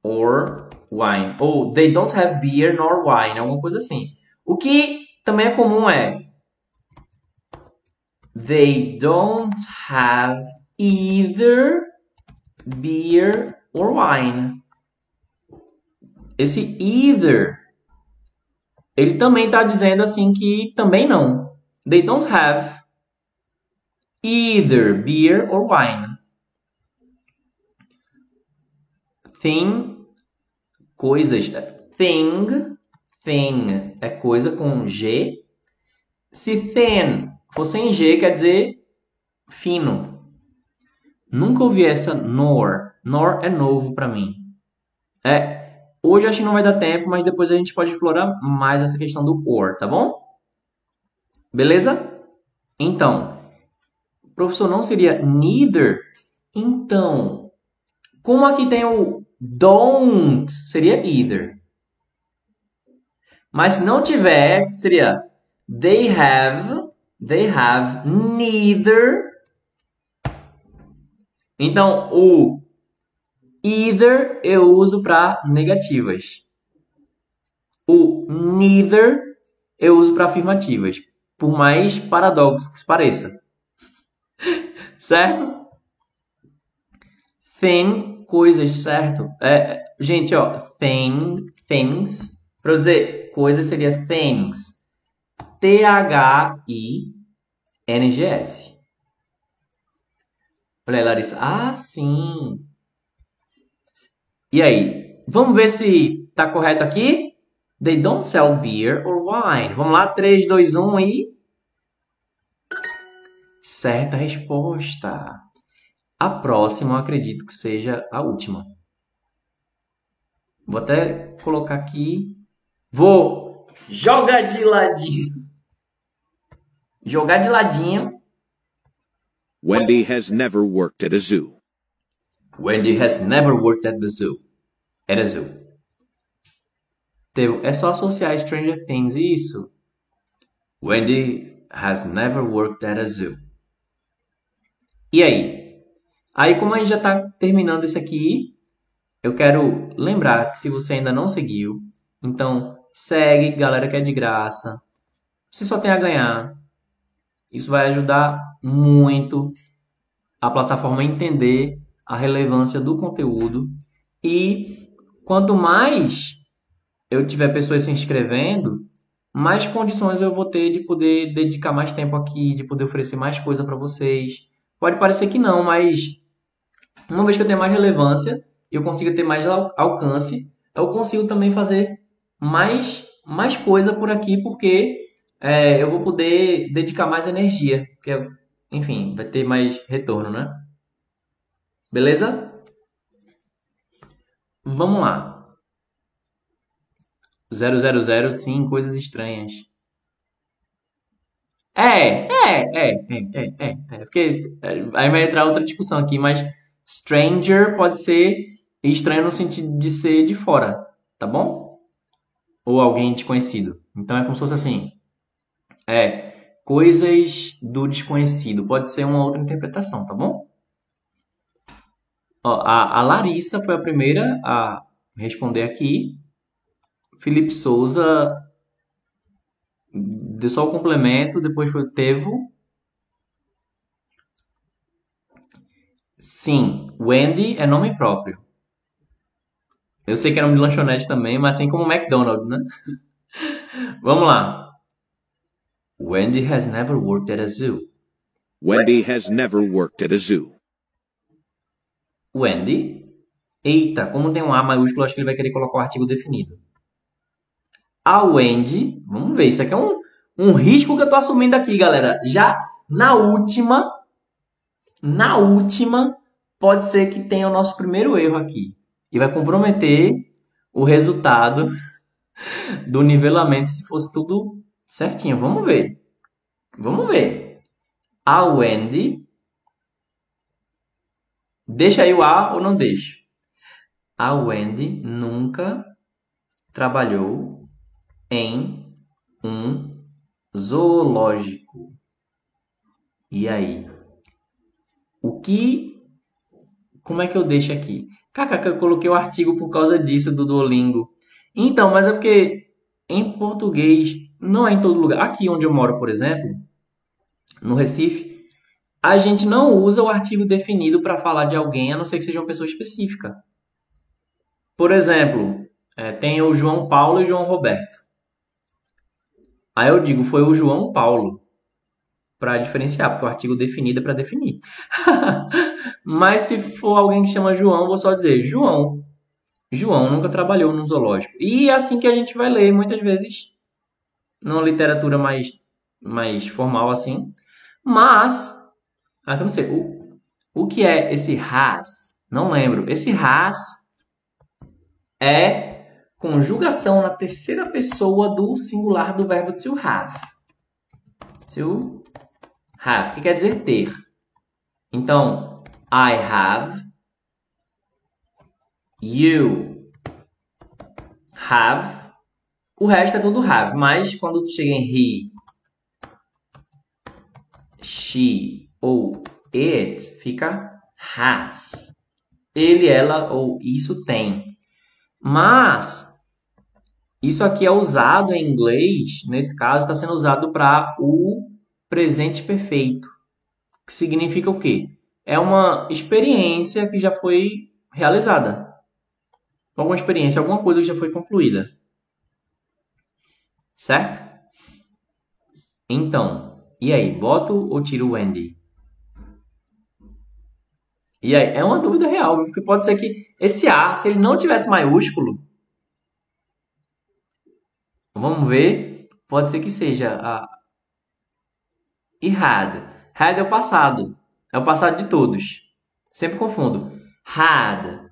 or wine. Ou they don't have beer nor wine, alguma coisa assim. O que também é comum é they don't have either beer or wine. Esse either ele também está dizendo assim que também não. They don't have either beer or wine. Thing, coisas. Thing, thing é coisa com G. Se thin for sem G, quer dizer fino. Nunca ouvi essa nor. Nor é novo para mim. É, Hoje acho que não vai dar tempo, mas depois a gente pode explorar mais essa questão do or, tá bom? Beleza? Então, professor, não seria neither? Então, como aqui tem o don't, seria either. Mas se não tiver, seria they have, they have neither. Então, o either eu uso para negativas. O neither eu uso para afirmativas, por mais paradoxo que pareça. *laughs* certo? Thing, coisas, certo? É, gente, ó, thing, things. Para dizer coisas seria things. T-H-I-N-G-S. Olha aí, Larissa. Ah, sim. E aí? Vamos ver se tá correto aqui? They don't sell beer or wine. Vamos lá, 3, 2, 1 e. Certa resposta. A próxima eu acredito que seja a última. Vou até colocar aqui. Vou jogar de ladinho. Jogar de ladinho. Wendy has never worked at a zoo. Wendy has never worked at the zoo. At a zoo. É só associar Stranger Things isso. Wendy has never worked at a zoo. E aí? Aí, como a gente já está terminando esse aqui, eu quero lembrar que se você ainda não seguiu, então segue, galera, que é de graça. Você só tem a ganhar. Isso vai ajudar muito a plataforma a entender a relevância do conteúdo. E quanto mais eu tiver pessoas se inscrevendo, mais condições eu vou ter de poder dedicar mais tempo aqui, de poder oferecer mais coisa para vocês. Pode parecer que não, mas uma vez que eu tenho mais relevância, eu consigo ter mais alcance, eu consigo também fazer mais, mais coisa por aqui, porque é, eu vou poder dedicar mais energia, porque, enfim, vai ter mais retorno, né? Beleza? Vamos lá. 000, sim, coisas estranhas. É, é, é, é, é, é, é. Porque aí vai entrar outra discussão aqui, mas stranger pode ser estranho no sentido de ser de fora, tá bom? Ou alguém desconhecido. Então é como se fosse assim. É, coisas do desconhecido. Pode ser uma outra interpretação, tá bom? Ó, a, a Larissa foi a primeira a responder aqui. Felipe Souza deu só o complemento, depois foi o Tevo. Sim, Wendy é nome próprio. Eu sei que é nome de lanchonete também, mas assim como McDonald's, né? Vamos lá. Wendy has never worked at a zoo. Wendy has never worked at a zoo. Wendy. Eita, como tem um A maiúsculo, acho que ele vai querer colocar o artigo definido. A Wendy. Vamos ver, isso aqui é um, um risco que eu tô assumindo aqui, galera. Já na última. Na última, pode ser que tenha o nosso primeiro erro aqui. E vai comprometer o resultado do nivelamento se fosse tudo certinho. Vamos ver. Vamos ver. A Wendy Deixa aí o A ou não deixa? A Wendy nunca trabalhou em um zoológico. E aí? O que. Como é que eu deixo aqui? Caraca, eu coloquei o artigo por causa disso do Duolingo. Então, mas é porque em português não é em todo lugar. Aqui onde eu moro, por exemplo, no Recife, a gente não usa o artigo definido para falar de alguém, a não ser que seja uma pessoa específica. Por exemplo, é, tem o João Paulo e o João Roberto. Aí eu digo, foi o João Paulo, para diferenciar, porque o artigo definido é para definir. *laughs* Mas se for alguém que chama João, vou só dizer João. João nunca trabalhou num zoológico. E é assim que a gente vai ler, muitas vezes, numa literatura mais, mais formal assim. Mas ah, então não sei. O, o que é esse has? Não lembro. Esse has é conjugação na terceira pessoa do singular do verbo to have. To have, que quer dizer ter. Então, I have. You have. O resto é tudo have, mas quando chega em he, she ou it, fica has. Ele, ela ou isso tem. Mas isso aqui é usado em inglês, nesse caso está sendo usado para o presente perfeito, que significa o quê? É uma experiência que já foi realizada. Alguma experiência, alguma coisa que já foi concluída. Certo? Então, e aí, boto ou tiro o Wendy? E aí, é uma dúvida real, porque pode ser que esse A, se ele não tivesse maiúsculo, vamos ver, pode ser que seja a e had. Had é o passado, é o passado de todos. Sempre confundo. Had.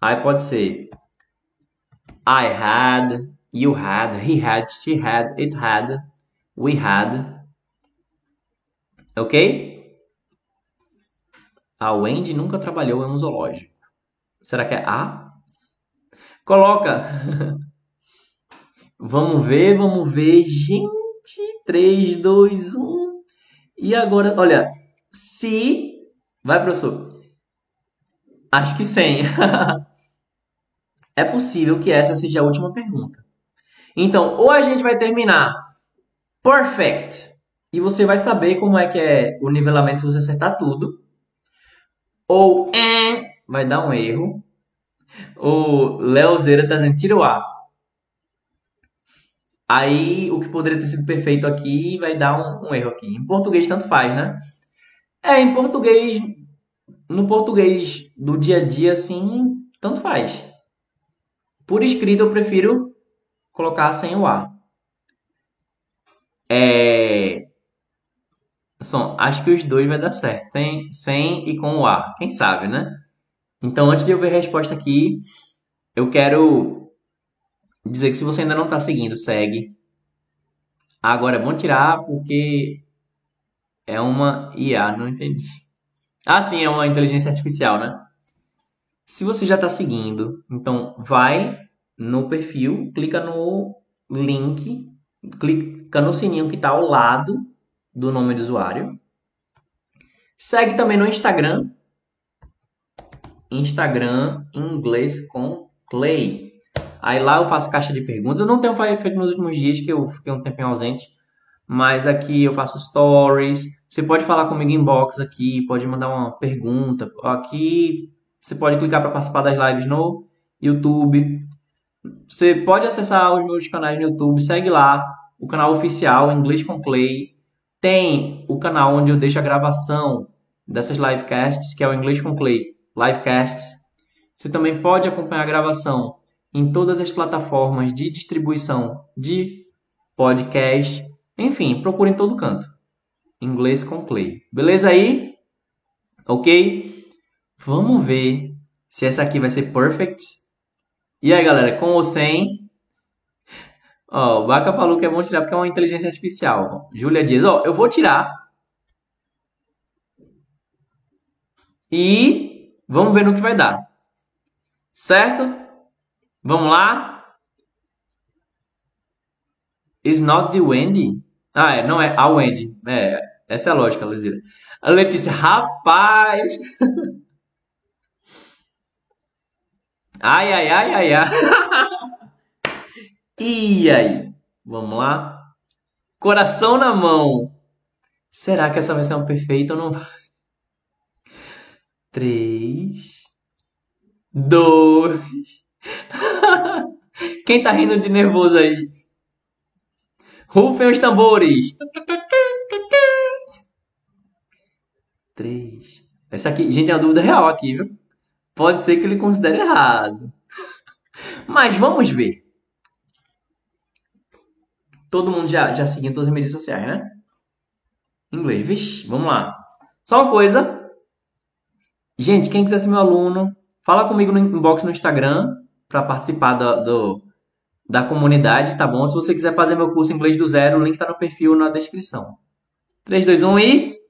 Aí pode ser I had, you had, he had, she had, it had, we had. Ok? A Wendy nunca trabalhou em um zoológico. Será que é A? Coloca. *laughs* vamos ver, vamos ver. Gente, 3, 2, 1. E agora, olha, se. Vai, professor. Acho que 100. *laughs* é possível que essa seja a última pergunta. Então, ou a gente vai terminar perfect e você vai saber como é que é o nivelamento se você acertar tudo ou é, vai dar um erro. O Leozeira tá dizendo tira o A. Aí o que poderia ter sido perfeito aqui vai dar um, um erro aqui. Em português tanto faz, né? É, em português, no português do dia a dia, assim, tanto faz. Por escrito eu prefiro colocar sem o A. É, Som, acho que os dois vai dar certo. Sem, sem e com o A. Quem sabe, né? Então, antes de eu ver a resposta aqui, eu quero dizer que se você ainda não está seguindo, segue. Agora é bom tirar porque é uma IA, não entendi. Ah, sim, é uma inteligência artificial, né? Se você já está seguindo, então vai no perfil, clica no link, clica no sininho que está ao lado do nome do usuário. Segue também no Instagram. Instagram inglês com Clay. Aí lá eu faço caixa de perguntas. Eu não tenho feito nos últimos dias que eu fiquei um tempinho ausente. Mas aqui eu faço stories. Você pode falar comigo em box aqui, pode mandar uma pergunta. Aqui você pode clicar para participar das lives no YouTube. Você pode acessar os meus canais no YouTube, segue lá o canal oficial Inglês com Clay. Tem o canal onde eu deixo a gravação dessas livecasts, que é o Inglês com Clay Livecasts. Você também pode acompanhar a gravação em todas as plataformas de distribuição de podcast. Enfim, procure em todo canto. Inglês com Clay. Beleza aí? Ok? Vamos ver se essa aqui vai ser perfect. E aí, galera, com ou sem? Ó, o Baca falou que é bom tirar porque é uma inteligência artificial. Júlia Dias, ó, eu vou tirar. E vamos ver no que vai dar. Certo? Vamos lá? Is not the Wendy? Ah, é, não é a Wendy. É, essa é a lógica, Luzira. A Letícia, rapaz! *laughs* ai, ai, ai, ai, ai. *laughs* E aí? Vamos lá? Coração na mão. Será que essa vai ser uma perfeita ou não? *laughs* Três. Dois. *laughs* Quem tá rindo de nervoso aí? Rufem os tambores. Três. Essa aqui, gente, é uma dúvida real aqui, viu? Pode ser que ele considere errado. Mas vamos ver. Todo mundo já, já seguindo todas as mídias sociais, né? Inglês, vixe, vamos lá. Só uma coisa. Gente, quem quiser ser meu aluno, fala comigo no inbox no Instagram para participar do, do, da comunidade, tá bom? Se você quiser fazer meu curso Inglês do Zero, o link tá no perfil na descrição. 3, 2, 1 e.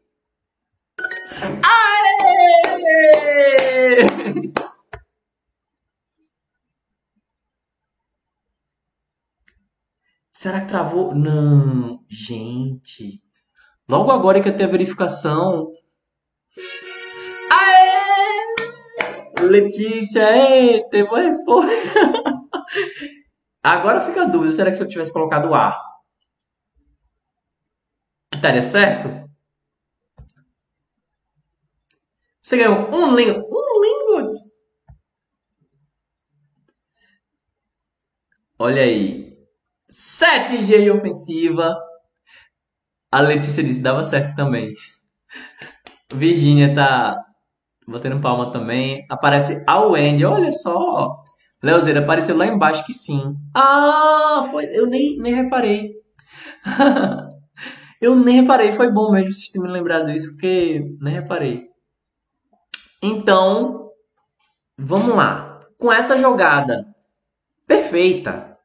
Será que travou? Não, gente. Logo agora que eu tenho a verificação. Letícia, aê, teve um reforço. Agora fica a dúvida, será que se eu tivesse colocado A, estaria certo? Você ganhou um lingot. Um lingot! Olha aí. 7 G de ofensiva. A Letícia disse dava certo também. Virgínia tá batendo palma também. Aparece a Wendy. Olha só. Leozeira apareceu lá embaixo que sim. Ah, foi. Eu nem, nem reparei. *laughs* eu nem reparei. Foi bom mesmo vocês terem me lembrado disso, porque nem reparei. Então, vamos lá. Com essa jogada perfeita,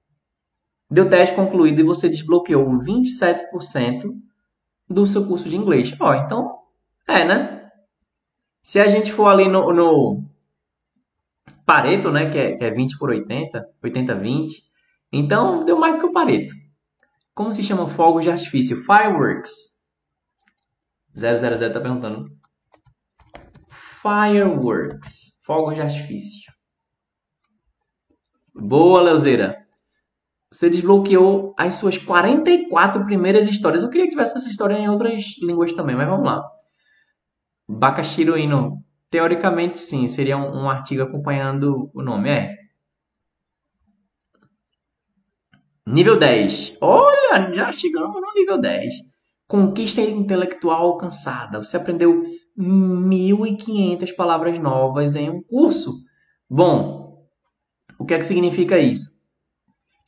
deu teste concluído e você desbloqueou 27% do seu curso de inglês. Ó, então, é, né? Se a gente for ali no, no Pareto, né, que é, que é 20 por 80, 80, 20, então deu mais que o Pareto. Como se chama fogos de artifício? Fireworks. 000 tá perguntando. Fireworks. Fogos de artifício. Boa, Leuzeira. Você desbloqueou as suas 44 primeiras histórias. Eu queria que tivesse essa história em outras línguas também, mas vamos lá. Bakashiro. Teoricamente, sim. Seria um, um artigo acompanhando o nome. É. Nível 10. Olha, já chegamos no nível 10. Conquista intelectual alcançada. Você aprendeu 1.500 palavras novas em um curso. Bom, o que é que significa isso?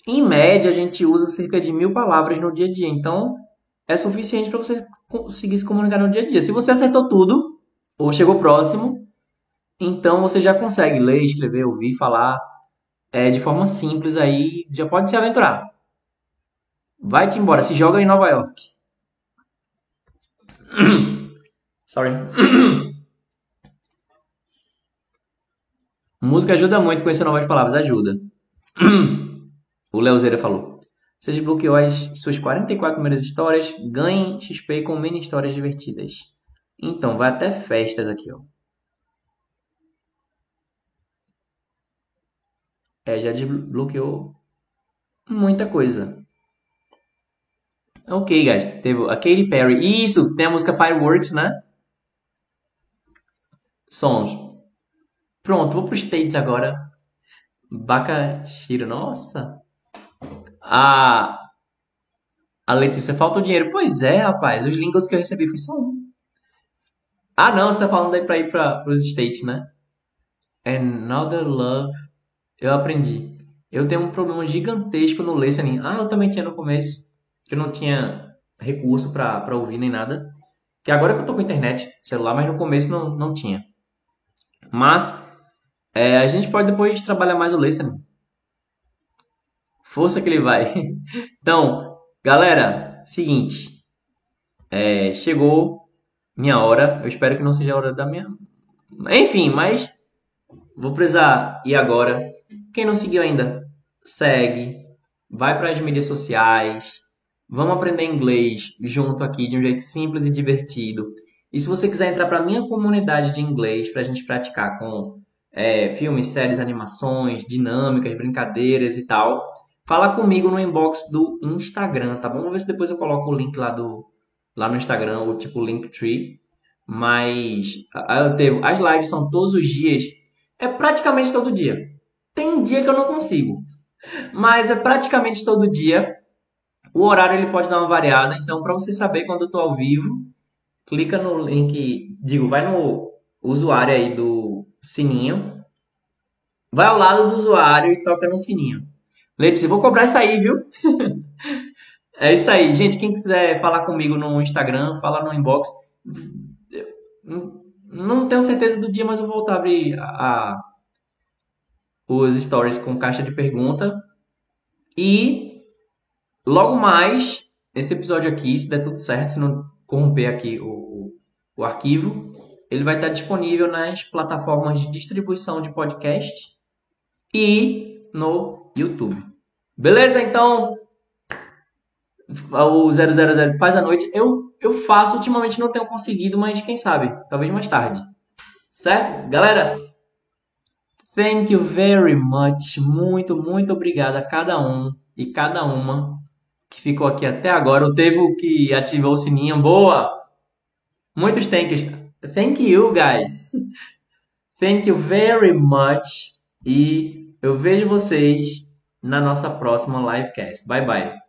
Em média, a gente usa cerca de mil palavras no dia a dia. Então, é suficiente para você conseguir se comunicar no dia a dia. Se você acertou tudo, ou chegou próximo, então você já consegue ler, escrever, ouvir, falar é, de forma simples aí, já pode se aventurar. Vai-te embora, se joga em Nova York. *coughs* Sorry. *coughs* Música ajuda muito conhecer novas palavras, ajuda. *coughs* o Leozeira falou. Você desbloqueou as suas 44 primeiras histórias, ganhe XP com mini histórias divertidas. Então, vai até festas aqui, ó. É, já desbloqueou muita coisa. Ok, guys. Teve a Katy Perry. Isso, tem a música Fireworks, né? Sons. Pronto, vou pro States agora. Bakashiro, nossa. A, a Letícia, falta o dinheiro. Pois é, rapaz. Os links que eu recebi foi só um. Ah, não, você tá falando aí pra ir para os States, né? Another Love. Eu aprendi. Eu tenho um problema gigantesco no listening. Ah, eu também tinha no começo. Que eu não tinha recurso para ouvir nem nada. Que agora que eu tô com internet, celular, mas no começo não, não tinha. Mas é, a gente pode depois trabalhar mais o listening. Força que ele vai. *laughs* então, galera, seguinte. É, chegou minha hora. Eu espero que não seja a hora da minha. Enfim, mas vou precisar ir agora. Quem não seguiu ainda, segue. Vai para as mídias sociais. Vamos aprender inglês junto aqui de um jeito simples e divertido. E se você quiser entrar para minha comunidade de inglês para a gente praticar com é, filmes, séries, animações, dinâmicas, brincadeiras e tal, fala comigo no inbox do Instagram, tá bom? Vou ver se depois eu coloco o link lá do lá no Instagram, o tipo Linktree. Mas eu tenho, as lives são todos os dias, é praticamente todo dia. Tem dia que eu não consigo, mas é praticamente todo dia. O horário ele pode dar uma variada, então para você saber quando eu estou ao vivo, clica no link, digo, vai no usuário aí do sininho, vai ao lado do usuário e toca no sininho. Letícia, vou cobrar isso aí, viu? *laughs* é isso aí. Gente, quem quiser falar comigo no Instagram, fala no inbox. Não tenho certeza do dia, mas eu vou voltar a abrir a, os stories com caixa de pergunta. E logo mais, esse episódio aqui, se der tudo certo, se não corromper aqui o, o, o arquivo, ele vai estar disponível nas plataformas de distribuição de podcast e no YouTube. Beleza? Então, o 000 faz a noite. Eu, eu faço, ultimamente não tenho conseguido, mas quem sabe, talvez mais tarde. Certo? Galera, thank you very much. Muito, muito obrigado a cada um e cada uma que ficou aqui até agora. O Tevo que ativou o sininho. Boa! Muitos thanks. Thank you, guys. *laughs* Thank you very much. E eu vejo vocês na nossa próxima livecast. Bye, bye.